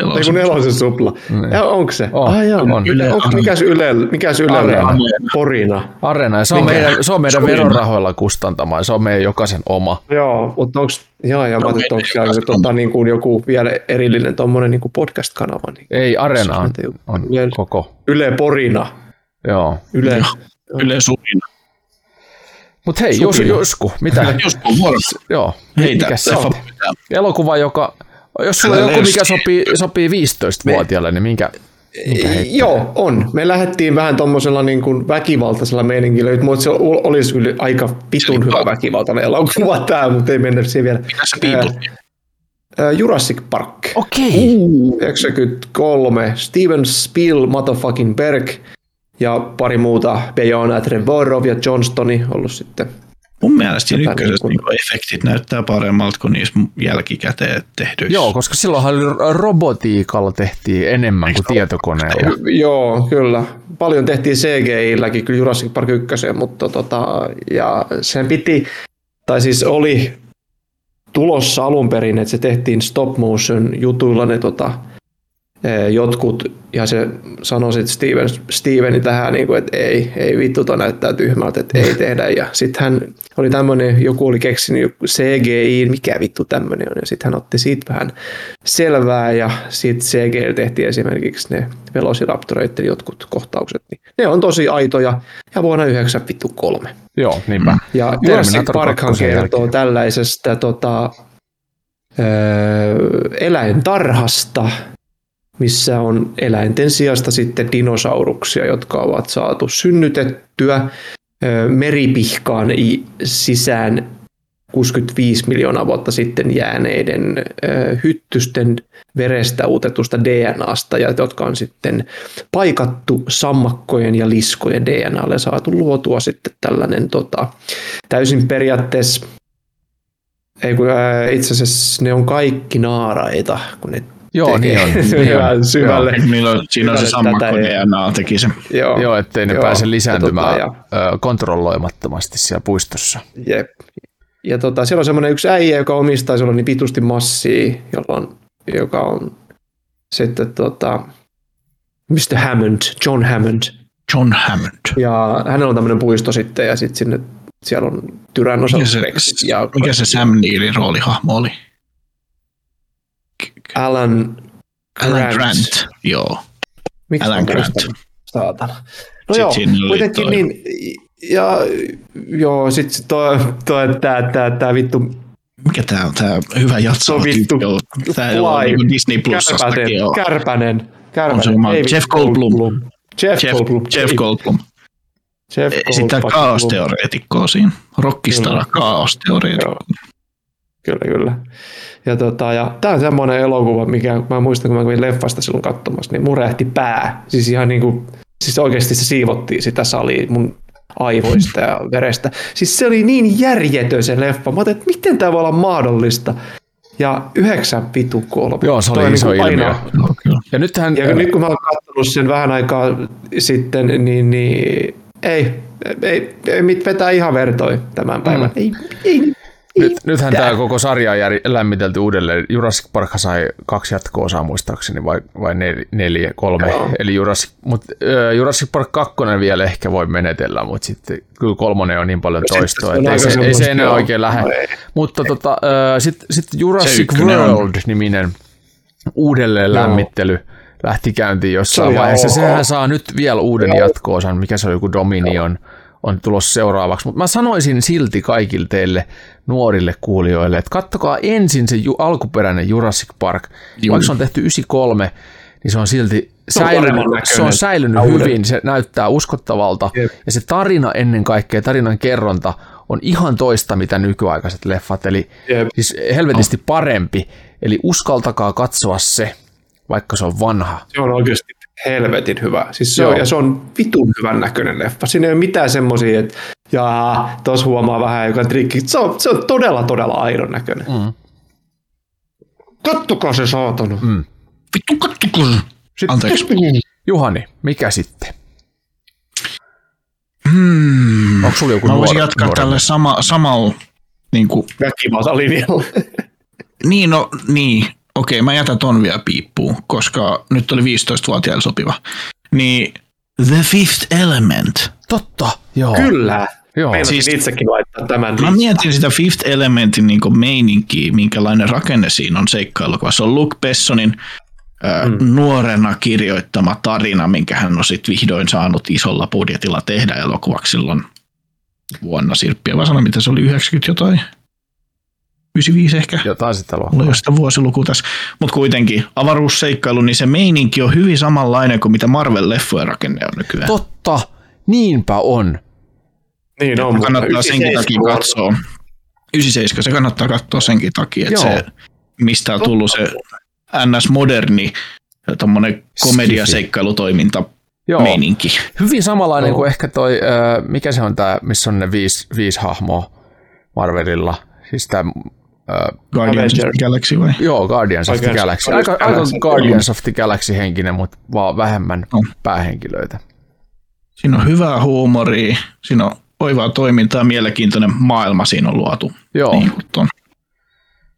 Niin Ei kun nelosen supla. Ja onko se? On, ah, joo. on. Yle, onko, mikäs Yle, mikäs Yle Areena. Porina? Areena, ja se on Mikä? meidän, se on meidän verorahoilla kustantama, ja se on meidän jokaisen oma. Joo, mutta onko, joo, ja mä ajattelin, että onko siellä tota, niin kuin joku vielä erillinen tommonen niin kuin podcast-kanava. Niin. Ei, Areena on, Yle- on Yle- koko. Yle Porina. Joo. Yle. Joo. Yle Surina. Mutta hei, jos, Josku, mitä? Jos on vuorossa, Joo, heitä. mikä se on? Elokuva, joka, jos sulla on joku, mikä sopii, sopii 15-vuotiaalle, niin minkä, minkä heittää? Joo, on. Me lähdettiin vähän tuommoisella niin kuin väkivaltaisella meininillä, mutta se ol- olisi kyllä aika vitun hyvä väkivaltainen elokuva tämä, mutta ei mennä siihen vielä. Piiput? Ää, Jurassic Park. Okei. 93. Steven Spiel, motherfucking Berg ja pari muuta, Bejana Trevorov ja Johnstoni ollut sitten. Mun mielestä siinä ykkösessä niin niin efektit näyttää paremmalta kuin niissä jälkikäteen tehdyissä. Joo, koska silloinhan oli- robotiikalla tehtiin enemmän kuin tietokoneella. Joo, kyllä. Paljon tehtiin CGI-lläkin kyllä Jurassic Park 1, mutta tota, ja sen piti, tai siis oli tulossa alun perin, että se tehtiin stop motion jutuilla ne tota, jotkut, ja se sanoi sitten Steven, Steveni tähän, niin kuin, että ei, ei vittu, toi näyttää tyhmältä, että ei tehdä. Ja sitten hän oli tämmöinen, joku oli keksinyt CGI, mikä vittu tämmöinen on, ja sitten hän otti siitä vähän selvää, ja sitten CGI tehtiin esimerkiksi ne Velociraptoreiden jotkut kohtaukset, niin ne on tosi aitoja, ja vuonna 93. Joo, niinpä. Ja Jurassic Parkhan 2 kertoo tällaisesta tota, öö, eläintarhasta, missä on eläinten sijasta sitten dinosauruksia, jotka ovat saatu synnytettyä meripihkaan sisään 65 miljoonaa vuotta sitten jääneiden hyttysten verestä uutetusta DNAsta, ja jotka on sitten paikattu sammakkojen ja liskojen DNAlle saatu luotua sitten tällainen tota, täysin periaatteessa ei kun, ää, itse asiassa ne on kaikki naaraita, kun ne Joo, niin on. Niin on. Vähän syvälle. Niillä on, siinä on se sammakko DNA teki se. Joo, Joo, ettei ne Joo, pääse ja lisääntymään tota, ö, kontrolloimattomasti siellä puistossa. Jep. Ja tota, siellä on semmoinen yksi äijä, joka omistaa silloin niin vitusti massia, jolla on, joka on sitten tota, Mr. Hammond, John Hammond. John Hammond. Ja hänellä on tämmöinen puisto sitten ja sitten sinne siellä on Mikä Tyrannosaurus se, Rexit ja mikä se Sam Neilin roolihahmo oli? Alan Alan Grant. Grant. Joo. Miksi Alan? Grant. Saatana. No Sit joo, kuitenkin toi- niin, ja joo, sitten toi, toi tää, tää, tää vittu Mikä tää on? Tää hyvä on vittu Tää ei ole Fly. niin Disney Plusastakin Kärpänen, on. Kärpänen, Kärpänen. On se oma Jeff Goldblum. Jeff, Jeff, Goldblum. Jeff Goldblum. Jeff Esittää Goldblum. kaosteoreetikkoa siinä. Rockistara Kyllä. Kyllä, kyllä. Ja, tota, ja tämä on semmoinen elokuva, mikä mä muistan, kun mä kävin leffasta silloin katsomassa, niin murehti pää. Siis ihan niin kuin, siis oikeasti se siivottiin sitä salia mun aivoista ja verestä. Siis se oli niin järjetön se leffa. Mä ajattelin, että miten tämä voi olla mahdollista. Ja yhdeksän vitu kolme. Joo, se oli Toi iso niinku ilmiö. aina-. Ja nythän, Ja nyt kun mä oon katsonut sen vähän aikaa sitten, niin, niin ei, ei, ei mit vetää ihan vertoi tämän päivän. Mm. Ei, ei, Nyt, nythän tämä koko sarja on lämmitelty uudelleen. Jurassic Park sai kaksi jatko-osaa muistaakseni, vai, vai nel, neljä, kolme. Joo. Eli Jurassic, mut, äh, Jurassic Park 2 vielä ehkä voi menetellä, mutta sitten kyllä kolmonen on niin paljon toistoa, että ei se, ei se enää joo. oikein lähde. No ei. Mutta tota, äh, sitten sit Jurassic World-niminen uudelleen lämmittely lähti käyntiin jossain Se vaiheessa. Sehän saa nyt vielä uuden jatko-osan, mikä se on joku Dominion, on tulossa seuraavaksi. Mutta mä sanoisin silti kaikille teille nuorille kuulijoille, että kattokaa ensin se ju- alkuperäinen Jurassic Park. Juu. Vaikka se on tehty 93, niin se on silti on säilynyt, se on säilynyt hyvin, se näyttää uskottavalta. Jep. Ja se tarina ennen kaikkea, tarinan kerronta on ihan toista, mitä nykyaikaiset leffat. Eli Jep. siis helvetisti parempi. Eli uskaltakaa katsoa se, vaikka se on vanha. Se on oikeasti helvetin hyvä. Siis se Joo. on, ja se on vitun hyvän näköinen leffa. Siinä ei ole mitään semmoisia, että jaa, tos huomaa vähän joka trikki. Se on, se on todella, todella aidon näköinen. Mm. Kattokaa se saatana. Mm. Vittu kattuko se? Anteeksi. Juhani, mikä sitten? Hmm. Onko sulla joku Mä voisin jatkaa nuorempi? tälle sama, samalla, niin kuin, Väkivaltalinjalla. niin no, niin, okei, mä jätän ton vielä piippuun, koska nyt oli 15-vuotiaille sopiva. Niin, The Fifth Element. Totta, joo. Kyllä. Joo. Meinasin Siis- itsekin laittaa tämän. Mä mietin sitä Fifth Elementin niin meininkiä, minkälainen rakenne siinä on seikkailukuvassa. Se on Luke Bessonin Mm. nuorena kirjoittama tarina, minkä hän on sitten vihdoin saanut isolla budjetilla tehdä elokuvaksi silloin vuonna Sirppiä. Vai sano, mitä se oli, 90 jotain? 95 ehkä? Jotain sitä luokkaa. ole sitä vuosiluku tässä. Mutta kuitenkin avaruusseikkailu, niin se meininki on hyvin samanlainen kuin mitä Marvel-leffojen rakenne on nykyään. Totta, niinpä on. Niin on, mutta kannattaa senkin 97 takia katsoa. 97, se kannattaa katsoa senkin takia, että Joo. se, mistä on tullut se NS-moderni tommonen komediaseikkailutoiminta Joo. meininki. Hyvin samanlainen Joo. kuin ehkä toi, äh, mikä se on tämä, missä on ne viisi, viisi hahmoa Marvelilla. Siis tämä, äh, Guardians of the Galaxy vai? joo, Guardians of the Galaxy. Aika, aika Galaxy. Guardians of the Galaxy henkinen, mutta vaan vähemmän On. päähenkilöitä. Siinä on hyvää huumoria, siinä on oivaa toimintaa ja mielenkiintoinen maailma siinä on luotu. Joo, Niin kuin ton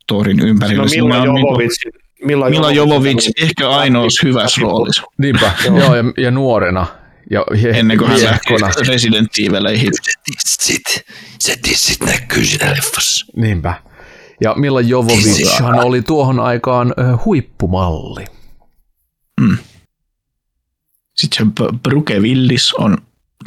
Thorin ympärillä. No Siinä Milla on niinku- Jovovich. Milla, Milla Jovovich on- ehkä ainoassa hyvässä roolissa. niinpä. joo, ja, ja nuorena. Ja he, Ennen kuin hän lähti Resident Evileihin. Sit, se dissit näkyy siinä leffassa. Niinpä. Ja Milla Jovovichan oli tuohon aikaan huippumalli. Sitten se B- Bruce Willis on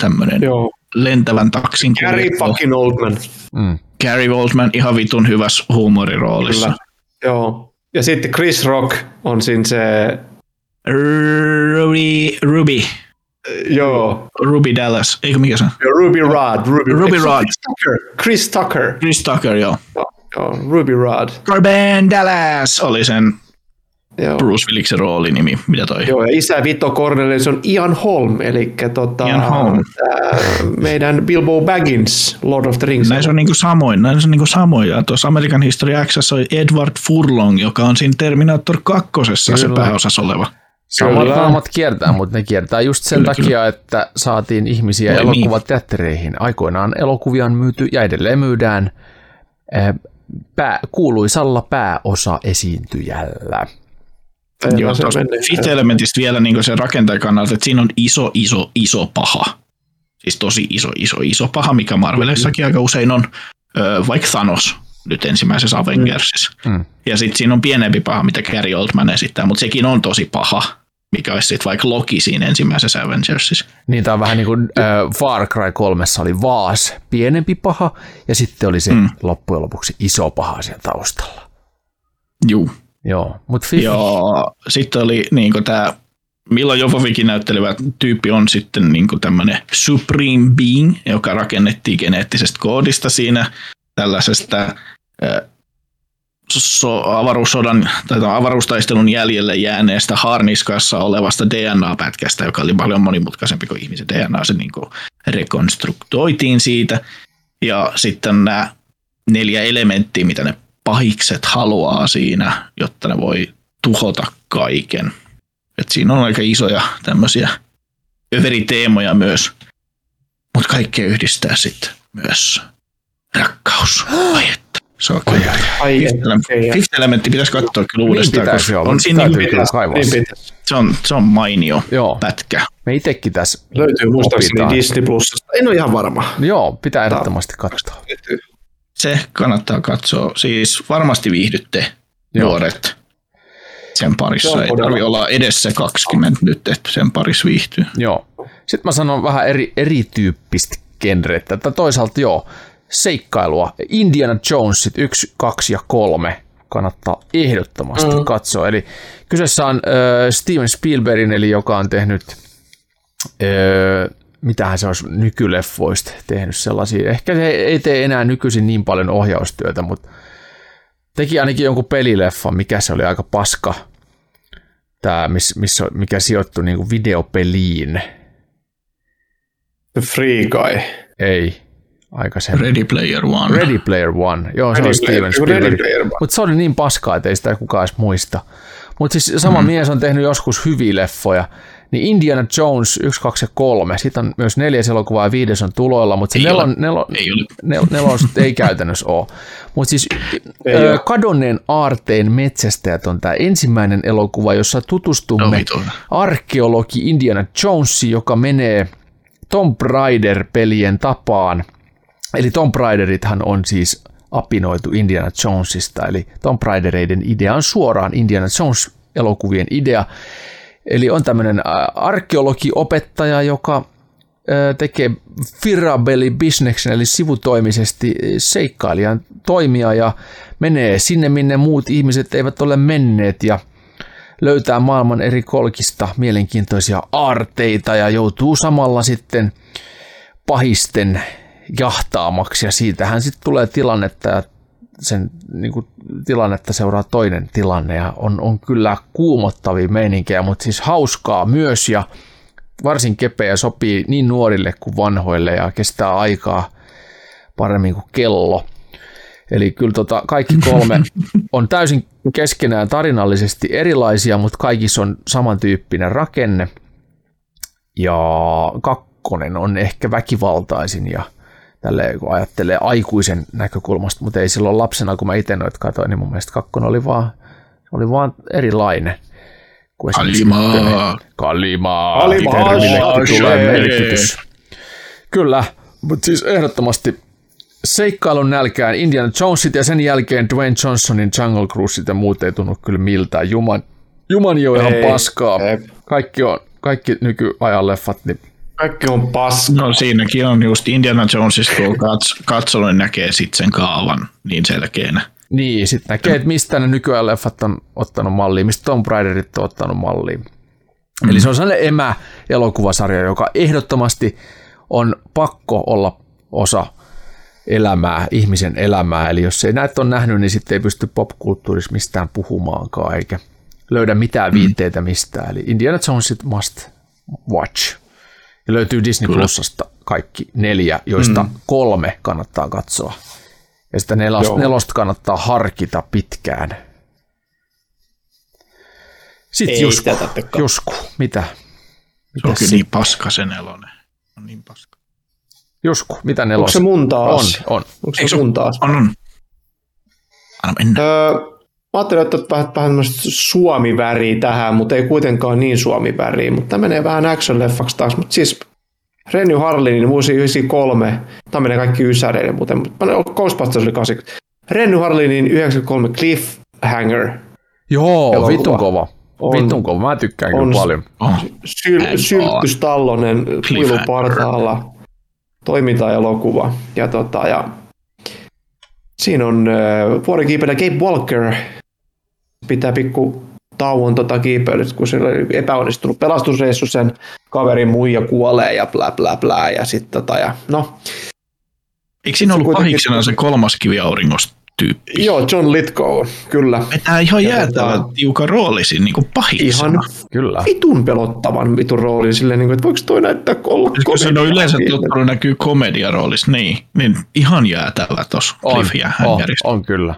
tämmöinen Joo. lentävän taksin Gary kuljettaja. fucking Oldman. Mm. Gary Oldman ihan vitun hyvässä huumoriroolissa. Kyllä. Joo. Ja sitten Chris Rock on siinä se, Ruby, Ruby, joo, Ruby Dallas, eikö mikä se on? Ruby Rod. Ruby, Ruby Rod. Chris Tucker. Chris Tucker. Chris Tucker, joo. Joo, joo, Ruby Rod. Corbin Dallas oli sen Joo. Bruce Williksen roolinimi, mitä toi? Joo, ja isä Vito Cornelius on Ian Holm, eli tota, Ian Holm. tää meidän Bilbo Baggins, Lord of the Rings. Näin se on niinku samoin, näin se on niinku samoin. Ja tuossa American History X oli Edward Furlong, joka on siinä Terminator 2. se Kyllä. pääosassa oleva. Samat Kyllä. naamat kiertää, mutta ne kiertää just sen Kyllä, takia, että saatiin ihmisiä niin. elokuvateattereihin. Aikoinaan elokuvia on myyty ja edelleen myydään eh, pää, kuuluisalla pääosa-esiintyjällä. Joo, se tuosta. Fifth Elementistä vielä niin sen rakentajan kannalta, että siinä on iso, iso, iso paha. Siis tosi iso, iso, iso paha, mikä Marvelissakin aika usein on, vaikka Thanos nyt ensimmäisessä Avengersissa. Mm. Ja sitten siinä on pienempi paha, mitä Gary Oldman esittää, mutta sekin on tosi paha, mikä olisi sitten vaikka Loki siinä ensimmäisessä Avengersissa. Niin tämä on vähän niin kuin äh, Far Cry 3 oli Vaas, pienempi paha, ja sitten oli se mm. Loppujen lopuksi iso paha siellä taustalla. Juu. Joo, mutta Fifi, Ja sitten oli niin tämä Milla Jovovikin näyttelevä tyyppi on sitten niin tämmöinen Supreme Being, joka rakennettiin geneettisestä koodista siinä tällaisesta äh, so, avaruussodan tai avaruustaistelun jäljelle jääneestä harniskassa olevasta DNA-pätkästä, joka oli paljon monimutkaisempi kuin ihmisen DNA. Se niin rekonstruktoitiin siitä. Ja sitten nämä neljä elementtiä, mitä ne pahikset haluaa siinä, jotta ne voi tuhota kaiken. Et siinä on aika isoja tämmöisiä överiteemoja myös, mutta kaikkea yhdistää sitten myös rakkaus. Ai että. Se on kyllä. Ai, Fifth Element-. Fifth Elementti pitäisi katsoa kyllä uudestaan, pitäisi koska on siinä täytyy niinku, kyllä kaivaa Niin se. pitäisi. se, on, se on mainio Joo. pätkä. Me itsekin tässä Löytyy muistaakseni. Disney Plusasta. En ole ihan varma. Joo, pitää ehdottomasti katsoa. Se kannattaa katsoa. Siis varmasti viihdytte Joo. nuoret sen Se parissa. Ei todella- tarvi olla edessä 20 nyt, että sen parissa viihtyy. Joo. Sitten mä sanon vähän eri, erityyppistä genrettä. Tai toisaalta joo, seikkailua. Indiana Jonesit 1, 2 ja 3 kannattaa ehdottomasti mm. katsoa. Eli kyseessä on äh, Steven Spielbergin, eli joka on tehnyt, äh, mitähän se olisi nykyleffoista tehnyt sellaisia. Ehkä se ei tee enää nykyisin niin paljon ohjaustyötä, mutta teki ainakin jonkun pelileffan, mikä se oli aika paska. Tämä, miss, missä, mikä sijoittui niin kuin videopeliin. The Free Guy. Ei, aikaisemmin. Ready Player One. Ready Player One. Joo, se Ready on Steven Spielberg. Mutta se oli niin paskaa, että ei sitä kukaan edes muista. Mutta siis sama mm. mies on tehnyt joskus hyviä leffoja. Niin Indiana Jones 1, 2 ja 3. Siitä on myös neljäs elokuvaa ja viides on tuloilla, mutta se Ei nelon, ole. nelon, Ei ole. nel, nelon ei käytännössä ole. Mutta siis Ei ö, ole. Kadonneen aarteen metsästäjät on tämä ensimmäinen elokuva, jossa No tutustumme vitun. arkeologi Indiana Jonesi, joka menee Tomb Raider-pelien tapaan. Eli Tomb Raiderithan on siis apinoitu Indiana Jonesista, eli Tomb Raidereiden idea on suoraan Indiana Jones-elokuvien idea. Eli on tämmöinen arkeologiopettaja, joka tekee firabeli bisneksen, eli sivutoimisesti seikkailijan toimia ja menee sinne, minne muut ihmiset eivät ole menneet ja löytää maailman eri kolkista mielenkiintoisia aarteita ja joutuu samalla sitten pahisten jahtaamaksi ja siitähän sitten tulee tilannetta ja sen niin kuin, tilannetta seuraa toinen tilanne ja on, on kyllä kuumottavia meininkejä, mutta siis hauskaa myös ja varsin kepeä sopii niin nuorille kuin vanhoille ja kestää aikaa paremmin kuin kello. Eli kyllä tota, kaikki kolme on täysin keskenään tarinallisesti erilaisia, mutta kaikissa on samantyyppinen rakenne. Ja kakkonen on ehkä väkivaltaisin ja tälle kun ajattelee aikuisen näkökulmasta, mutta ei silloin lapsena, kun mä itse noita katsoin, niin mun mielestä kakkonen oli vaan, oli vaan erilainen. kuin Kalimaa. Kalimaa. Kalimaa. Tulee Shee. merkitys. Kyllä, mutta siis ehdottomasti seikkailun nälkään Indiana Jonesit ja sen jälkeen Dwayne Johnsonin Jungle Cruiseit ja muut ei tunnu kyllä miltään. Juman, Juman jo ihan Ei, paskaa. ei. Kaikki, on, kaikki nykyajan leffat, niin Kaikki on paska. No siinäkin on just Indiana Jonesista, kun kats- katsonut, niin näkee sitten sen kaavan niin selkeänä. Niin, sitten näkee, että mistä ne nykyään leffat on ottanut malliin, mistä Tomb Raiderit on ottanut malliin. Mm. Eli se on sellainen emä-elokuvasarja, joka ehdottomasti on pakko olla osa elämää, ihmisen elämää. Eli jos ei näitä ole nähnyt, niin sitten ei pysty popkulttuurissa mistään puhumaankaan, eikä löydä mitään viitteitä mistään. Eli Indiana Jones must watch. Ja löytyy Disney Plusasta kaikki neljä, joista mm. kolme kannattaa katsoa. Ja sitä nelosta, Joo. nelosta kannattaa harkita pitkään. Sitten Ei Jusku. Jusku, mitä? Se on kyllä niin paska se nelonen. On niin paska. Jusku, mitä nelos? Onko se mun taas? On, on. Onko Eikö se se mun taas? On, on. Anna mennä. Öö, mä ajattelin, että vähän, vähän tämmöistä suomi-väriä tähän, mutta ei kuitenkaan niin suomi-väriä, mutta tämä menee vähän action-leffaksi taas, mutta siis Renny Harlinin vuosi 93, tämä menee kaikki ysäreille muuten, mutta Ghostbusters oli 80. Renny Harlinin 93 Cliffhanger Joo, Elokuva. vitun kova. On- vitun kova, mä tykkään on- kyllä paljon. Oh. Syl- Sylppystallonen kuilupartaalla toimintaelokuva. Ja, tota, ja siinä on äh, vuorikiipeilijä Gabe Walker pitää pikku tauon tota kiipeilystä, kun sillä oli epäonnistunut pelastusreissu, sen kaverin muija kuolee ja blä blä blä. Ja sit tota, ja no, Eikö siinä ollut kuitenkin- pahiksena se kolmas kivi auringosta tyyppi? joo, John Lithgow, kyllä. Vetää ihan jäätävä tiukan rooli siinä niin kuin pahiksena. Ihan Kyllä. vitun pelottavan vitun roolin silleen, niin kuin, että voiko toi näyttää olla Koska siinä on yleensä tottunut näkyy komediaroolissa, niin, niin ihan jäätävä tuossa On, on, on kyllä.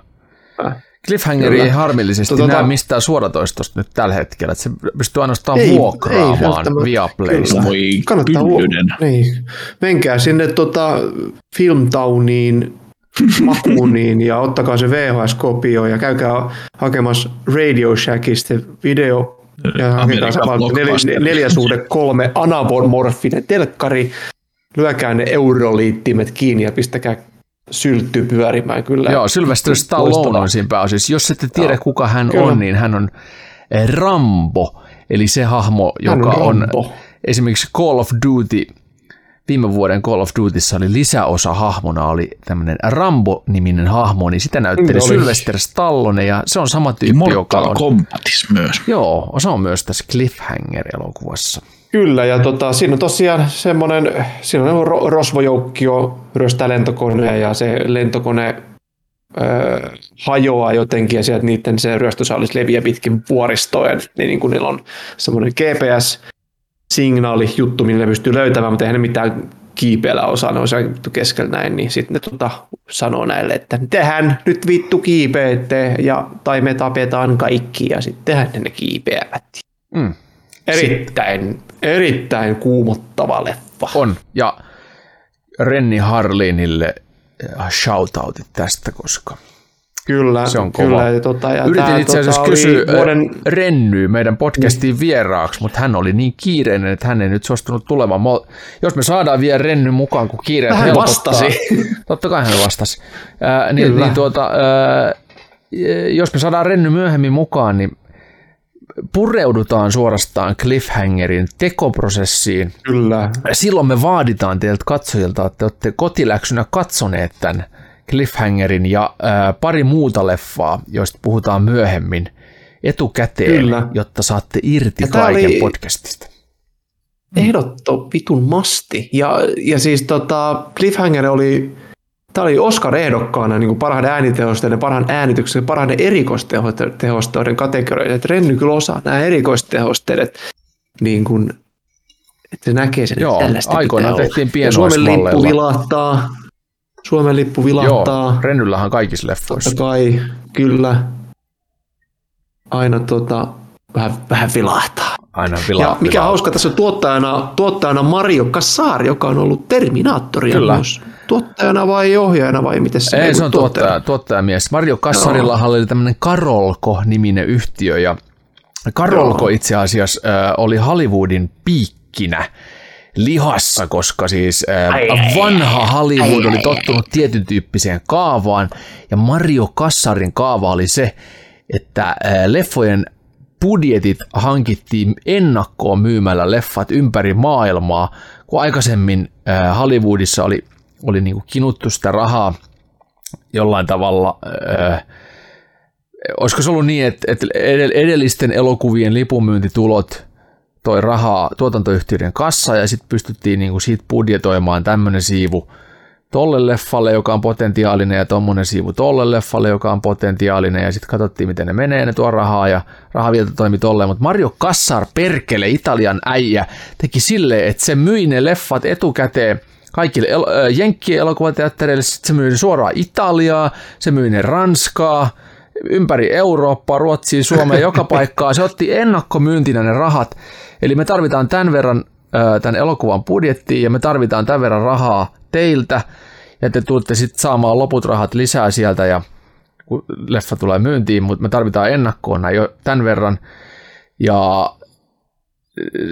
Äh. Cliffhangeri Kyllä. ei harmillisesti Tota- näe mistään suoratoistosta nyt tällä hetkellä. Että se pystyy ainoastaan Ei, ei vuokraamaan välttämättä. Viaplaysta. Voi Kannattaa huo- pyllynen. niin. Menkää sinne tota, Filmtowniin makuuniin ja ottakaa se VHS-kopio ja käykää hakemassa Radio Shackista video ja hakekaa se Amerikan nel, neljä suhde kolme anamorfinen telkkari, lyökää ne euroliittimet kiinni ja pistäkää syltty pyörimään kyllä. Joo, Sylvester Stallone on siinä pääosissa. Jos ette tiedä, Joo, kuka hän kyllä. on, niin hän on eh, Rambo, eli se hahmo, Hän joka on on, Rambo. esimerkiksi Call of Duty, viime vuoden Call of Dutyssa oli lisäosa hahmona, oli tämmöinen Rambo-niminen hahmo, niin sitä näytteli. Sylvester Stallone, ja se on sama tyyppi, joka on... Kombatis myös. Joo, se on myös tässä Cliffhanger-elokuvassa. Kyllä, ja tota, siinä on tosiaan semmoinen, siinä on ro- rosvojoukkio ryöstää lentokoneen ja se lentokone öö, hajoaa jotenkin ja sieltä niiden se ryöstösaalis leviää pitkin vuoristoa ja niin, niin kuin niillä on semmoinen GPS-signaali juttu, millä ne pystyy löytämään, mutta eihän ne mitään kiipeillä osaa, ne on keskellä näin, niin sitten ne tota, sanoo näille, että tehän nyt vittu kiipeette ja, tai me tapetaan kaikki ja sittenhän ne kiipeävät. Mm. Erittäin, erittäin kuumottava leffa. On, ja Renni Harlinille eh, shoutoutit tästä, koska Kyllä, Se on kova. kyllä. Ja tota, ja Yritin tää, itse asiassa tota, kysyä oli vuoden... Rennyä meidän podcastiin vieraaksi, mutta hän oli niin kiireinen, että hän ei nyt suostunut tulemaan. Mä- Jos me saadaan vielä Renny mukaan, kun kiireet Hän helpottaa. vastasi. Totta kai hän vastasi. Ää, niin, Kyllä. niin tuota, ää, jos me saadaan Renny myöhemmin mukaan, niin pureudutaan suorastaan Cliffhangerin tekoprosessiin. Kyllä. Silloin me vaaditaan teiltä katsojilta, että olette kotiläksynä katsoneet tämän Cliffhangerin ja ää, pari muuta leffaa, joista puhutaan myöhemmin etukäteen, Kyllä. jotta saatte irti Ja kaiken oli- podcastista. Ehdotto vitun masti. Ja, ja siis tota, Cliffhanger oli, tämä oli Oscar-ehdokkaana niin kuin parhaiden äänitehosteiden, parhaan äänityksen, parhaiden erikoistehosteiden kategorioita. Että Renny kyllä osaa nämä erikoistehosteet, niin kuin, että se näkee sen, Joo, että tällaista aikoinaan olla. tehtiin Ja Suomen lippu vilahtaa. Suomen lippu vilahtaa. Joo, Rennyllähän kaikissa leffoissa. Totta kai, kyllä. Aina tota, vähän, vähän vilahtaa. Aina Ja vilaa. mikä vilaa. hauska, tässä on tuottajana, tuottajana Mario Kassar, joka on ollut Terminaattoria Kyllä. myös. Tuottajana vai ohjaajana vai miten se Ei, se on tuottaja, tuottajamies. Mario Kassarilla oli tämmöinen Karolko-niminen yhtiö ja Karolko itse asiassa äh, oli Hollywoodin piikkinä lihassa, koska siis äh, vanha Hollywood oli tottunut tietyn tyyppiseen kaavaan ja Mario Kassarin kaava oli se, että äh, leffojen budjetit hankittiin ennakkoon myymällä leffat ympäri maailmaa, kun aikaisemmin äh, Hollywoodissa oli, oli niin kinuttu sitä rahaa jollain tavalla, äh, olisiko se ollut niin, että, että edell- edellisten elokuvien lipunmyyntitulot toi rahaa tuotantoyhtiöiden kassa ja sitten pystyttiin niin kuin siitä budjetoimaan tämmöinen siivu tolle leffalle, joka on potentiaalinen ja tommonen siivu tolle leffalle, joka on potentiaalinen ja sitten katsottiin, miten ne menee, ne tuo rahaa ja rahavielto toimi tolleen, mutta Mario Kassar perkele, Italian äijä, teki silleen, että se myi ne leffat etukäteen kaikille el- Jenkkien elokuvateattereille, sitten se myi suoraan Italiaa, se myi ne Ranskaa, ympäri Eurooppaa, Ruotsia, Suomea, joka paikkaa. Se otti ennakkomyyntinä ne rahat. Eli me tarvitaan tämän verran tämän elokuvan budjettiin ja me tarvitaan tämän verran rahaa teiltä. Ja te tulette sitten saamaan loput rahat lisää sieltä ja kun leffa tulee myyntiin, mutta me tarvitaan ennakkoon näin jo tämän verran. Ja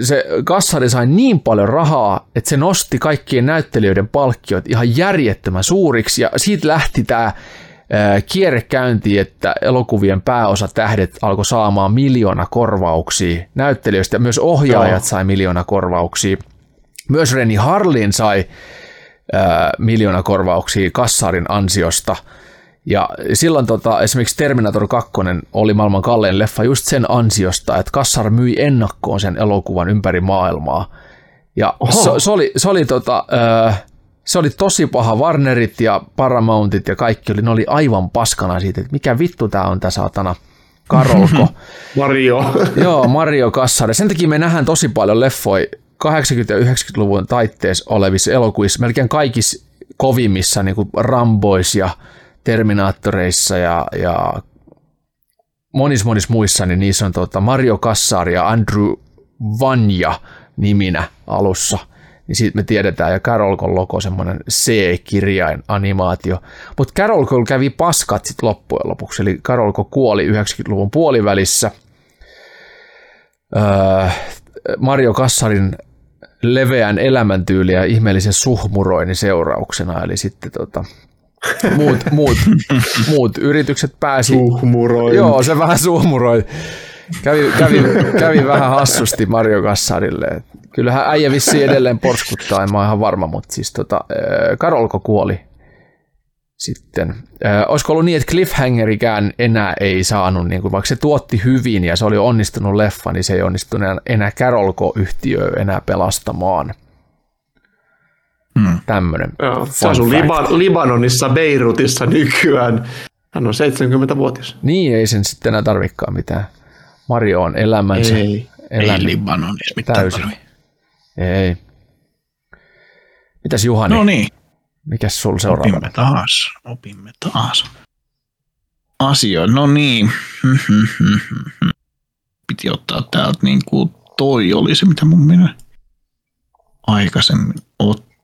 se kassari sai niin paljon rahaa, että se nosti kaikkien näyttelijöiden palkkiot ihan järjettömän suuriksi ja siitä lähti tämä kierrekäynti, että elokuvien pääosatähdet alkoi saamaan miljoona korvauksia näyttelijöistä ja myös ohjaajat sai miljoona korvauksia. Myös Reni Harlin sai miljoona korvauksia kassarin ansiosta. Ja silloin tota, esimerkiksi Terminator 2 oli maailman kallein leffa just sen ansiosta, että Kassar myi ennakkoon sen elokuvan ympäri maailmaa. Ja se, se, oli, se, oli tota, ö, se oli tosi paha. Warnerit ja Paramountit ja kaikki oli, ne oli aivan paskana siitä, että mikä vittu tää on tää saatana Karolko. Mario. Joo, Mario Kassari. Sen takia me nähdään tosi paljon leffoja 80- ja 90-luvun taitteessa olevissa elokuvissa, melkein kaikissa kovimmissa, niin kuin Rambois ja Terminaattoreissa ja, ja monissa monissa muissa, niin niissä on tuota Mario Kassar ja Andrew Vanja niminä alussa. niin siitä me tiedetään, ja Carol logo semmoinen C-kirjain animaatio. Mutta Carol kävi paskat sitten loppujen lopuksi, eli Carol kuoli 90-luvun puolivälissä. Öö, Mario Kassarin leveän elämäntyyli ja ihmeellisen suhmuroinnin seurauksena, eli sitten tota, muut, muut, muut yritykset pääsi... Suhmuroi. Joo, se vähän suhmuroi. Kävi, kävi, kävi vähän hassusti Mario Kassarille. Kyllähän äijä vissi edelleen porskuttaa, en mä ihan varma, mutta siis tota, Karolko kuoli sitten. Äh, olisiko ollut niin, että Cliffhangerikään enää ei saanut, niin kuin, vaikka se tuotti hyvin ja se oli onnistunut leffa, niin se ei onnistunut enää Carolko-yhtiö enää pelastamaan. Hmm. Tämmöinen. Joo, se asuu. Liban, Libanonissa, Beirutissa nykyään. Hän on 70-vuotias. Niin, ei sen sitten enää tarvikaan mitään. Mario on elämänsä. Ei. Ei elänyt Libanonissa mitään täysin. tarvii. Ei. Mitäs Juhani? No niin, Mikäs sul opimme seuraavana? taas. Opimme taas. Asioita, no niin. Piti ottaa täältä niin kuin toi oli se, mitä mun minä aikaisemmin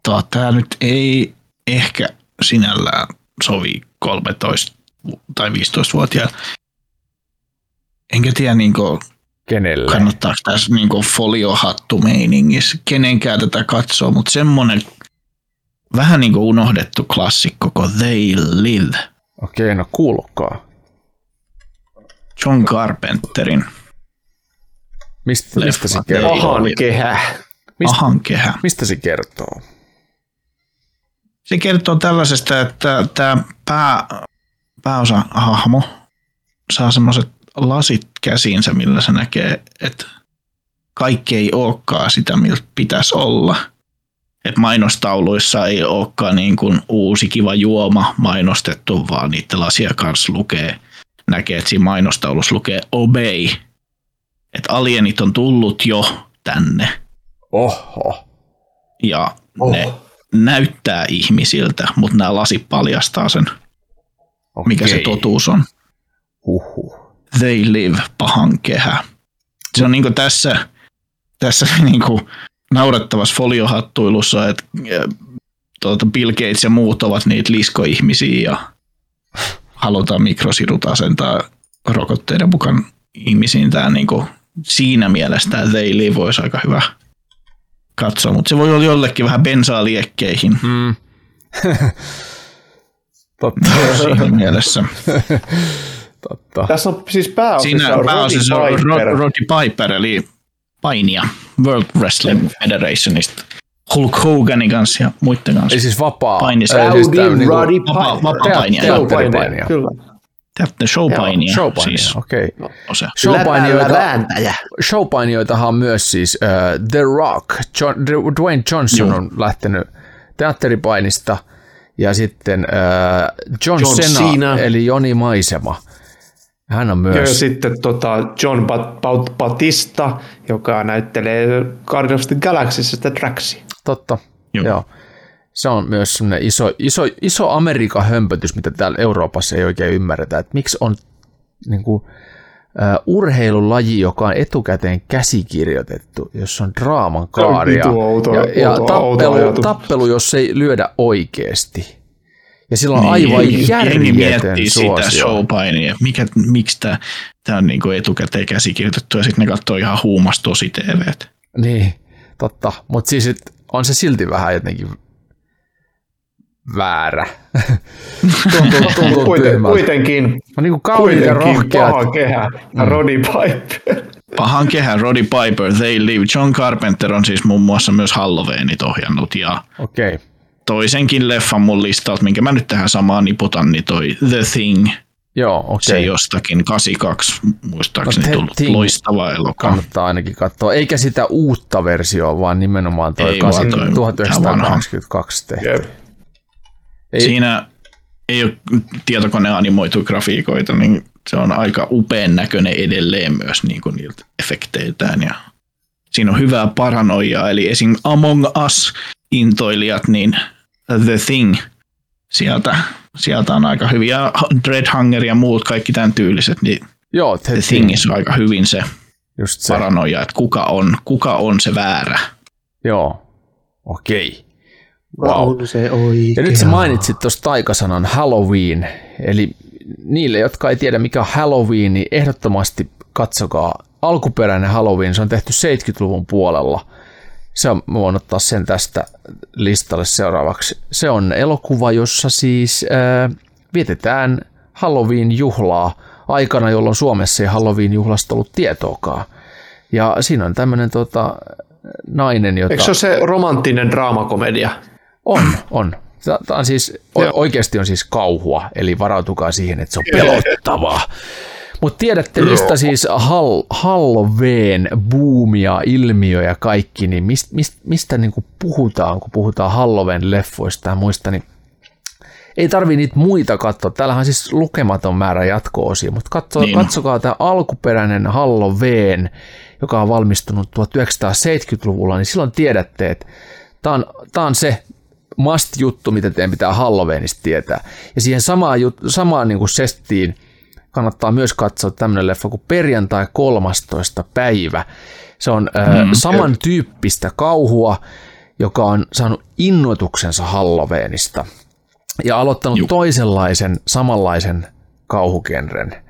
ottaa. Tää nyt ei ehkä sinällään sovi 13 tai 15-vuotiaille. Enkä tiedä, niin kuin, Kenelle? kannattaako tässä niin foliohattu meiningissä kenenkään tätä katsoa, mutta semmonen vähän niin kuin unohdettu klassikko kuin They Live. Okei, no kuulkaa. John Carpenterin Mistä, mistä se kertoo? Ahan kehä. Mistä- Ahan kehä. Mistä se kertoo? Se kertoo tällaisesta, että tämä pää, pääosa hahmo saa semmoiset lasit käsiinsä, millä se näkee, että kaikki ei olekaan sitä, miltä pitäisi olla. Että mainostauluissa ei olekaan niin kuin uusi kiva juoma mainostettu, vaan niiden lasia kanssa lukee, näkee, että siinä mainostaulussa lukee obey. Että alienit on tullut jo tänne Oho. ja oh. ne näyttää ihmisiltä, mutta nämä lasit paljastaa sen, Okei. mikä se totuus on. Huhhuh. They live, pahan kehä. Se on niinku tässä, tässä niinku naurettavassa foliohattuilussa, että tuota Bill Gates ja muut ovat niitä liskoihmisiä ja halutaan mikrosirut asentaa rokotteiden mukaan ihmisiin. Tämä niinku, siinä mielessä tämä They live olisi aika hyvä katsoa, mutta se voi olla jollekin vähän bensaa liekkeihin Mm. Totta. siinä mielessä. Totta. Tässä on siis pääosassa Siinä on pääosassa on Roddy Piper. Rod- Roddy Piper, eli painija World Wrestling Federationista. Hulk Hoganin kanssa ja muiden kanssa. Ei siis vapaa. Painis- ei, siis Rowdy niinku Roddy vapaa- Piper. Teat- Teatteripainija. teatteripainija, Kyllä. Täyttä showpainia. Showpainia, Siis, okei. Showpainijoita, Läpällä vääntäjä. showpainijoitahan on myös siis uh, The Rock, John, Dwayne Johnson Joo. on lähtenyt teatteripainista ja sitten uh, John, John Cena, Cena. eli Joni Maisema. Hän on Ja myös, sitten tota John Bat- Bat- Batista, joka näyttelee Guardians of the Galaxyssa sitä Draxia. totta, Joo. joo. Se on myös semmoinen iso, iso, iso Amerikan hömpötys, mitä täällä Euroopassa ei oikein ymmärretä, että miksi on niin kuin, uh, urheilulaji, joka on etukäteen käsikirjoitettu, jossa on draaman kaari ja, outo- ja, ja outo- outo tappelu, ajatus. tappelu, jos ei lyödä oikeasti. Ja sillä on Niin, aivan järjetön miettii sitä suosio. showpainia. Mikä, miksi tämä tää on niinku etukäteen käsikirjoitettu ja sitten ne katsoo ihan huumas tosi TVt. Niin, totta. Mutta siis et, on se silti vähän jotenkin väärä. tuntuu tuntuu Kuiten, kuitenkin, On niin kuin kauniit ja kuitenkin rohkeat. paha kehä. Mm. Roddy Piper. Pahan kehä, Roddy Piper, They Live. John Carpenter on siis muun muassa myös Halloweenit ohjannut ja Okei. toisenkin leffan mun listalta, minkä mä nyt tähän samaan niputan, niin toi The Thing, Joo, okei. se jostakin 82 muistaakseni No, tullut Thing loistava elokuva. Kannattaa ainakin katsoa. Eikä sitä uutta versiota, vaan nimenomaan toi Ei vaan 8, toi 1982 tehty. Jep. Ei, Siinä ei ole tietokoneanimoitu grafiikoita, niin se on aika upean näköinen edelleen myös niin kuin niiltä efekteiltään. Ja siinä on hyvää paranoiaa, eli esim. Among Us-intoilijat, niin The Thing, sieltä, sieltä on aika hyviä, Dreadhanger ja muut, kaikki tämän tyyliset, niin Joo, The The Thingissä on aika hyvin se Just se. paranoia, että kuka on, kuka on se väärä. Joo. Okei. On se oikea. Ja nyt sä mainitsit tuossa taikasanan Halloween, eli niille, jotka ei tiedä mikä on Halloween, niin ehdottomasti katsokaa alkuperäinen Halloween, se on tehty 70-luvun puolella. Se on, mä voin ottaa sen tästä listalle seuraavaksi. Se on elokuva, jossa siis ää, vietetään Halloween-juhlaa aikana, jolloin Suomessa ei Halloween-juhlasta ollut tietoakaan. Ja siinä on tämmöinen tota, nainen, jota... Eikö se ole se romanttinen draamakomedia? On, on. Tämä on siis, oikeasti on siis kauhua, eli varautukaa siihen, että se on pelottavaa. Mutta tiedätte, mistä siis hall, Halloween buumia, ilmiö ja kaikki, niin mist, mist, mistä niinku puhutaan, kun puhutaan Halloween-leffoista ja muista, niin ei tarvii niitä muita katsoa. Täällähän on siis lukematon määrä jatko-osia, mutta katso, Niin katsokaa tämä alkuperäinen Halloween, joka on valmistunut 1970-luvulla, niin silloin tiedätte, että tämä on, on se must-juttu, mitä teidän pitää Halloweenista tietää. Ja siihen samaan, jut, samaan niin kuin settiin kannattaa myös katsoa tämmöinen leffa kuin Perjantai 13. päivä. Se on mm, samantyyppistä kauhua, joka on saanut innoituksensa Halloweenista ja aloittanut Juh. toisenlaisen, samanlaisen kauhugenren.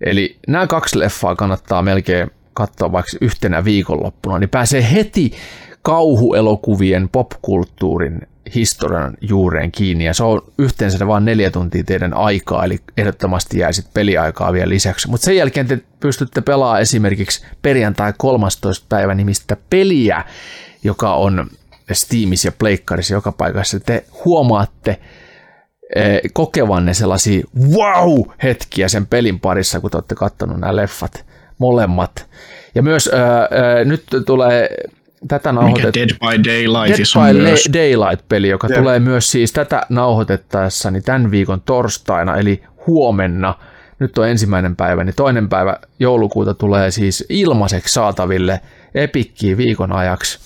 Eli nämä kaksi leffaa kannattaa melkein katsoa vaikka yhtenä viikonloppuna, niin pääsee heti kauhuelokuvien popkulttuurin historian juureen kiinni, ja se on yhteensä vain neljä tuntia teidän aikaa, eli ehdottomasti jää sitten peliaikaa vielä lisäksi. Mutta sen jälkeen te pystytte pelaamaan esimerkiksi perjantai 13. päivä nimistä peliä, joka on Steamissa ja Pleikkarissa joka paikassa. Te huomaatte eh, kokevanne sellaisia wow-hetkiä sen pelin parissa, kun te olette katsonut nämä leffat molemmat. Ja myös ää, ää, nyt tulee tätä Mikä nauhoitettu... Dead by Daylight Dead on by myös. Daylight-peli, joka Jep. tulee myös siis tätä nauhoitettaessa niin tämän viikon torstaina, eli huomenna, nyt on ensimmäinen päivä, niin toinen päivä joulukuuta tulee siis ilmaiseksi saataville Epikkiin viikon ajaksi.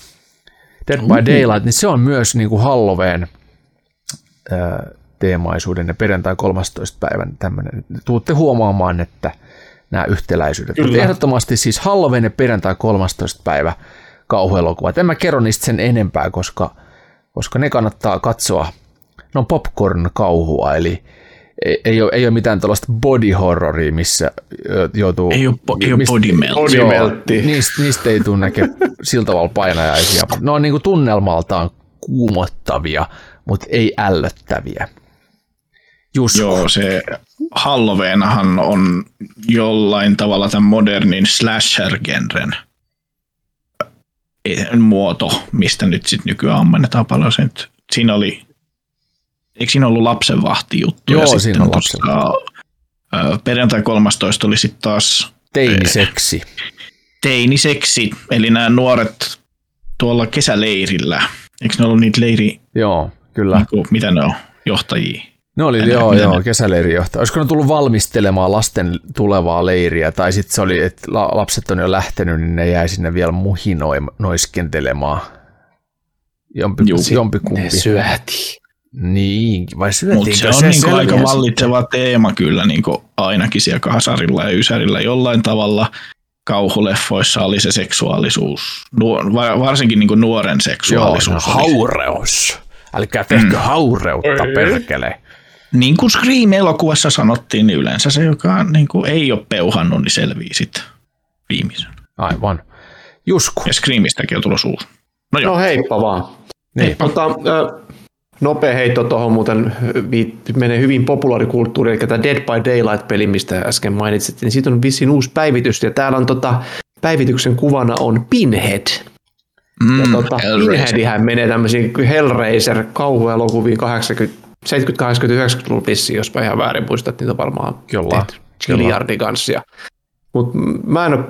Dead by Daylight, niin se on myös niin kuin Halloween teemaisuuden ja perjantai 13. päivän tämmöinen. Tuutte huomaamaan, että nämä yhtäläisyydet. Mutta ehdottomasti siis Halloween ja perjantai 13. päivä kauhuelokuvat. En mä kerro niistä sen enempää, koska, koska ne kannattaa katsoa. Ne on popcorn-kauhua, eli ei, ei, ole, ei ole mitään tällaista body horroria, missä joutuu... Ei ole, bo- ei ole body melt. Body meltti. niistä, niistä ei tule näke sillä tavalla painajaisia. Ne on niinku tunnelmaltaan kuumottavia, mutta ei ällöttäviä. Jusko. Joo, se Halloweenahan on jollain tavalla tämän modernin slasher-genren muoto, mistä nyt sitten nykyään ammennetaan paljon. Se nyt, siinä oli, eikö siinä ollut lapsenvahti juttu? Joo, ja siinä on tuossa, ö, perjantai 13 oli sitten taas Teiniseksi. teiniseksi, eli nämä nuoret tuolla kesäleirillä. Eikö ne ollut niitä leiri, Joo, kyllä. niinku, mitä ne on, johtajia? Ne oli, En joo, tiedä, joo, miten kesäleirijohtaja. Olisiko ne tullut valmistelemaan lasten tulevaa leiriä, tai sitten se oli, että la- lapset on jo lähtenyt, niin ne jäi sinne vielä muhinoiskentelemaan. Jompi, Juu. jompikumpi. Ne syötiin. Niin, vai Mutta syötiinkö se on se niinku aika vallitseva teema kyllä niinku ainakin siellä Kasarilla ja Ysärillä jollain tavalla. Kauhuleffoissa oli se seksuaalisuus, nuor, va- varsinkin niinku nuoren Joo, seksuaalisuus. no, oli se. haureus. Älkää tehkö mm. haureutta, perkele. Niin kuin Scream-elokuvassa sanottiin, niin yleensä se, joka niinku ei ole peuhannut, niin selvii sitten viimeisen. Aivan. Jusku. Ja Screamistäkin on tulossa uusi. No joo, No heippa vaan. Niin. Tota, ö, nopea heitto tuohon muuten menee hyvin populaarikulttuuriin, eli tämä Dead by Daylight-peli, mistä äsken mainitsit, niin siitä on vissiin uusi päivitys, ja täällä on tota, päivityksen kuvana on Pinhead. mm, Ja tota, Hellraiser. Pinheadihän menee tämmöisiin Hellraiser kauhuelokuviin 80, 70, 80, 90-luvun vissiin, jos mä ihan väärin muistan, että niitä on varmaan Gilliardin kanssa. Mutta mä en ole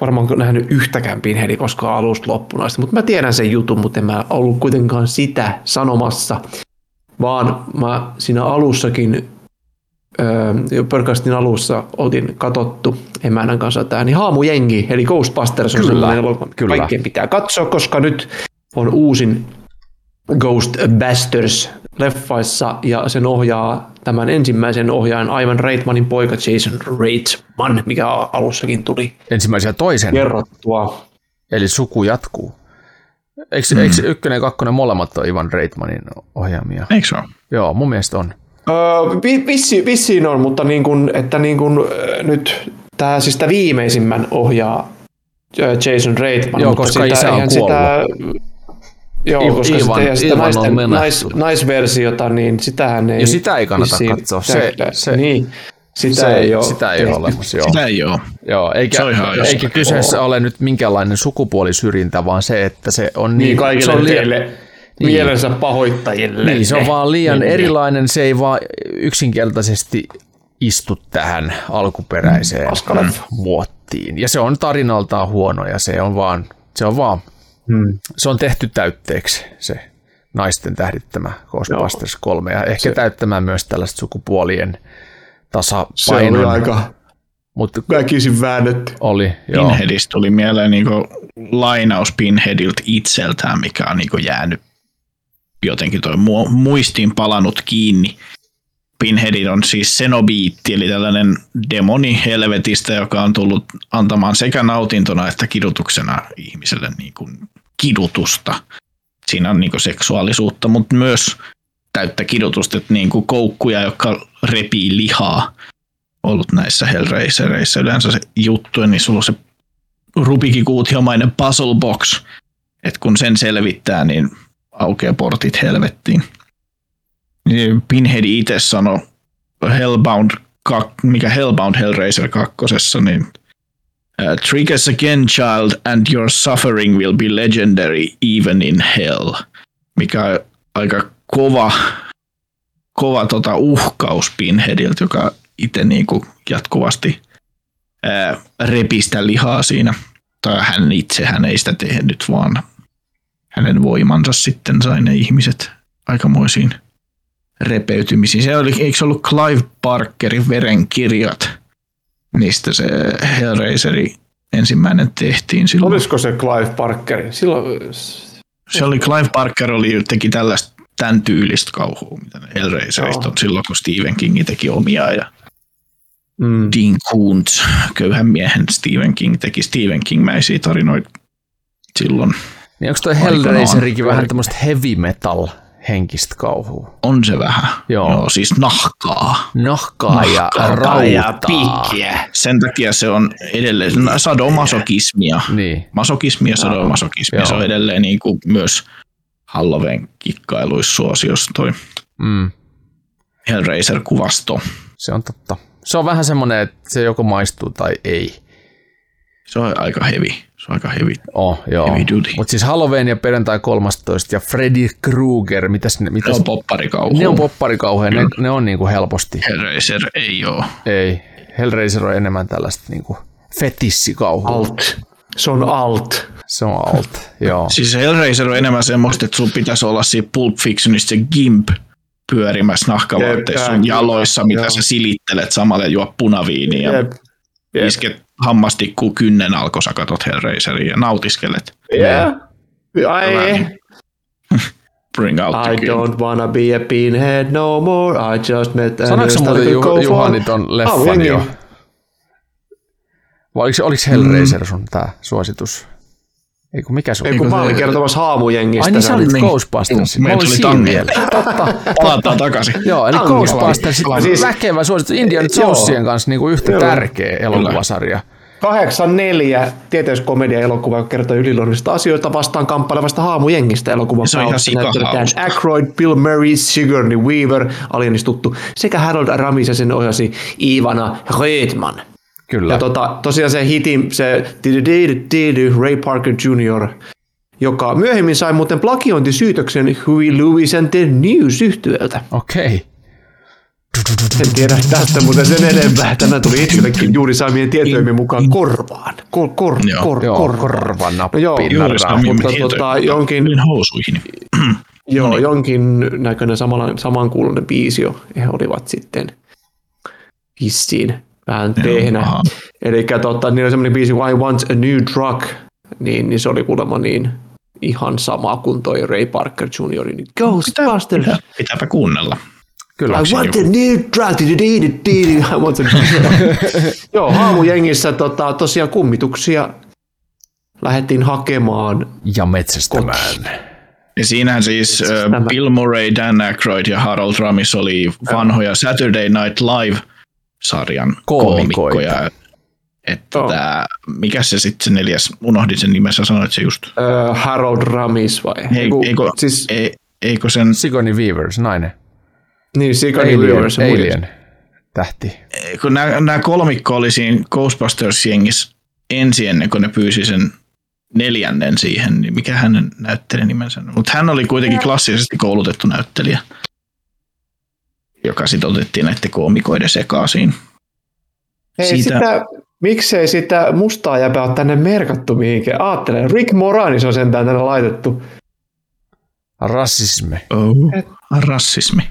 varmaan nähnyt yhtäkään Pinheadia koskaan alusta loppuun asti, mutta mä tiedän sen jutun, mutta en mä ollut kuitenkaan sitä sanomassa, vaan mä siinä alussakin, öö, podcastin alussa otin katottu emännän kanssa tämä, niin Haamujengi, eli Ghostbusters on Kyllä, sellainen elokuva, kyllä. kaikkien pitää katsoa, koska nyt on uusin Ghostbusters leffaissa ja sen ohjaa tämän ensimmäisen ohjaajan Ivan Reitmanin poika Jason Reitman, mikä alussakin tuli Ensimmäisen ja toisen, kerrottua. eli suku jatkuu. Eikö, mm. eikö ykkönen ja kakkonen molemmat ole Ivan Reitmanin ohjaamia? Eikö se ole? Joo, mun mielestä on. Öö, vi, vissi, vissiin on, mutta niin kuin, että niin kuin, äh, nyt tämä siis tämä viimeisimmän ohjaa Jason Reitman. Joo, mutta koska isä on eihän Sitä, joo, koska Ivan- sitä, eihän sitä Ivan naisten, menehtynyt. nais, naisversiota, niin sitähän ei Ja sitä ei kannata vissiin katsoa. Se- tehdä. se- niin, sitä se, ei ole sitä ei ole olemassa, joo. Sitä ei ole. Joo, eikä, Se on ihan eikä jossain. kyseessä ole nyt minkäänlainen sukupuolisyrjintä, vaan se, että se on niin, Niin kaikille se on liian, teille Niin. mielensä pahoittajille. niin, se on vaan liian Niin. erilainen, se ei vaan yksinkertaisesti istu tähän alkuperäiseen Paskaleffa. muottiin. Ja se on tarinaltaan huono ja se on vaan, se on vaan, Hmm. se on tehty täytteeksi se naisten tähdittämä Ghostbusters 3 ja ehkä täyttämään myös tällaista sukupuolien Se oli tasapainon. aika Mutta väkisin väännetty. oli, joo. Pinheadista tuli mieleen niinku lainaus Pinheadilta itseltään, mikä on niinku jäänyt jotenkin toi mu- muistiin palannut kiinni. Pinheadin on siis Cenobiitti, eli tällainen demoni helvetistä, joka on tullut antamaan sekä nautintona että kidutuksena ihmiselle niin kuin kidutusta. Siinä on niin kuin seksuaalisuutta, mutta myös täyttä kidutusta, että niin kuin koukkuja, jotka repii lihaa ollut näissä Hellraisereissa. Yleensä se juttu, niin sulla on se rubikikuutiomainen puzzle box, että kun sen selvittää, niin aukeaa portit helvettiin. Niin Pinhead itse sanoi Hellbound, mikä Hellbound Hellraiser kakkosessa, niin uh, Trick us again, child, and your suffering will be legendary even in hell. Mikä aika kova, kova tota uhkaus Pinheadilta, joka itse niinku jatkuvasti ää, repistä lihaa siinä. Tai hän itse, hän ei sitä tehnyt, vaan hänen voimansa sitten sai ne ihmiset aikamoisiin repeytymisiin. Se oli, eikö se ollut Clive Parkerin verenkirjat, mistä se Hellraiseri ensimmäinen tehtiin silloin. Olisiko se Clive Parker? Silloin, Se oli Clive Parker oli, teki tällaista tämän tyylistä kauhua, mitä ne Hellraiserista Joo. on silloin, kun Stephen King teki omia ja mm, Dean Koontz, köyhän miehen Stephen King, teki Stephen King-mäisiä tarinoita silloin. Niin onko toi. Hellraiserikin vähän tämmöistä heavy metal henkistä kauhua? On se vähän. Joo. Joo siis nahkaa. Nahkaa ja Nahkaa ja rautaa. Sen takia se on edelleen sadomasokismia. Niin. Masokismi ja sadomasokismi. Joo. Se on edelleen niin kuin myös Halloween kikkailuissuosiossa toi Mm, Hellraiser-kuvasto. se on totta. Se on vähän semmoinen, että se joko maistuu tai ei. Se on aika heavy. Se on aika heavy. Oh, joo. Heavy duty. Mutta siis Halloween ja perjantai 13 ja Freddy Krueger, mitäs ne, mitäs, on popparikauhu. ne on popparikauheja, ne, ne on niinku helposti. Hellraiser ei ole. Ei. Hellraiser on enemmän tällaista niinku fetissikauhua. alt. Se on alt. Se on alt, joo. Siis Hellraiser on enemmän semmoista, että sun pitäisi olla siinä Pulp Fictionista se gimp pyörimässä nahkavaatteissa sun jaloissa, mitä joo. sä silittelet samalla ja juo punaviiniä ja Jep. Jep. isket hammastikku kynnen alko, sä katot Hellraiseria ja nautiskelet. Yeah. I, Bring out the I gimp. don't wanna be a pinhead no more. I just met a Sanoiko muuten Ju- Juhani ton leffan jo? Vai oliko, oliko Hellraiser sun tää suositus? Ei kun mikä sun? Ei kun mä olin kertomassa haamujengistä. Ai niin sä olit niin. Ghostbusters. Mä meillä olin tuli siinä vielä. Totta. Palataan takaisin. Joo, eli. Ghostbusters, Siis- siis väkevä suositus. Indiana Jonesien kanssa niin kuin yhtä Joo. tärkeä elokuvasarja. 84 tieteiskomedian elokuva, joka kertoo yliluonnollisista asioista vastaan kamppailevasta haamujengistä elokuvan Se on ihan näyttelevät Dan sikahauska. Aykroyd, Bill Murray, Sigourney Weaver, alienista tuttu, sekä Harold Ramis ja sen ohjasi Ivana Reitman. Kyllä. Ja tota, tosiaan se hitin, se Ray Parker Jr., joka myöhemmin sai muuten plagiointisyytöksen Huey Lewis and the News yhtyöltä. Okei. En tiedä tästä, mutta sen enempää. Tämä tuli itsellekin juuri saamien tietojen mukaan korvaan. Kor, kor, Joo. kor, Joo, korvaan. korvanappi. No joo, Juuri mutta tietojen tota, mukaan jonkin- housuihin. Joo, jonkin näköinen samalla, samankuulunen biisio he olivat sitten vissiin vähän tehnä. aha. Eli tota, niillä oli semmoinen biisi I Want a New Drug, niin, niin se oli kuulemma niin ihan sama kuin toi Ray Parker Jr. Niin Ghostbusters. Pitää, pitääpä kuunnella. Kyllä. I want a new drug. I want a new drug. Joo, haamujengissä tota, tosiaan kummituksia lähdettiin hakemaan Ja metsästämään. Ja siinähän siis Tämä- Bill Murray, Dan Aykroyd ja Harold Ramis oli vanhoja Saturday Night Live-sarjan Koomikoita. koomikkoja. Että Joo. tää, mikä se sitten se neljäs, unohdin sen nimessä, sanoit se just. Ö, Harold Ramis vai? Ei, Joku- eikö, siis, ei, eikö sen, Sigourney Weavers, nainen. niin, Sigourney Alien, Weaver, se muiden- Alien tähti. kun nämä, nämä kolmikko oli siinä Ghostbusters-jengissä ensin ennen kuin ne pyysi sen neljännen siihen, niin mikä hänen näyttelijän nimensä on. Mutta hän oli kuitenkin klassisesti koulutettu näyttelijä, joka sitten otettiin näiden koomikoiden sekaisin. Ei Siitä- sitä, miksei sitä mustaa jäpää ole tänne merkattu mihinkään? Aattelen, Rick Moranis on sentään tänne laitettu. Rasismi. Oh. Rassismi.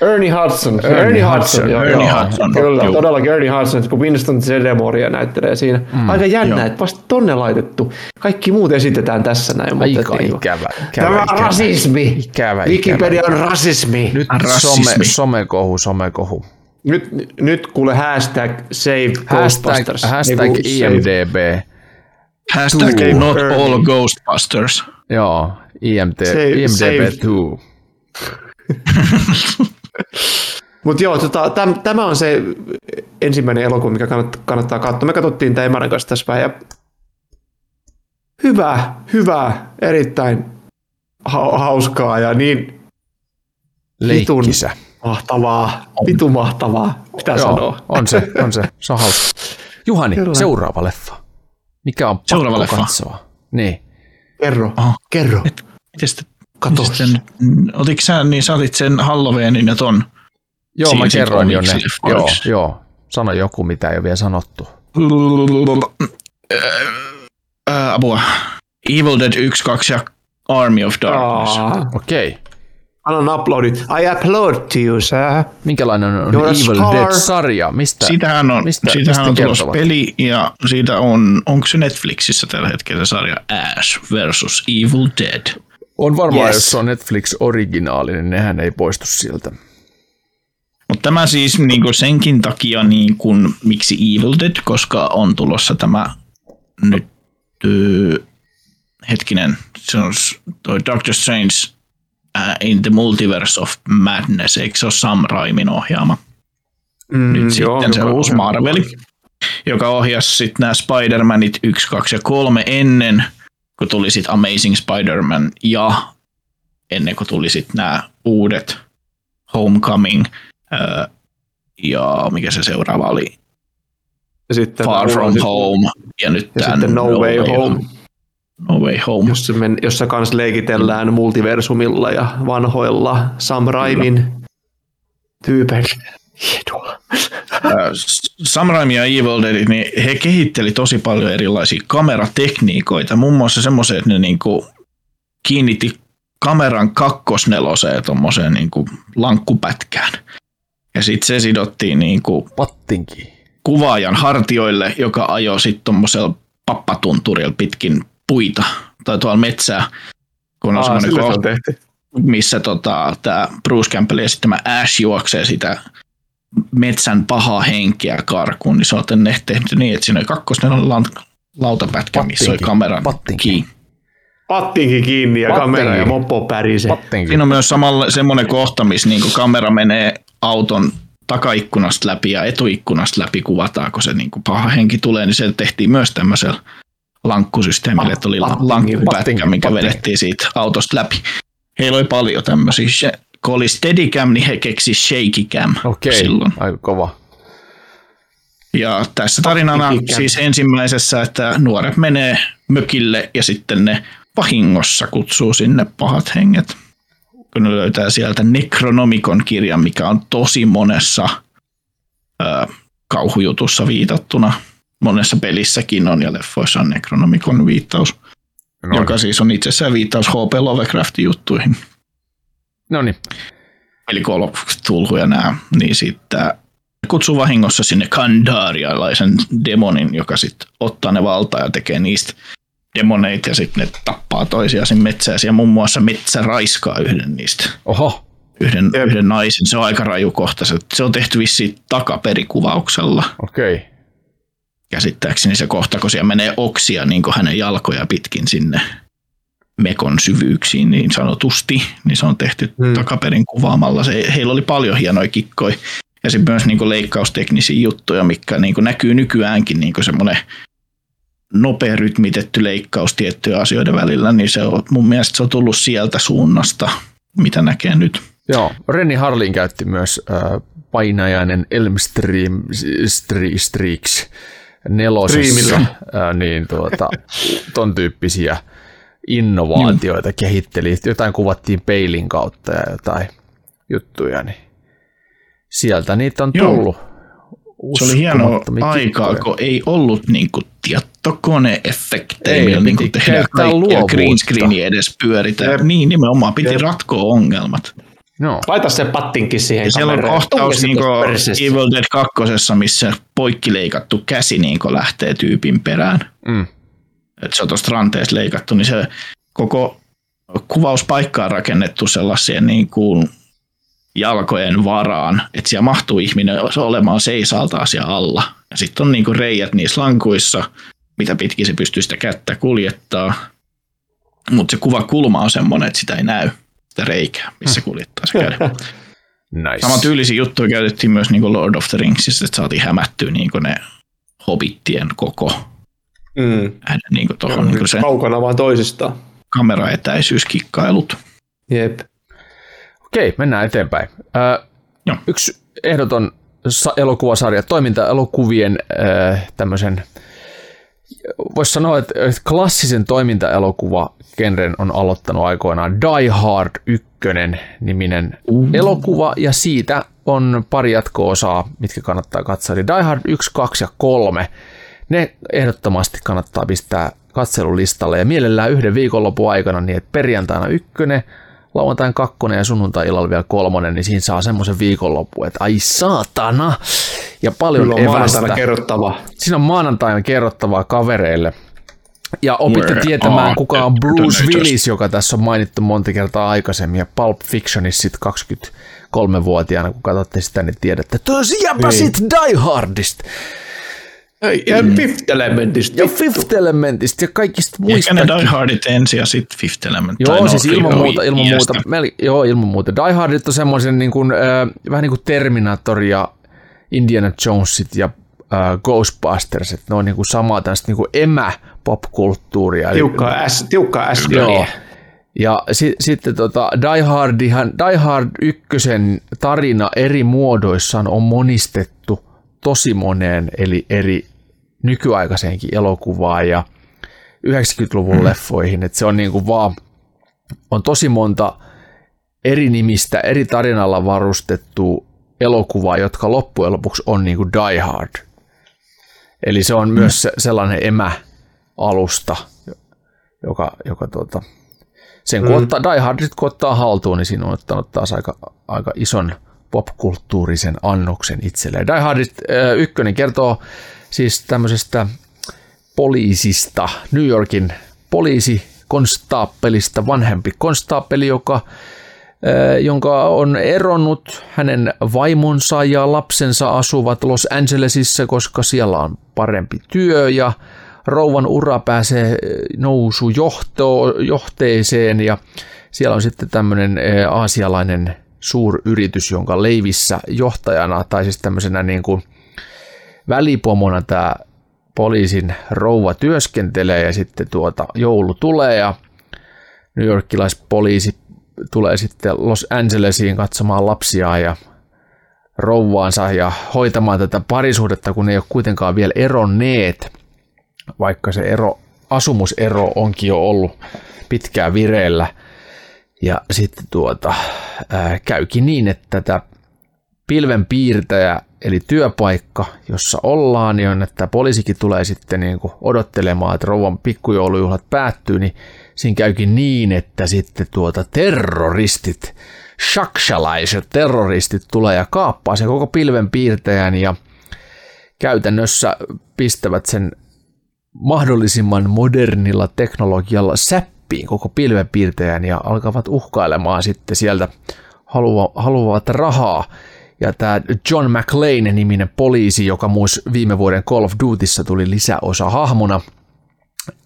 Ernie Hudson. Ernie Ernie, Hudson, Hudson, joo, Ernie joo. Hudson, Kyllä, joo. todellakin Ernie Hudson, kun Winston Zedemoria näyttelee siinä. Mm, Aika jännä, joo. että vasta tonne laitettu. Kaikki muut esitetään tässä näin. mutta Aika niinku- ikävä. ikävä Tämä on ikävä. rasismi. Ikävä, Wikipedia ikävä. on rasismi. Nyt Rasismi. some, somekohu, somekohu. Nyt, nyt kuule hashtag save Hashtag, Ghostbusters. hashtag Niinku save- IMDB. Hashtag Two. not Ernie. all Ghostbusters. Joo, IMT, Save- IMDB save. 2. Mutta joo, tota, täm, tämä on se ensimmäinen elokuva, mikä kannattaa, kannattaa katsoa. Me katsottiin tämä Emären kanssa tässä vähän ja hyvä, hyvä, erittäin ha- hauskaa ja niin Leikkisä. mahtavaa, vitu mahtavaa, mitä Joo, sanoa. on se, on se, se on hauska. Juhani, Kyllä. seuraava leffa. Mikä on pakko Seuraava leffa. katsoa? Niin. Kerro, Aha. kerro. Miten sitä, Kato. miten sen, otitko sä, niin sä otit sen Halloweenin ja ton. Joo, mä kerroin jo ne. Joo, joo. Sano joku, mitä ei ole vielä sanottu. Ää, apua. Evil Dead 1, 2 ja Army of Darkness. Okei. annan uploadit. I upload to you, sir. Minkälainen on You're Evil. Dead-sarja? Mistä? Siitähän on, mistä, siitähän mistä on tulossa peli ja siitä on, onko se Netflixissä tällä hetkellä sarja Ash versus Evil Dead. On varmaan, Yes. jos se on Netflix originaali, niin nehän ei poistu sieltä. Mutta tämä siis niinku senkin takia, niin kun, miksi Evil Dead, koska on tulossa tämä nyt öö, hetkinen, se on toi Doctor Strange uh, in the Multiverse of Madness, eikö se ole Sam Raimin ohjaama? Mm, Nyt sitten se uusi. Marveli, joka ohjasi sitten nämä Spider-Manit 1, 2 ja 3 ennen, kun tuli sitten Amazing Spider-Man ja ennen kuin tuli sitten nämä uudet Homecoming ää, ja mikä se seuraava oli, Ja sitten Far From uusi- Home ja nyt Ja sitten No, Way Home, No Way Home. jossa, men, jossa kans leikitellään multiversumilla ja vanhoilla Sam Raimin tyypeillä. Hienoa. Ää, Sam Raimi ja Evil Dead, niin he kehitteli tosi paljon erilaisia kameratekniikoita, muun muassa semmoisen, että ne niinku kiinnitti kameran kakkosneloseen tuommoiseen niinku lankkupätkään. Ja sitten se sidottiin niinku Pattinki. kuvaajan hartioille, joka ajoi sitten tuommoisella pappatunturilla pitkin puita tai tuolla metsää, kun on Aa, semmoinen sillä se on kohta, tehty. missä tota, tämä Bruce Campbell ja sitten tämä Ash juoksee sitä metsän pahaa henkeä karkuun, niin se on tänne tehty niin, että siinä oli kakkosnen on lautapätkä, missä oli kameran Pattinki. kiinni. Pattinkin kiinni ja kamera ja moppo pärise. Pattinki. Siinä on myös samalla semmoinen kohta, missä niinku kamera menee auton takaikkunasta läpi ja etuikkunasta läpi kuvataan, kun se niinku paha henki tulee, niin se tehtiin myös tämmöisellä lankkusysteemillä, että oli Pattinki. lankkupätkä, mikä vedettiin siitä autosta läpi. Heillä oli paljon tämmöisiä. Kun oli Steadicam, niin he keksi Shaky Cam Okei, silloin. aika kova. Ja tässä tarinana Pattinki. siis ensimmäisessä, että nuoret menee mökille ja sitten ne vahingossa kutsuu sinne pahat henget. Kun ne löytää sieltä Necronomicon kirjan, mikä on tosi monessa ö, kauhujutussa viitattuna. Monessa pelissäkin on ja leffoissa on Necronomicon viittaus, No, joka siis on itsessään viittaus H.P. Lovecraftin juttuihin. No niin. eli tulhu ja nämä, niin sitten kutsuu vahingossa sinne kandarialaisen demonin, joka sitten ottaa ne valtaa ja tekee niistä demoneita ja sitten ne tappaa toisiaan siinä metsässä ja muun muassa metsä raiskaa yhden niistä, Oho, yhden, Jep. yhden naisen. Se on aika raju kohta. Se, se on tehty vissiin takaperikuvauksella. okei. käsittääkseni se kohta, kun siellä menee oksia niin hänen jalkoja pitkin sinne mekon syvyyksiin niin sanotusti, niin se on tehty Hmm. takaperin kuvaamalla. Se, heillä oli paljon hienoja kikkoja ja sitten myös niin leikkausteknisiä juttuja, mikä niin näkyy nykyäänkin niin semmoinen nopea rytmitetty leikkaus tiettyjen asioiden välillä, niin se on, mun mielestä se on tullut sieltä suunnasta, mitä näkee nyt. Joo, Renni Harlin käytti myös äh, painajainen Elmstream Stri, Streaks nelosessa, äh, niin tuota, ton tyyppisiä innovaatioita kehitteli. Jotain kuvattiin peilin kautta ja jotain juttuja, niin sieltä niitä on Joo. tullut. Se oli Uskomattomia aikaa, kun ei ollut niin kuin tietokoneefektejä, millä niin kuin tehdään kaikkia luovuutta. green screeni edes pyöritä. Jep. Niin nimenomaan, piti Jep. ratkoa ongelmat. No, Laita se pattinkin siihen Ja siellä on kohtaus niin. Evil Dead 2, missä poikkileikattu käsi niin lähtee tyypin perään. mm, että se on tuosta ranteesta leikattu, niin se koko kuvauspaikka on rakennettu sellaiseen niin kuin jalkojen varaan, että siellä mahtuu ihminen olemaan seisaltaan siellä alla. Ja sitten on niin kuin reijät niissä lankuissa, mitä pitkin se pystyy sitä kättä kuljettaa. Mutta se kuvakulma on semmoinen, että sitä ei näy, sitä reikää, missä se kuljettaa se käden. nice. Saman tyylisiä juttuja käytettiin myös niin kuin Lord of the Ringsissa, että saatiin hämättyä niin kuin ne hobittien koko Mm. niin kuin tohon, niin kuin se Kaukana vaan toisistaan. kameraetäisyyskikkailut. Jep. Okei, mennään eteenpäin. Ö, Joo. yksi ehdoton sa- elokuvasarja, toimintaelokuvien ö, tämmöisen, voisi sanoa, että että klassisen toimintaelokuva genren on aloittanut aikoinaan Die Hard 1 niminen elokuva, ja siitä on pari jatko-osaa, mitkä kannattaa katsoa. Eli Die Hard 1, 2 ja 3, ne ehdottomasti kannattaa pistää katselulistalle, ja mielellään yhden viikonlopun aikana, niin että perjantaina ykkönen, lauantain kakkonen ja sunnuntai-illalla vielä kolmonen, niin siinä saa semmoisen viikonlopun, että ai saatana, ja paljon Kyllä on evästä. maanantaina kerrottavaa. Siinä on maanantaina kerrottavaa kavereille. Ja opitte Where tietämään, are kuka on Bruce? Willis, joka tässä on mainittu monta kertaa aikaisemmin, ja Pulp Fictionissa sit 23-vuotiaana, kun katsotte sitä, niin tiedätte, että jäpä Niin. sit Die Hardista, Ja Fifth Elementistä. ja Fifth Elementistä, ja kaikista Ehkä ne muista. Die Hardit ensin ja sitten Fifth Element. Joo, siis ilman muuta, ilman muuta, mel, joo, ilman muuta. Die Hardit on semmoisen niin kuin, äh, vähän niin kuin Terminator ja Indiana Jonesit ja äh, Ghostbusters, että ne on niin kuin samaa tästä niin kuin emä-popkulttuuria. Eli- Tiukkaa S, tiukkaa S. Joo. Ja si- sitten tota, Die, Hardihan, Die Hard 1 tarina eri muodoissaan on monistettu tosi moneen, eli eri nykyaikaiseenkin elokuvaan ja 90-luvun mm. leffoihin, että se on niinku vaan, on tosi monta eri nimistä, eri tarinalla varustettu elokuvaa, jotka loppujen lopuksi on niinku Die Hard. Eli se on mm. myös se- sellainen emäalusta, joka, joka tuota, sen kun Mm. ottaa, Die Hardit kun ottaa haltuun, niin siinä on ottanut taas aika, aika ison popkulttuurisen annoksen itselleen. Die Hardit äh, ykkönen kertoo siis tämmöisestä poliisista, New Yorkin poliisi konstaapelista, vanhempi konstaapeli, joka, jonka on eronnut hänen vaimonsa ja lapsensa asuvat Los Angelesissa, koska siellä on parempi työ ja rouvan ura pääsee nousu johteeseen ja siellä on sitten tämmöinen aasialainen suuryritys, jonka leivissä johtajana tai siis tämmöisenä niin kuin välipomona tämä poliisin rouva työskentelee ja sitten tuota joulu tulee ja New Yorkilaispoliisi tulee sitten Los Angelesiin katsomaan lapsia ja rouvaansa ja hoitamaan tätä parisuhdetta, kun ei ole kuitenkaan vielä eronneet, vaikka se ero, asumusero onkin jo ollut pitkään vireillä. Ja sitten tuota, ää, käykin niin, että tätä pilvenpiirtäjä, eli työpaikka, jossa ollaan, niin että poliisikin tulee sitten niin kuin odottelemaan, että rouvan pikkujoulujuhlat päättyy, niin siinä käykin niin, että sitten tuota terroristit, shaksalaiset terroristit tulee ja kaappaa sen koko pilvenpiirtäjän ja käytännössä pistävät sen mahdollisimman modernilla teknologialla säppiin koko pilvenpiirtäjän ja alkavat uhkailemaan sitten sieltä halua, haluavat rahaa. Ja tämä John McLean-niminen poliisi, joka myös viime vuoden Call of Dutyssa tuli lisäosa hahmona,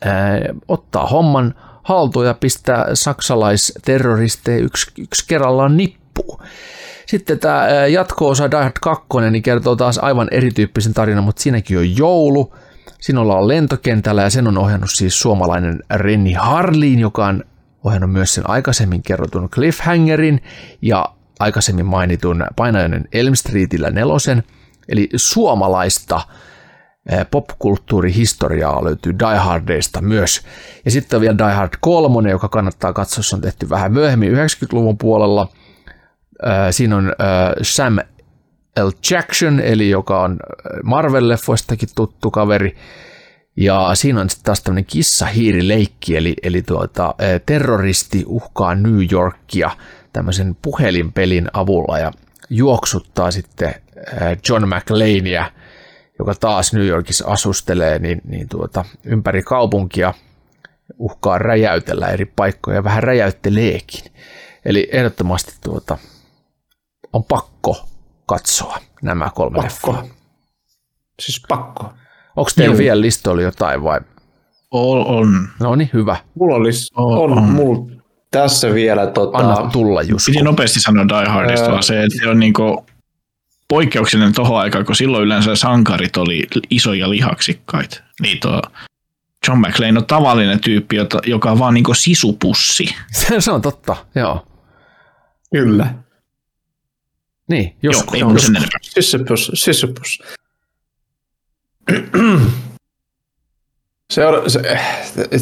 ää, ottaa homman haltuun ja pistää saksalaisterroristeja yksi, yksi kerrallaan nippuun. Sitten tämä jatko-osa Die Hard 2 niin kertoo taas aivan erityyppisen tarinan, mutta siinäkin on joulu. Siinä ollaan lentokentällä ja sen on ohjannut siis suomalainen Renni Harlin, joka on ohjannut myös sen aikaisemmin kerrotun Cliffhangerin ja aikaisemmin mainitun painajainen Elm Streetillä nelosen. Eli suomalaista popkulttuurihistoriaa löytyy Die Hardista myös. Ja sitten on vielä Die Hard 3, joka kannattaa katsoa, se on tehty vähän myöhemmin 90-luvun puolella. Siinä on Sam L. Jackson, eli joka on Marvel-leffoistakin tuttu kaveri. Ja siinä on sitten taas tämmöinen kissa-hiiri-leikki, eli, eli tuota, terroristi uhkaa New Yorkia tämmöisen puhelinpelin avulla ja juoksuttaa sitten John McLeania, joka taas New Yorkissa asustelee, niin, niin tuota, ympäri kaupunkia uhkaa räjäytellä eri paikkoja ja vähän räjäytteleekin. Eli ehdottomasti tuota, on pakko katsoa nämä kolme Pakko. leffaa. Siis pakko. Onko teillä vielä listoilla jotain vai? On, on. No niin, hyvä. Mulla olisi, On, on, on. mulla tässä vielä tota, Anna tulla Jusku. Piti nopeasti sanoa Die Hardista, vaan se, että se on niinku poikkeuksellinen tohon aikaan, kun silloin yleensä sankarit oli isoja lihaksikkaita. Niin tuo John McClane on tavallinen tyyppi, jota, joka on vaan niinku sisupussi. Se, on totta, joo. Kyllä. Niin, Joo, Jusku. ei mun sen enempää. Sisypus, Sisypus. Se on se,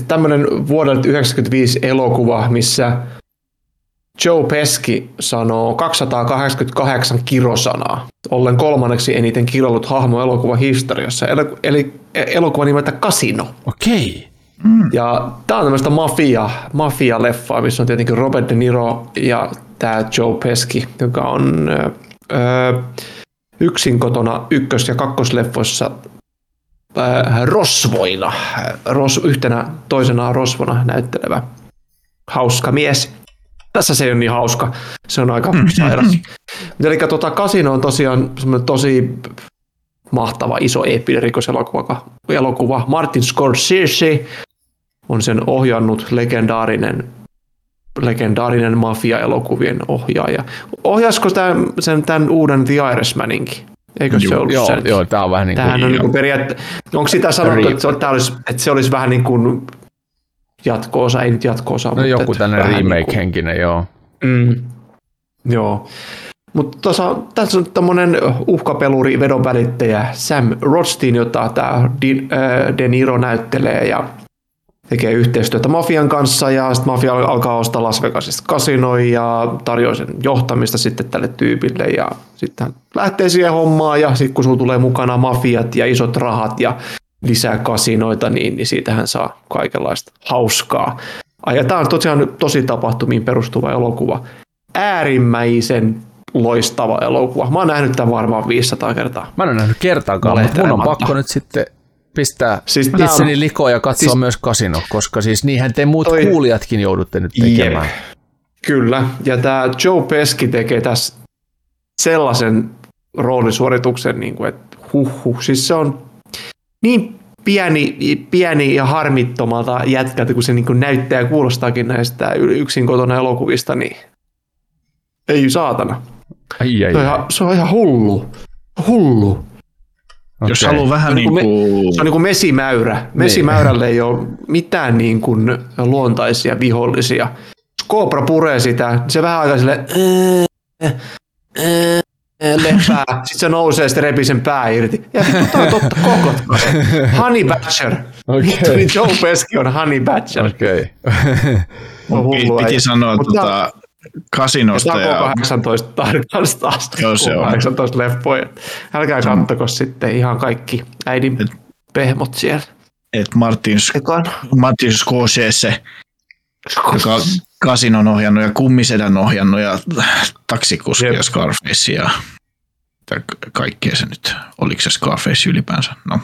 tämmöinen vuodelta 1995 elokuva, missä Joe Pesci sanoo 288 kirosanaa, ollen kolmanneksi eniten kirollut hahmo elokuvan historiassa, eli, eli elokuva nimeltä Casino. Okei. Ja tää on tämmöistä mafia, mafia-leffaa, missä on tietenkin Robert De Niro ja tämä Joe Pesci, joka on ö, ö, yksin kotona ykkös- ja kakkosleffoissa rosvoina, ros, yhtenä toisena rosvona näyttelevä hauska mies. Tässä se ei ole niin hauska, se on aika sairas. Mutta Eli tota, Casino on tosiaan tosi mahtava, iso, eeppinen rikoselokuva. Elokuva. Martin Scorsese on sen ohjannut legendaarinen legendaarinen mafia-elokuvien ohjaaja. Ohjasko tämän, sen tämän uuden The Irishmaninkin? Eikö se ollut Joo, sen? joo, tää on vähän niin kuin... Tämähän on niin periaatte... Onko sitä sanottu, että se, on, olisi, että se olisi vähän niin kuin jatko-osa, ei nyt jatko-osa, No mutta joku tämmöinen vähän niin kuin- remake-henkinen, joo. Mm. Joo. Mutta tuossa, tässä on tämmöinen uhkapeluri vedonvälittäjä Sam Rothstein, jota tämä äh, De Niro näyttelee ja tekee yhteistyötä mafian kanssa ja sitten mafia alkaa ostaa Las Vegasista kasinoja ja tarjoaa sen johtamista sitten tälle tyypille ja sitten hän lähtee siihen hommaan ja sitten kun sulla tulee mukana mafiat ja isot rahat ja lisää kasinoita, niin, niin siitähän saa kaikenlaista hauskaa. Ja tämä on tosiaan tosi tapahtumiin perustuva elokuva. Äärimmäisen loistava elokuva. Mä oon nähnyt tämän varmaan 500 kertaa. Mä en ole nähnyt kertaakaan, mutta mun on pakko nyt sitten pistää Siis tää on- itseni likoon ja katsoa siis- myös kasino, koska siis niinhän te muut Toi- kuulijatkin joudutte nyt tekemään. Jep. Kyllä, ja tämä Joe Pesci tekee tässä sellaisen roolisuorituksen, niin kuin, että huh, huh. Siis se on niin pieni, pieni ja harmittomalta jätkältä, kun se niin kuin näyttää ja kuulostaakin näistä yksin kotona elokuvista, niin ei saatana. Ai, ai, Se on ihan, se on ihan hullu. Hullu. Jos Okei. haluaa vähän Se on niin kuin... Se on niin kuin mesimäyrä. Mesimäyrälle ei ole mitään niin kuin luontaisia vihollisia. Jos Cobra puree sitä, niin se vähän aikaa sille lepää. Sitten se nousee ja sitten repii sen pää irti. Ja vittu, on totta kokot. Honey Badger. Okei. Vittu, niin Joe Pesci on Honey Badger. Okei. On hullu Piti sanoa Mut tää- tota, kasinosta ja on 18 tarkasti taas. Joo, se on. 18 leffoja. Älkää kattoko sitten ihan kaikki äidin pehmot siellä. että Martin, Ekan. Martin Scorsese, joka on Kasinon ohjannut ja Kummisedän ohjannut ja taksikuski ja Scarface ja ja ka- kaikkea se nyt. Oliko se Scarface ylipäänsä? No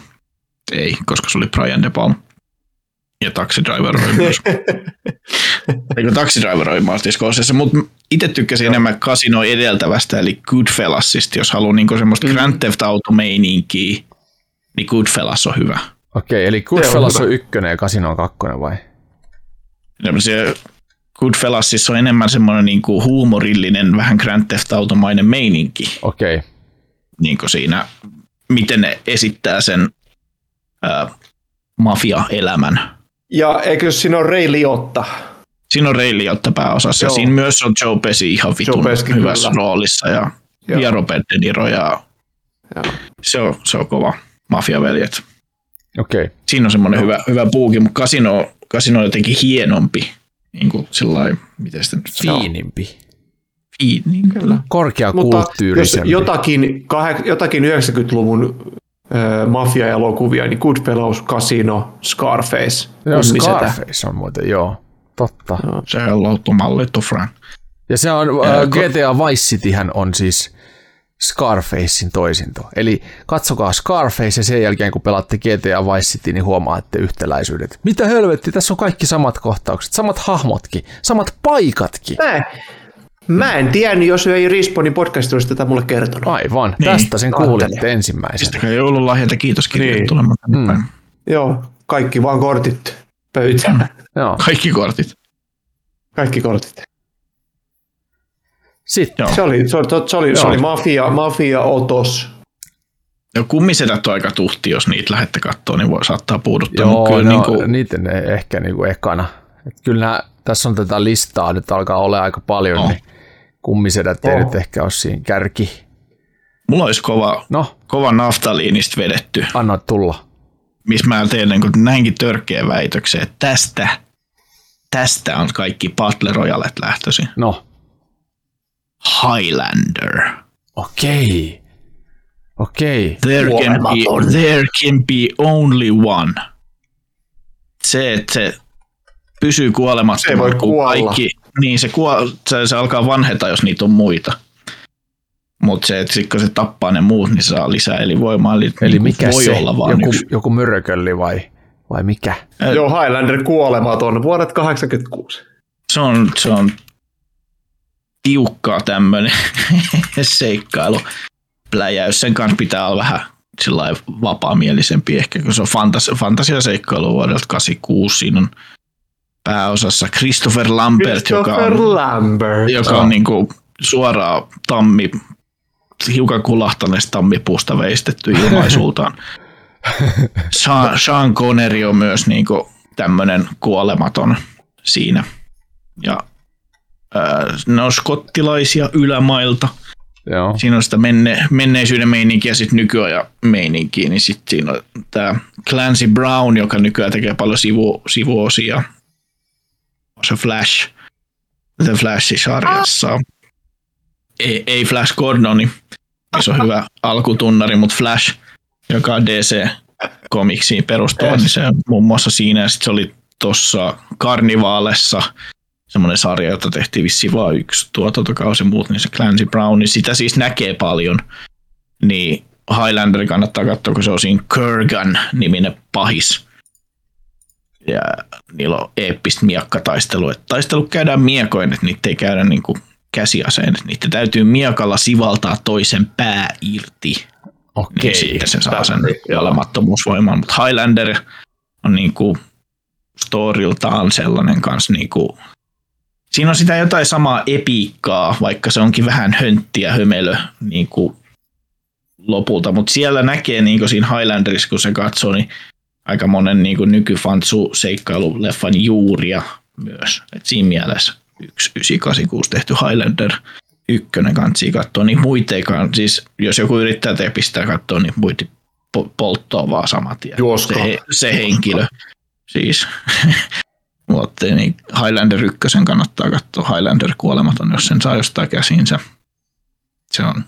ei, koska se oli Brian De Palma. Ja Taxi Driver oli myös. Eikö Taxi Driver oli Martin Scorsese, mutta itse tykkäsin enemmän Casino edeltävästä, eli Goodfellasista, jos haluaa niinku semmoista mm. Grand Theft Auto-meininkiä, niin Goodfellas on hyvä. Okei, eli Goodfellas hyvä. on ykkönen ja Casino on kakkonen vai? Se Goodfellasissa on enemmän semmoinen niinku huumorillinen, vähän Grand Theft Automainen meininki Okei, niinku siinä, miten ne esittää sen ää, mafia-elämän. Ja eikö siinä ole Ray Liotta? Siinä on Ray Liotta pääosassa ja Joo. siinä myös on Joe Pesci ihan vitun Pesci, hyvässä kyllä. roolissa ja, Joo. ja Robert De Niro ja Joo. se on, se on kova mafiaveljet. okei. Siinä on semmoinen hyvä, hyvä puuki, mutta kasino, kasino on jotenkin hienompi. Niin kuin sellainen, miten sitä nyt? Fiinimpi. Fi, niin, Kyllä. Mutta jos Korkeakulttuurisempi. jotakin, jotakin 90-luvun ö, mafia-elokuvia, niin Goodfellas, Casino, Scarface, Joo. Scarface on muuten, joo. Totta. Se on louttumalli, Fran. Ja se on, äh, ko- GTA Vice Cityhän on siis Scarfacein toisinto. Eli katsokaa Scarface ja sen jälkeen kun pelaatte GTA Vice City, niin huomaatte yhtäläisyydet. Mitä helvetti, tässä on kaikki samat kohtaukset, samat hahmotkin, samat paikatkin. Mä, mä en tiennyt, jos ei Respawnin podcast olisi tätä mulle kertonut. Aivan, Niin, tästä sen kuulitte ensimmäisenä. Pistäkää joululahjat ja kiitoskirjat Niin. niin. tulemaan tänne päin. Joo, kaikki vaan kortit pöytään. Joo. Kaikki kortit. Kaikki kortit. Sitten, Joo. Se oli, se oli, se oli, se oli mafia, mafia otos. Ja kummisedät on aika tuhti, jos niitä lähdette katsoa, niin voi saattaa puuduttaa. joo, kyllä no, niin kuin, niitä ne ehkä niinku ekana. Et kyllä tässä on tätä listaa, nyt alkaa olla aika paljon, Oh. niin kummisedät ei Oh. nyt ehkä ole siinä kärki. mulla olisi kova, No, kova naftaliinista vedetty, anna tulla. missä mä teen niin näinkin törkeä väitöksen, että tästä, tästä on kaikki Battle Royalet lähtöisin. No, Highlander. okei. Okei. There can, be, there can be only one. Se, että se pysyy kuolemattomana. Se ei voi kun kuolla. Kaikki, niin se, kuo, se, se, alkaa vanheta, jos niitä on muita. Mutta se, että sit kun se tappaa ne muut, niin se saa lisää elinvoimaa. Eli, Eli niin mikä voi se? olla vaan Joku, yksi. joku mörkölli vai, vai mikä? Ä- Joo, Highlander kuolematon vuodet 86. Se on, se on tiukkaa tämmöinen seikkailu. Pläjäys. Sen kanssa pitää olla vähän sillä vapaamielisempi ehkä, kun se on fantasia, fantasiaseikkailu vuodelta 86. Siinä on pääosassa Christopher Lambert, joka Christopher on, Lambert. joka on niin kuin suoraan tammi, hiukan kulahtaneesta tammipuusta veistetty ilmaisultaan. Sean, Sean Connery on myös niin kuin tämmöinen kuolematon siinä. Ja ää, ne on skottilaisia ylämailta. Joo. Siinä on sitä menne, menneisyyden meininkiä ja sitten nykyajan meininkiä, niin sitten siinä on tämä Clancy Brown, joka nykyään tekee paljon sivu, sivuosia. Se Flash, The Flash-sarjassa. Ei, ei Flash Gordoni, se on hyvä alkutunnari, mutta Flash, joka on DC-komiksiin perustuva, Yes. niin se on muun muassa siinä. Ja se oli tuossa Karnivaalessa, semmoinen sarja, jota tehtiin vissiin vain yksi tuotantokausi muut, niin se Clancy Brown, niin sitä siis näkee paljon. Niin Highlander kannattaa katsoa, kun se on siinä Kurgan-niminen pahis. Ja niillä on eeppistä miekkataistelua. Että taistelu käydään miekoin, että niitä ei käydä niin kuin käsiaseen. Että niitä täytyy miekalla sivaltaa toisen pää irti. Okei. Niin sitten se saa sen olemattomuusvoiman. Mutta Highlander on niin kuin storiltaan sellainen kanssa niin kuin Siinä on sitä jotain samaa epiikkaa, vaikka se onkin vähän hönttiä hömelö niin kuin lopulta, mutta siellä näkee niin kuin siinä Highlanderissa, kun se katsoo, niin aika monen niin kuin nykyfantsu seikkailuleffan juuria myös. Et siinä mielessä 1986 tehty Highlander ykkönen kansi katsoa, niin muita ei kann- siis jos joku yrittää te pistää katsoa, niin muita po- polttoa vaan saman tien. Juosko. Se, se henkilö. Siis. Mutta niin Highlander ykkösen kannattaa katsoa. Highlander kuolematon, jos sen saa jostain käsiinsä. Se on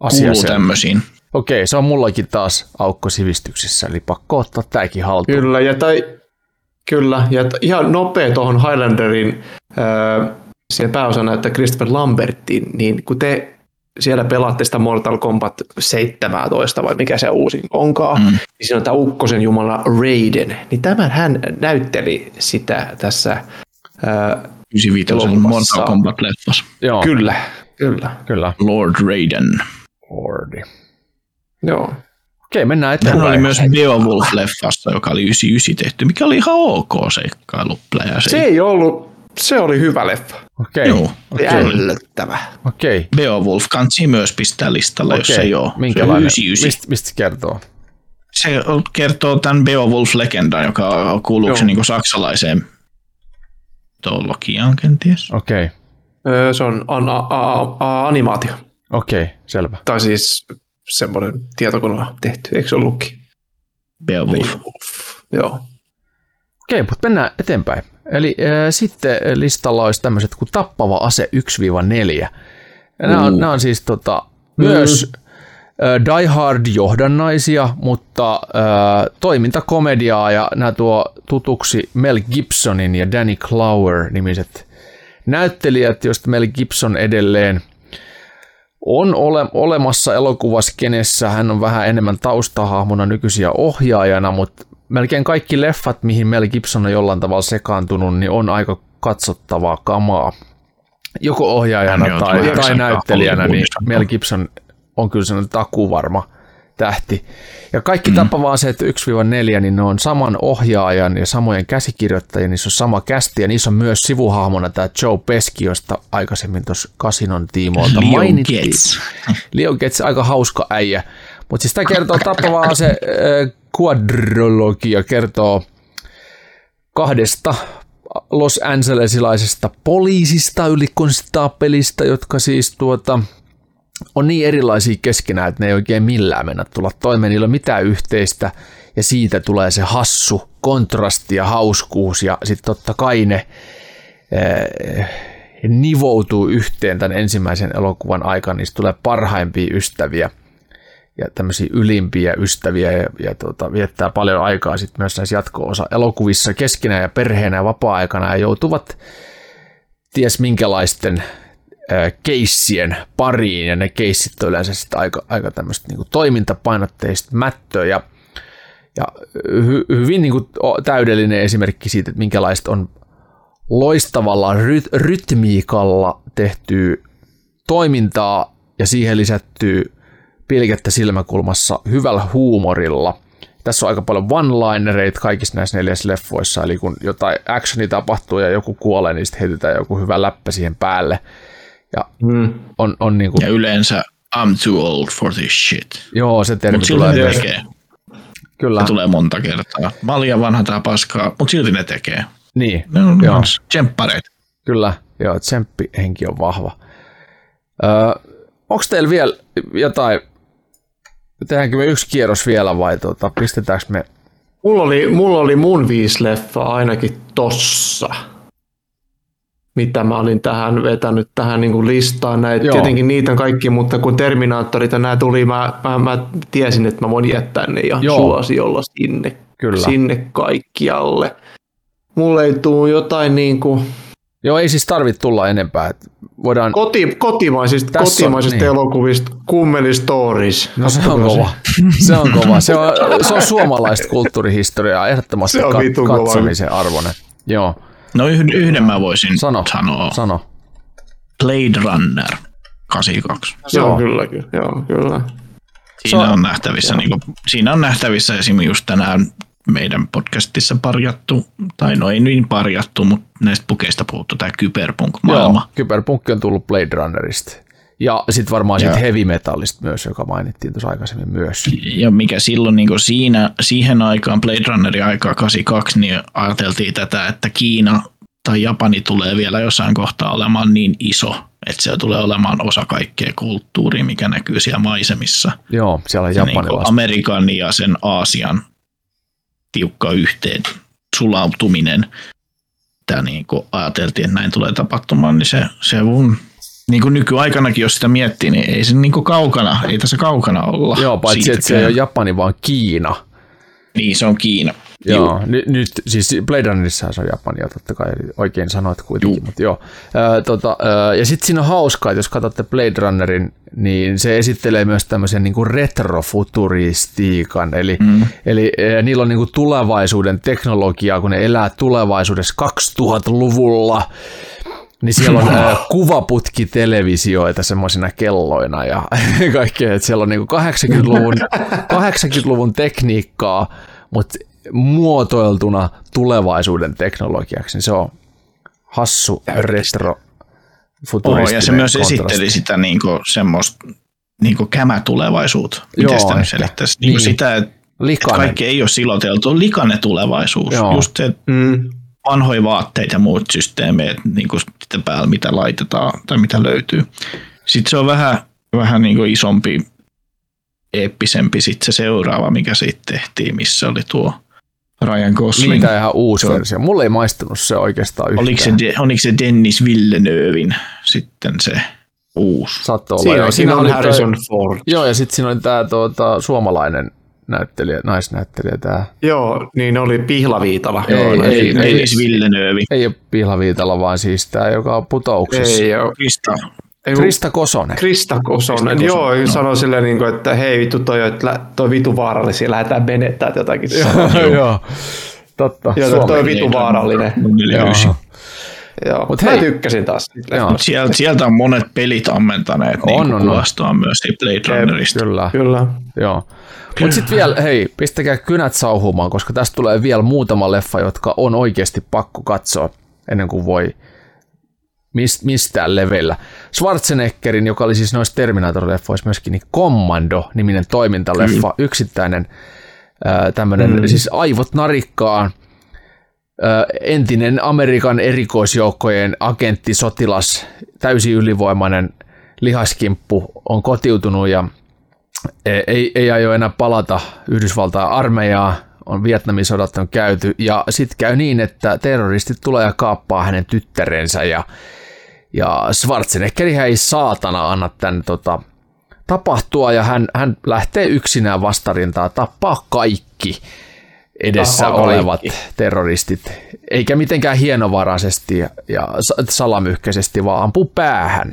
Asia kuuluu tämmöisiin. Okei, se on mullakin taas aukko sivistyksessä, eli pakko ottaa tääkin haltuun. Kyllä, ja tai, kyllä, ja t- ihan nopea tuohon Highlanderin äh, siihen pääosana, että Christopher Lambertin, niin kun te siellä pelaatte sitä Mortal Kombat 17 vai mikä se uusin onkaan, mm. niin siinä on tämä Ukkosen jumala Raiden, niin tämän hän näytteli sitä tässä ää, 95 Elokuvassa. Mortal Kombat leffas. Joo, Kyllä, kyllä, kyllä. Lord Raiden. Lordi. Joo. Okei, mennään Hän eteenpäin. oli myös Beowulf-leffassa, joka oli 99 tehty, mikä oli ihan ok seikkailuplejä. Se ei ollut, se oli hyvä leffa. Okei, Joo, Okay. Ällöttävä. okei. Beowulf kansi myös pistää listalle, jos okei. ei ole. Minkälainen? Se, on 99. Mistä, mistä se kertoo? se kertoo tämän Beowulf-legendan, joka kuuluuko se niin saksalaiseen mitologiaan kenties. Okei, Öö, Se on an, a, a, a, animaatio. okei, selvä. Tai siis semmoinen tietokoneella tehty, eikö se ollutkin? Beowulf. Joo. Okei, mutta mennään eteenpäin. Eli äh, sitten listalla olisi tämmöiset kuin tappava ase 1-4. Ja Nämä, on, nämä on siis tota, myös äh, Die Hard-johdannaisia, mutta äh, toimintakomediaa ja nämä tuo tutuksi Mel Gibsonin ja Danny Clower-nimiset näyttelijät, joista Mel Gibson edelleen on ole, olemassa elokuvaskenessä. Hän on vähän enemmän taustahahmona nykyisiä ohjaajana, mutta melkein kaikki leffat, mihin Mel Gibson on jollain tavalla sekaantunut, niin on aika katsottavaa kamaa. Joko ohjaajana tai, tai näyttelijänä, niin. Mel Gibson on kyllä sellainen takuvarma tähti. Ja kaikki mm. tappava aseet 1-4, niin ne on saman ohjaajan ja samojen käsikirjoittajien, niissä on sama kästi ja niissä on myös sivuhahmona tämä Joe Pesci, josta aikaisemmin tuossa Kasinon tiimoilta mainittiin. Leo Getz, aika hauska äijä. Mutta siis tämä kertoo tappavaa se äh, quadrologia, kertoo kahdesta Los Angelesilaisesta poliisista, ylikonstaapelista, jotka siis tuota, on niin erilaisia keskenään, että ne ei oikein millään mennä tulla toimeen, niillä ei ole mitään yhteistä, ja siitä tulee se hassu kontrasti ja hauskuus, ja sitten totta kai ne eh, nivoutuu yhteen tämän ensimmäisen elokuvan aikana, niistä tulee parhaimpia ystäviä ja tämmöisiä ylimpiä ystäviä ja, ja tota, viettää paljon aikaa sitten myös näissä jatko-osa elokuvissa keskenään ja perheenä ja vapaa-aikana ja joutuvat ties minkälaisten keissien pariin ja ne keissit on yleensä sitten aika, aika tämmöistä niin toimintapainotteista mättöä ja, ja hy, hyvin niin kuin täydellinen esimerkki siitä, että minkälaista on loistavalla ry- rytmiikalla tehty toimintaa ja siihen lisätty pilkettä silmäkulmassa hyvällä huumorilla. Tässä on aika paljon one-linereita kaikissa näissä neljässä leffoissa, eli kun jotain actioni tapahtuu ja joku kuolee, niin sitten heitetään joku hyvä läppä siihen päälle. Ja Mm. on, on niin kuin, Ja yleensä I'm too old for this shit. joo, se termi Mutta silti tulee myös. tekee. Kyllä, Se tulee monta kertaa. Mä liian vanha tää paskaa, mutta silti ne tekee. niin, Ne on joo. tsemppareita. Kyllä, joo, tsemppihenki on vahva. Öö, Onko teillä vielä jotain, tehdäänkö me yksi kierros vielä vai tota, pistetäänkö me, Mulla oli, mulla oli mun viisi leffaa ainakin tossa. Mitä mä olin tähän vetänyt tähän niin kuin listaan. Näitä, tietenkin niitä on kaikki, mutta kun Terminaattorit ja nämä tuli, mä, mä, mä, tiesin, että mä voin jättää ne ihan Joo. suosiolla sinne, Kyllä. sinne kaikkialle. Mulle ei tuu jotain niin kuin joo ei siis tarvitse tulla enempää, voidaan, koti, kotimaisista, Tässä on- kotimaisista niin. elokuvista, Kummeli Stories. no se on kova, se on kova, se on, se on suomalaista kulttuurihistoriaa, ehdottomasti Se on kat- katsomisen arvoinen. Joo, No yhden, yhden mä voisin sano, sanoa. sano. Blade Runner 82. Se Joo. on kyllä, kyllä. Joo, kyllä. Siinä Se- on nähtävissä, niin kuin, siinä on nähtävissä esimerkiksi just tänään meidän podcastissa parjattu, tai no ei niin parjattu, mutta näistä pukeista puhuttu, tämä kyberpunk-maailma. Joo, kyberpunkki on tullut Blade Runnerista. Ja sitten varmaan siitä Joo. heavy metallista myös, joka mainittiin tuossa aikaisemmin myös. Ja mikä silloin niin siinä, siihen aikaan, Blade Runnerin aikaa 82, niin ajateltiin tätä, että Kiina tai Japani tulee vielä jossain kohtaa olemaan niin iso, että se tulee olemaan osa kaikkea kulttuuria, mikä näkyy siellä maisemissa. Joo, siellä on Se niin. Amerikan ja sen Aasian tiukka yhteen sulautuminen. Tämä niin ajateltiin, että näin tulee tapahtumaan, niin se, se on, niin kuin nykyaikanakin, jos sitä miettii, niin ei se niin kuin kaukana, ei tässä kaukana olla. Joo, paitsi että se ei ole Japani, vaan Kiina. Niin, se on Kiina. Joo, nyt, nyt siis Blade Runnerissa se on Japania, totta kai oikein sanoit kuitenkin, Juu. mutta joo. Ää, tota, ää, ja sitten siinä on hauskaa, että jos katsotte Blade Runnerin, niin se esittelee myös tämmöisen niinku retrofuturistiikan, eli, mm. eli ää, niillä on niinku tulevaisuuden teknologiaa, kun ne elää tulevaisuudessa 2000-luvulla, niin siellä on ää, kuvaputkitelevisioita semmoisina kelloina ja kaikkea, että siellä on niinku 80-luvun, 80-luvun tekniikkaa, mutta muotoiltuna tulevaisuuden teknologiaksi, niin se on hassu retro futuristinen ja se myös kontrasti. esitteli sitä niinku semmoista niinku kämätulevaisuutta. Miten Joo, sitä nyt selittäisi? Niinku Niin. sitä, että Likainen. kaikki ei ole siloteltu. Likainen tulevaisuus. Joo. Just se Mm. Vanhoja vaatteita ja muut systeemit niin kuin sitten päällä, mitä laitetaan tai mitä löytyy. Sitten se on vähän, vähän niin kuin isompi, eeppisempi sitten se seuraava, mikä siitä tehtiin, missä oli tuo Ryan Gosling. Niitä ihan uusi versio. Mulle ei maistunut se oikeastaan yhtään. Oliko se, De- oliko se Dennis Villeneuvein sitten se uusi? Saattoi olla. Siinä, joo. siinä on oli Harrison Toi, Ford. joo, ja sitten siinä oli tämä tuota, suomalainen näyttelijä, naisnäyttelijä, tämä Joo, niin oli Pihlaviitala. Ei, Joo, ei, siinä- ei. Dennis Villeneuve. ei ole Pihlaviitala, vaan siis tämä, joka on putouksessa. Ei, ole. Krista. Ei, Krista Kosonen. Krista Kosonen. Krista Joo, Kosonen, joo. sanoi silleen, niin kuin, että hei vittu toi, että toi vitu vaarallisia, lähdetään menettää tai jotakin. Joo, totta. Joo, toi vitu vaarallinen. Joo. Joo, Mut mä hei. tykkäsin taas. Joo. Sieltä, sieltä on monet pelit ammentaneet On, niin on, on. kuvastoa myös Blade Runnerista. Kyllä. Kyllä. Joo. Mutta sitten vielä, hei, pistäkää kynät sauhumaan, koska tästä tulee vielä muutama leffa, jotka on oikeasti pakko katsoa ennen kuin voi mis- mistään leveillä. Schwarzeneggerin, joka oli siis noissa Terminator-leffoissa myöskin, niin Commando-niminen toimintaleffa, yksittäinen tämmöinen, mm. siis aivot narikkaan, entinen Amerikan erikoisjoukkojen agentti, sotilas, täysin ylivoimainen lihaskimppu on kotiutunut ja ei, ei aio enää palata Yhdysvaltain armeijaa, on Vietnamin sodat on käyty, ja sitten käy niin, että terroristit tulee ja kaappaa hänen tyttärensä, ja, ja Schwarzenegger ei saatana anna tämän tota, tapahtua, ja hän, hän lähtee yksinään vastarintaa, tappaa kaikki edessä Tappaa kaikki. olevat terroristit, eikä mitenkään hienovaraisesti ja, ja sa- salamyhkäisesti, vaan ampuu päähän.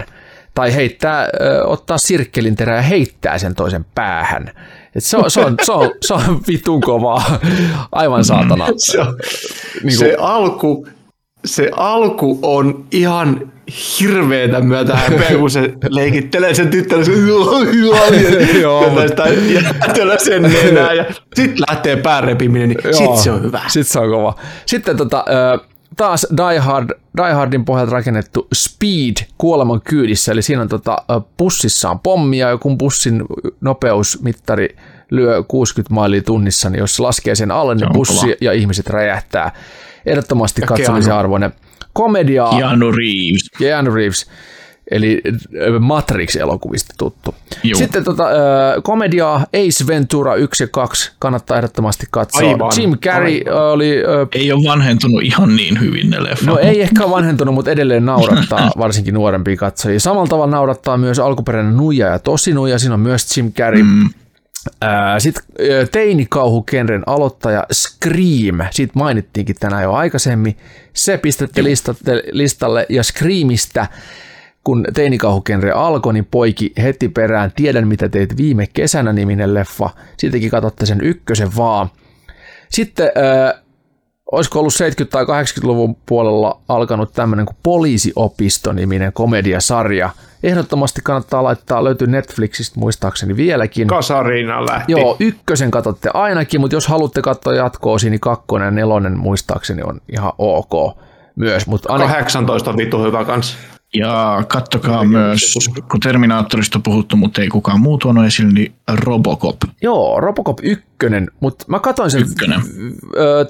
Tai heittää, ö, ottaa sirkkelin terää ja heittää sen toisen päähän. Et se, on, se, on, se, on, se on vitun kovaa. Aivan saatana. Se, on, Niin se, alku, se alku on ihan hirveetä myötä häpeä, kun se leikittelee sen tyttären, se jättelee sen nenää ja sitten lähtee päärepiminen, niin sit se on hyvä. Sitten se on kova. Sitten tota, taas Die, Hard, Die Hardin pohjalta rakennettu Speed kuoleman kyydissä, eli siinä on tota, pussissa on pommia, ja kun bussin nopeusmittari lyö 60 mailia tunnissa, niin jos se laskee sen alle, niin bussi kova. ja ihmiset räjähtää. Ehdottomasti katsomisen arvoinen. Komediaa. Keanu Reeves. Keanu Reeves, eli ö, Matrix-elokuvista tuttu. Juu. Sitten tota, ö, komediaa Ace Ventura 1 ja 2 kannattaa ehdottomasti katsoa. Aivan, Jim Carrey aivan. oli, ö, Ei ole vanhentunut ihan niin hyvin ne leffat. no ei ehkä vanhentunut, mutta edelleen naurattaa varsinkin nuorempia katsojia. Samalla tavalla naurattaa myös alkuperäinen Nuija ja Tosinuija, siinä on myös Jim Carrey. Mm. Sitten teinikauhukenren aloittaja Scream, siitä mainittiinkin tänään jo aikaisemmin. Se pistettiin listatte, listalle ja Screamista, kun teinikauhukenre alkoi, niin poiki heti perään Tiedän mitä teit viime kesänä niminen leffa. Siitäkin katsotte sen ykkösen vaan. Sitten äh, olisiko ollut 70- tai 80-luvun puolella alkanut tämmöinen kuin Poliisiopisto-niminen komediasarja. Ehdottomasti kannattaa laittaa, löytyy Netflixistä muistaakseni vieläkin. Kasarina lähti. Joo, ykkösen katsotte ainakin, mutta jos haluatte katsoa jatkoa, niin kakkonen ja nelonen muistaakseni on ihan ok myös. Mutta aina, 18 on vitu hyvä kans. Ja kattokaa myös, kun Terminaattorista on puhuttu, mutta ei kukaan muu tuonut esille, niin Robocop. joo, Robocop 1, mutta mä katsoin sen Ykkönen.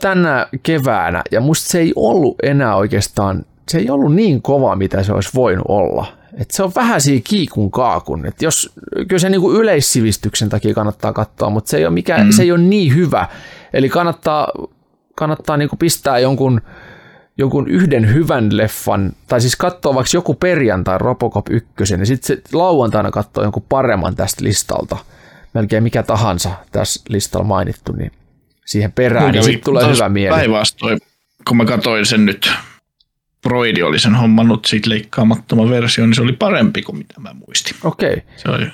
tänä keväänä, ja musta se ei ollut enää oikeastaan, se ei ollut niin kova, mitä se olisi voinut olla. Et se on vähän siinä kiikun kaakun. Et jos, kyllä se niinku yleissivistyksen takia kannattaa katsoa, mutta se ei ole, mikään, mm. se ei ole niin hyvä. Eli kannattaa, kannattaa niinku pistää jonkun, jonkun yhden hyvän leffan, tai siis katsoa vaikka joku perjantai Robocop 1, ja sitten se lauantaina katsoa jonkun paremman tästä listalta. Melkein mikä tahansa tässä listalla mainittu, niin siihen perään, niin Kävi sitten tulee hyvä mieli. Päinvastoin, kun mä katsoin sen nyt, Broidi oli sen hommannut siitä leikkaamattoman version, niin se oli parempi kuin mitä mä muistin. Okei. Se, oli, se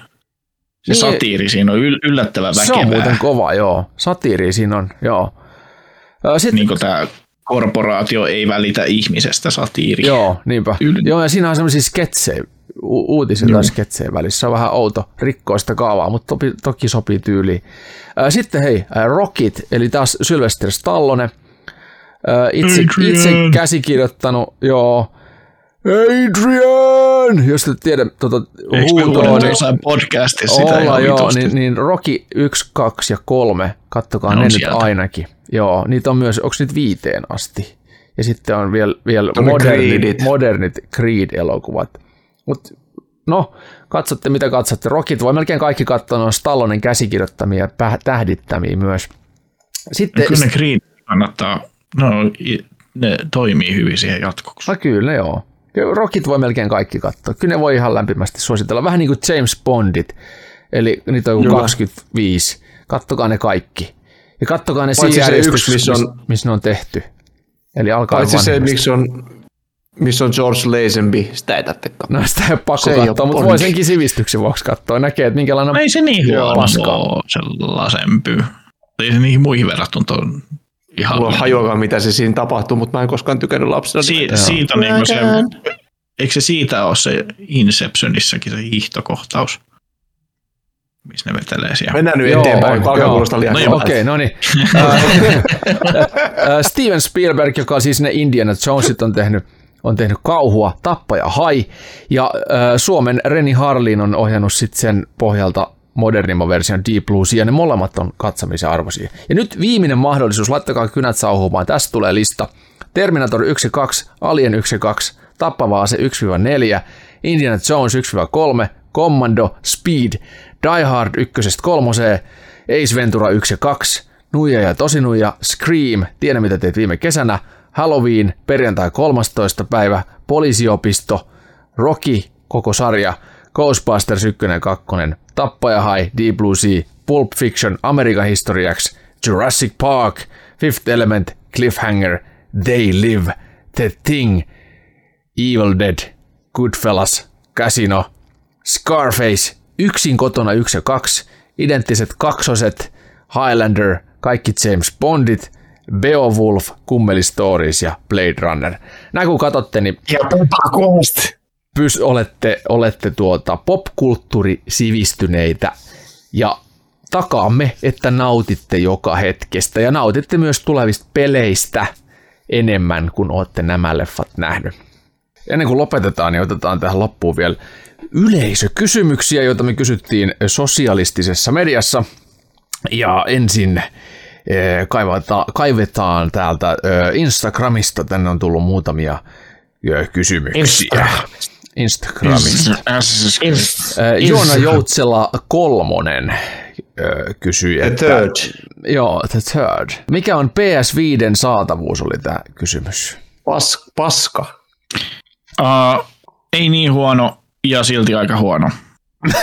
Niin- satiiri siinä on yl- yllättävän Se väkevää. on muuten kova, joo. Satiiri siinä on, joo. Sitten, niin kuin tämä korporaatio ei välitä ihmisestä satiiri. Joo, niinpä. Yl- Joo, ja siinä on semmoisia sketsejä, u- uutisia tai sketsejä välissä. Se on vähän outo, rikkoo sitä kaavaa, mutta toki, toki sopii tyyliin. Sitten hei, ää, Rockit, eli taas Sylvester Stallone. Itse, Adrian. itse käsikirjoittanut, joo. Adrian! Jos et tiedä tuota huutoa, niin jossain podcastissa sitä olla joo, niin, niin Rocky 1, 2 ja 3, kattokaa Ne ne, nyt ainakin. Joo, niitä on myös, onko niitä viiteen asti? Ja sitten on vielä, vielä modernit, Creedit. modernit Creed-elokuvat. Mut, no, katsotte mitä katsotte. Rockit voi melkein kaikki katsoa, ne on Stallonen käsikirjoittamia ja päh- tähdittämiä myös. Sitten, Kyllä ne Green kannattaa, no, ne toimii hyvin siihen jatkoksi. No kyllä, joo. Rockit voi melkein kaikki katsoa. Kyllä ne voi ihan lämpimästi suositella. Vähän niin kuin James Bondit. Eli niitä on joku Kyllä. 25. Kattokaa ne kaikki. Ja kattokaa ne siinä yksi, missä on- missä ne on tehty. Eli alkaa Paitsi se, miksi on, missä on George Lazenby, sitä ei tarvitse katsoa. No sitä ei ole pakko Se ei katsoa, ole mutta voi senkin sivistyksen vuoksi katsoa. Näkee, että minkälainen No ei se niin huono paskaa. ole, se lasempy. Ei se niihin muihin verrattuna on ihan... Mulla on hajuakaan, mitä se siinä tapahtuu, mutta mä en koskaan tykännyt lapsena. Si- siitä on niinku se, eikö se siitä ole se Inceptionissakin se hiihtokohtaus, missä ne vetelee siellä? Mennään nyt Joo, eteenpäin, on, alkaa joo. kuulostaa liian No hyvältä. Okei, no niin. Äh, äh, Steven Spielberg, joka siis ne Indiana Jonesit on tehnyt, on tehnyt kauhua, Tappaja Hai, ja äh, Suomen Reni Harlin on ohjannut sitten sen pohjalta modernimman version Deep Blues, ja ne molemmat on katsomisen arvoisia. Ja nyt viimeinen mahdollisuus, laittakaa kynät sauhumaan, tästä tulee lista. Terminator 1 2, Alien 1 2, Tappava ase 1-4, Indiana Jones 1-3, Commando, Speed, Die Hard 1-3, Ace Ventura 1 ja 2, Nuija ja Tosinuija, Scream, Tiedä mitä teet viime kesänä, Halloween, perjantai 13. päivä, Poliisiopisto, Rocky, koko sarja, Ghostbusters 1 ja 2, Tappaja High, Deep Blue Sea, Pulp Fiction, American History X, Jurassic Park, Fifth Element, Cliffhanger, They Live, The Thing, Evil Dead, Goodfellas, Casino, Scarface, Yksin kotona 1 ja 2, identtiset kaksoset, Highlander, kaikki James Bondit, Beowulf, Kummeli Stories ja Blade Runner. Nämä kun katsotte, niin Ja pys, olette, olette tuota popkulttuurisivistyneitä ja takaamme, että nautitte joka hetkestä ja nautitte myös tulevista peleistä enemmän kuin olette nämä leffat nähnyt. Ennen kuin lopetetaan, niin otetaan tähän loppuun vielä yleisökysymyksiä, joita me kysyttiin sosialistisessa mediassa. Ja ensin eh, kaivetaan, kaivetaan täältä eh, Instagramista, tänne on tullut muutamia eh, kysymyksiä. Instagramista. Eh, Joona Joutsela kolmonen kysyi, The että, third. Joo, the third. Mikä on PS5 saatavuus, oli tämä kysymys. Pas, paska. Uh, ei niin huono ja silti aika huono.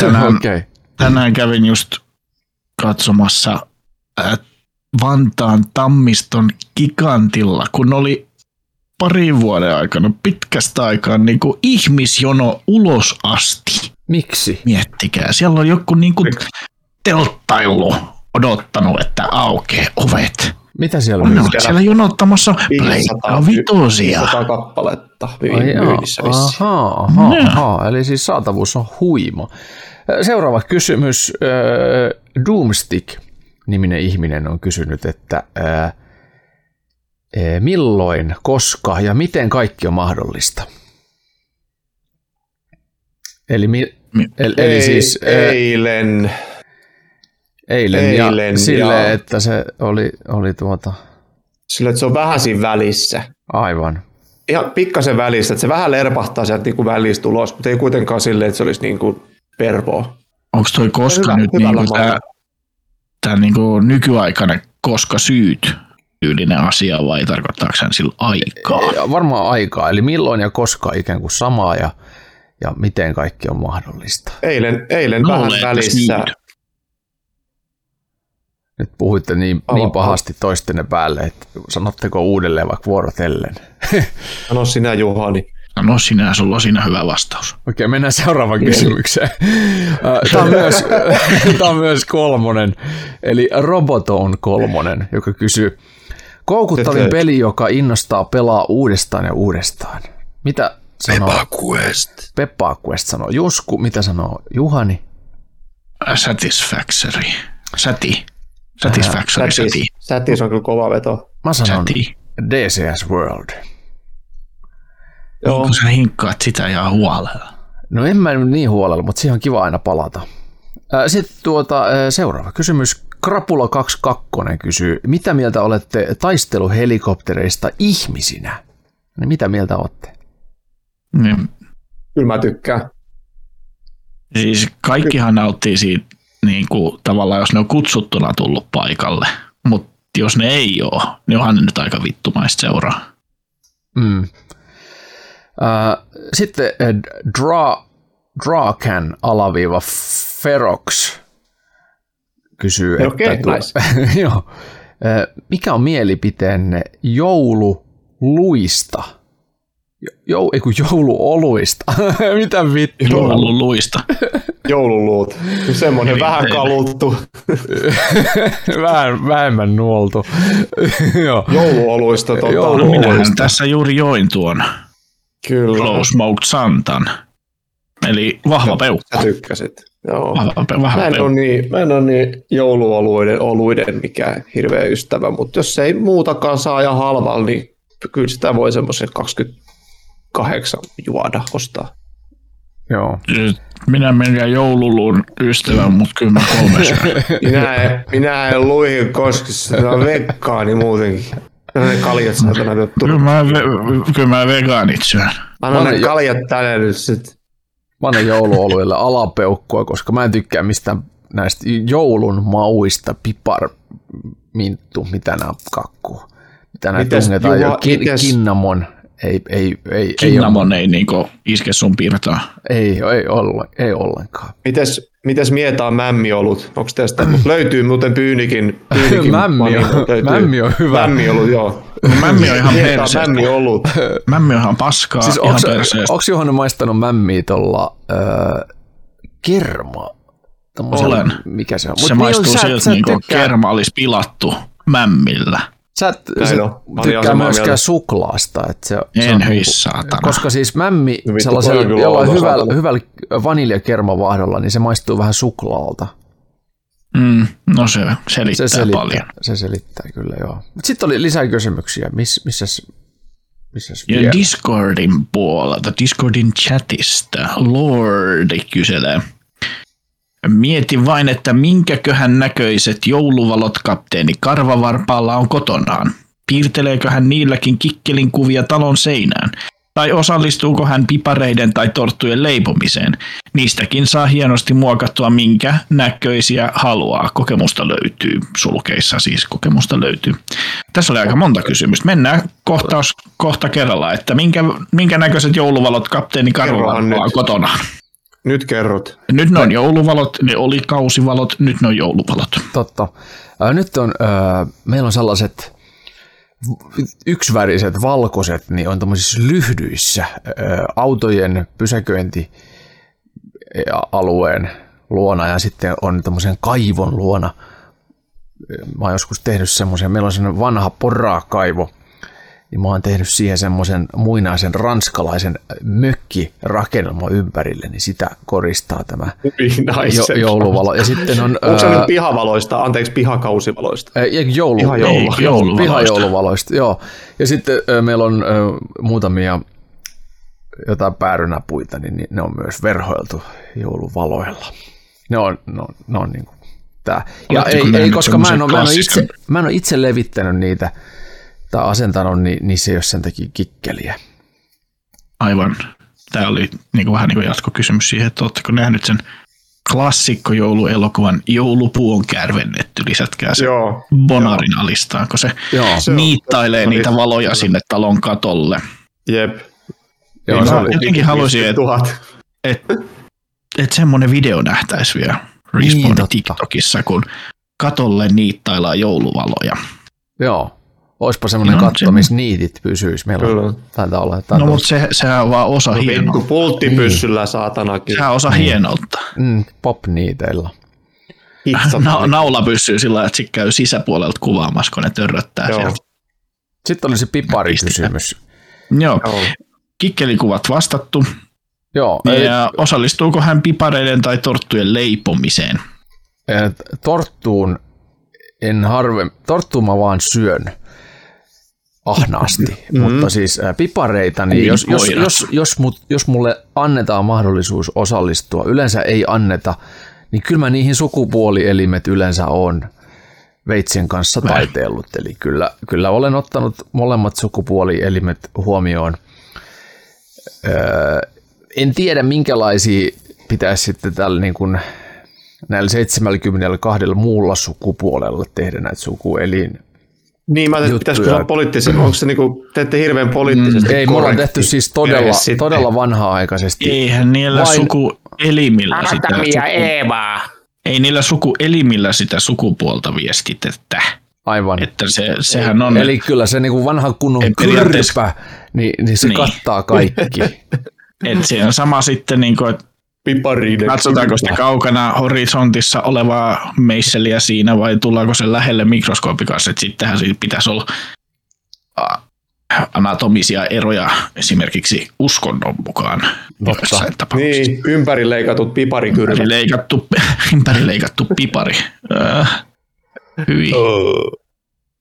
Tänään, Okei. Okay. tänään kävin just katsomassa äh, Vantaan Tammiston gigantilla, kun oli parin vuoden aikana pitkästä aikaa niin kuin ihmisjono ulos asti. Miksi? Miettikää, siellä on joku niin kuin telttailu odottanut, että aukeaa ovet. Mitä siellä on? oli siellä jonottamassa 500 pleikkaa vitosia. 500 kappaletta myynnissä vissiin. Ahaa, ahaa, ahaa, eli siis saatavuus on huima. Seuraava kysymys. Äh, Doomstick-niminen ihminen on kysynyt, että äh, äh, milloin, koska ja miten kaikki on mahdollista? Eli, mi, Mi- eli, eli siis äh, Eilen. Eilen, eilen ja silleen, ja- että se oli, oli tuota, Sillä, että se on vähän siinä välissä. aivan. Ihan pikkasen välissä, että se vähän lerpahtaa sieltä niin kuin välistä ulos, mutta ei kuitenkaan silleen, että se olisi niin kuin pervoa. Onko toi koska Hyvä- nyt hyvällä niinku mallilla. tää, tää niinku nykyaikainen koska syyt tyylinen asia vai tarkoittaako hän sillä aikaa? Ja varmaan aikaa, eli milloin ja koska ikään kuin samaa ja, ja miten kaikki on mahdollista. Eilen, eilen Luulen, vähän välissä. syyt. Nyt puhuitte niin, Alo- niin pahasti toistenne päälle, että sanotteko uudelleen vaikka vuorotellen. Sano sinä Juhani. No sinä, sulla on siinä hyvä vastaus. Okei, mennään seuraavaan kysymykseen. Tämä on, myös, tämä on myös kolmonen, eli Roboton kolmonen, joka kysyy, koukuttavin peli, joka innostaa pelaa uudestaan ja uudestaan. Mitä sanoo Peppa Quest. Peppa Quest sanoo Jusku, mitä sanoo Juhani? Satisfactory. Sati. Satisfactory, Sätis, sati. sätis on kyllä kova veto. Mä sanon Sati. DCS World. Joo. Onko sä hinkkaat sitä ja huolella? No en mä nyt niin huolella, mutta siihen on kiva aina palata. Ää, Sitten tuota, ää, seuraava kysymys. Krapula 22 kysyy, mitä mieltä olette taisteluhelikoptereista ihmisinä? Niin mitä mieltä olette? Niin, Kyllä mä tykkään. siis kaikkihan nauttii siitä niin kuin, tavallaan, jos ne on kutsuttuna tullut paikalle. Mutta jos ne ei ole, niin onhan ne nyt aika vittumaista seuraa. Mm. Ää, Sitten ää, Dra, Draken alaviiva Ferox kysyy, Okei, että tuo- nice. joo, Ää, mikä on mielipiteenne joululuista? Jo- Jou, ei kun jouluoluista. Mitä vittua? Joululuista. Joululuut. Semmoinen vähän kaluttu. Vähän vähemmän nuoltu. joo. Jouluoluista. Tota, Joulu- No tässä juuri join tuon Kyllä. Glow Smoked Santan. Eli vahva peukku. Sä tykkäsit. Joo. Vahva, pe- vahva Mä en, peukku. ole niin, mä en ole niin jouluoluiden oluiden mikään hirveä ystävä, mutta jos ei muutakaan saa ja halvalla, niin kyllä sitä voi semmoisen 28 juoda ostaa. joo. Minä menen joululuun ystävä, mutta kyllä mä kolme syön. Minä en, minä en luihin koske, se on vekkaani muutenkin. Ne kaljat saatana nyt Kyllä tullut. mä, ve- kyllä mä vegaanit syön. Anna ne kaljat tänne nyt sit. Mä annan jouluoluille alapeukkua, koska mä en tykkää mistään näistä joulun mauista, pipar, minttu, mitä nämä kakkuu. Mitä nämä Mites tungetaan jo kin, mites- kinnamon. Ei, ei, ei, ei, Kinnamon ei niinku iske sun pirtaan. ei, ei, olla, ei ollenkaan. Mites, mites mietaa mämmiolut? Onko tästä? Mut löytyy muuten pyynikin. pyynikin Mämmi on- mämmi on hyvä. Mämmiolut, joo. No, mämmi on ihan perseestä. mämmiolut. Mämmi on ihan paskaa, Siis ihan onks Johanna maistanut mämmiä tuolla öö, kerma? Tommosella- Olen. Mikä se on? Se Mut maistuu siltä, niin kuin kerma olisi pilattu mämmillä. Sä et Näin on. Ihan tykkää myöskään mieltä. suklaasta. Että se, se En on hyi niinku- saatana. Koska siis mämmi No sellaisella on jollain hyvällä, hyvällä vaniljakermavahdolla, niin se maistuu vähän suklaalta. Mm, no se selittää, Se selittää, paljon. se selittää kyllä, joo. Sitten oli lisää kysymyksiä. Miss, missäs, missäs Ja vielä? Discordin puolelta, Discordin chatista, Lordi kyselee. Mieti vain, että minkäköhän näköiset jouluvalot kapteeni Karvavarpaalla on kotonaan. Piirteleekö hän niilläkin kikkelin kuvia talon seinään? Tai osallistuuko hän pipareiden tai torttujen leipomiseen? Niistäkin saa hienosti muokattua minkä näköisiä haluaa. Kokemusta löytyy, sulkeissa siis kokemusta löytyy. Tässä oli aika monta kysymystä. Mennään kohtaus kohta kerralla, että minkä, minkä näköiset jouluvalot kapteeni Karvavarpaalla on nyt. Nyt kerrot. Nyt ne on jouluvalot, ne oli kausivalot, nyt ne on jouluvalot. Totta. Nyt on, ää, meillä on sellaiset yksiväriset valkoiset, niin on tämmöisissä lyhdyissä ää, autojen pysäköintialueen luona ja sitten on tämmöisen kaivon luona. Mä oon joskus tehnyt semmoisen, meillä on semmoinen vanha porakaivo, niin mä oon tehnyt siihen semmoisen muinaisen ranskalaisen mökkirakennelman ympärille, niin sitä koristaa tämä jo, jouluvalo. Ja sitten on... Onko se nyt pihavaloista, anteeksi pihakausivaloista? Joulu, Pihajoulu- joulu, joulu, jouluvaloista. pihajouluvaloista, joo. Ja sitten ö, meillä on ö, muutamia jotain päärynäpuita, niin ni- ne on myös verhoiltu jouluvaloilla. Ne on, ne on, ne on niin kuin tää. Ja Oletteko ei, ei, koska mä en, ole, mä, en ole itse, mä en ole itse levittänyt niitä tai asentanut, niin, niin se ei ole sen takia kikkeliä. Aivan. Tämä oli niin kuin, vähän niin kuin jatkokysymys siihen, että oletteko nähnyt sen klassikkojouluelokuvan Joulupuu on kärvennetty, lisätkää se Joo. Bonarin alistaan, kun se, Joo, Se on- niittailee se oli- niitä valoja sinne talon katolle. Jep. joo se mä oli, jotenkin haluaisin, että Tuhat. et, et semmoinen video nähtäisi vielä Niin, Respawn totta. TikTokissa, kun katolle niittaillaan jouluvaloja. Joo. Oispa semmoinen No, katto, se- missä niitit pysyisi. Meillä Kyllä. taitaa olla jotain No no, mutta se, sehän on vaan osa Vittu hienoutta. pulttipyssyllä saatanakin. Sehän on osa hienoutta. mm, pop-niiteillä. Hitsat. Na, naula pysyy sillä lailla, että se käy sisäpuolelta kuvaamassa, kun ne törröttää Joo. sieltä. Sitten oli se piparikysymys. Joo. Joo. Kikkelikuvat vastattu. Joo, eli Ja osallistuuko hän pipareiden tai torttujen leipomiseen? torttuun en harve, torttuun mä vaan syön ahnaasti, mm-hmm. mutta siis pipareita, niin Kuin jos, jos, jos, jos, mut, jos mulle annetaan mahdollisuus osallistua, yleensä ei anneta, niin kyllä mä niihin sukupuolielimet yleensä on veitsen kanssa taiteillut, eli kyllä, kyllä olen ottanut molemmat sukupuolielimet huomioon. Öö, en tiedä minkälaisia pitäisi sitten tällä niin kuin näillä 72 muulla sukupuolella tehdä näitä sukuelin. Niin, mä ajattelin, pitäisikö se olla poliittisen, onko se niinku, teette hirveän poliittisesti Mm, Ei, mulla on korrekti tehty siis todella, sitten. todella vanhaa-aikaisesti. Eihän niillä Vain- sukuelimillä sitä, Adamia suku, Eevaa. ei niillä sukuelimillä sitä sukupuolta viestitetä. Aivan. Että se, sehän on, Eli kyllä se niin kuin vanha kunnon kyrpä, niin, niin se Niin. kattaa kaikki. että se on sama sitten, niin kuin, että Pipariinen. katsotaanko sitä kaukana horisontissa olevaa meisseliä siinä vai tullaanko se lähelle että sittenhän siitä pitäisi olla anatomisia eroja esimerkiksi uskonnon mukaan Totta. Niin, ympärileikatut piparikyrmät. Ympärileikattu, ympärileikattu pipari. Öö, hyvin. Joo,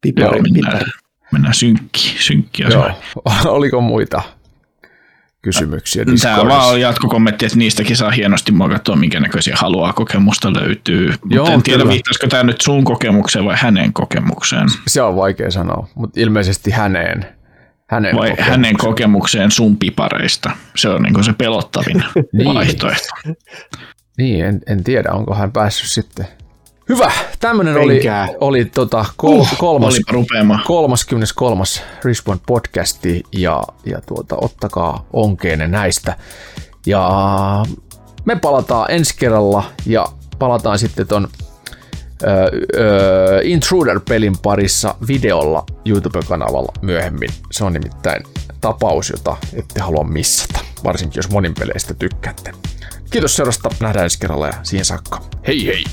Pipari, mennään, pipari. mennään synkkiin. synkkiä Joo. Oliko muita kysymyksiä Tämä Discordissa? vaan on jatkokommentti, että niistäkin saa hienosti mua katsoa, minkä näköisiä haluaa kokemusta löytyy. Joo, Mutta en tiedä, viittaisiko tämä nyt sun kokemukseen vai hänen kokemukseen. Se on vaikea sanoa, mutta ilmeisesti häneen. Hänen Vai kokemukseen. hänen kokemukseen sun pipareista. Se on niin se pelottavin Niin. vaihtoehto. Niin, en, en tiedä, onko hän päässyt sitten. Hyvä, tämmöinen oli, oli tota kol, Uh, kolmas, Olipa rupeamaan. 33. Respawn podcasti ja, ja tuota, ottakaa onkeenne näistä. Ja me palataan ensi kerralla ja palataan sitten ton ö, ö, Intruder-pelin parissa videolla YouTube-kanavalla myöhemmin. Se on nimittäin tapaus, jota ette halua missata, varsinkin jos monin peleistä tykkäätte. Kiitos seurasta, nähdään ensi kerralla ja siihen saakka. Hei hei!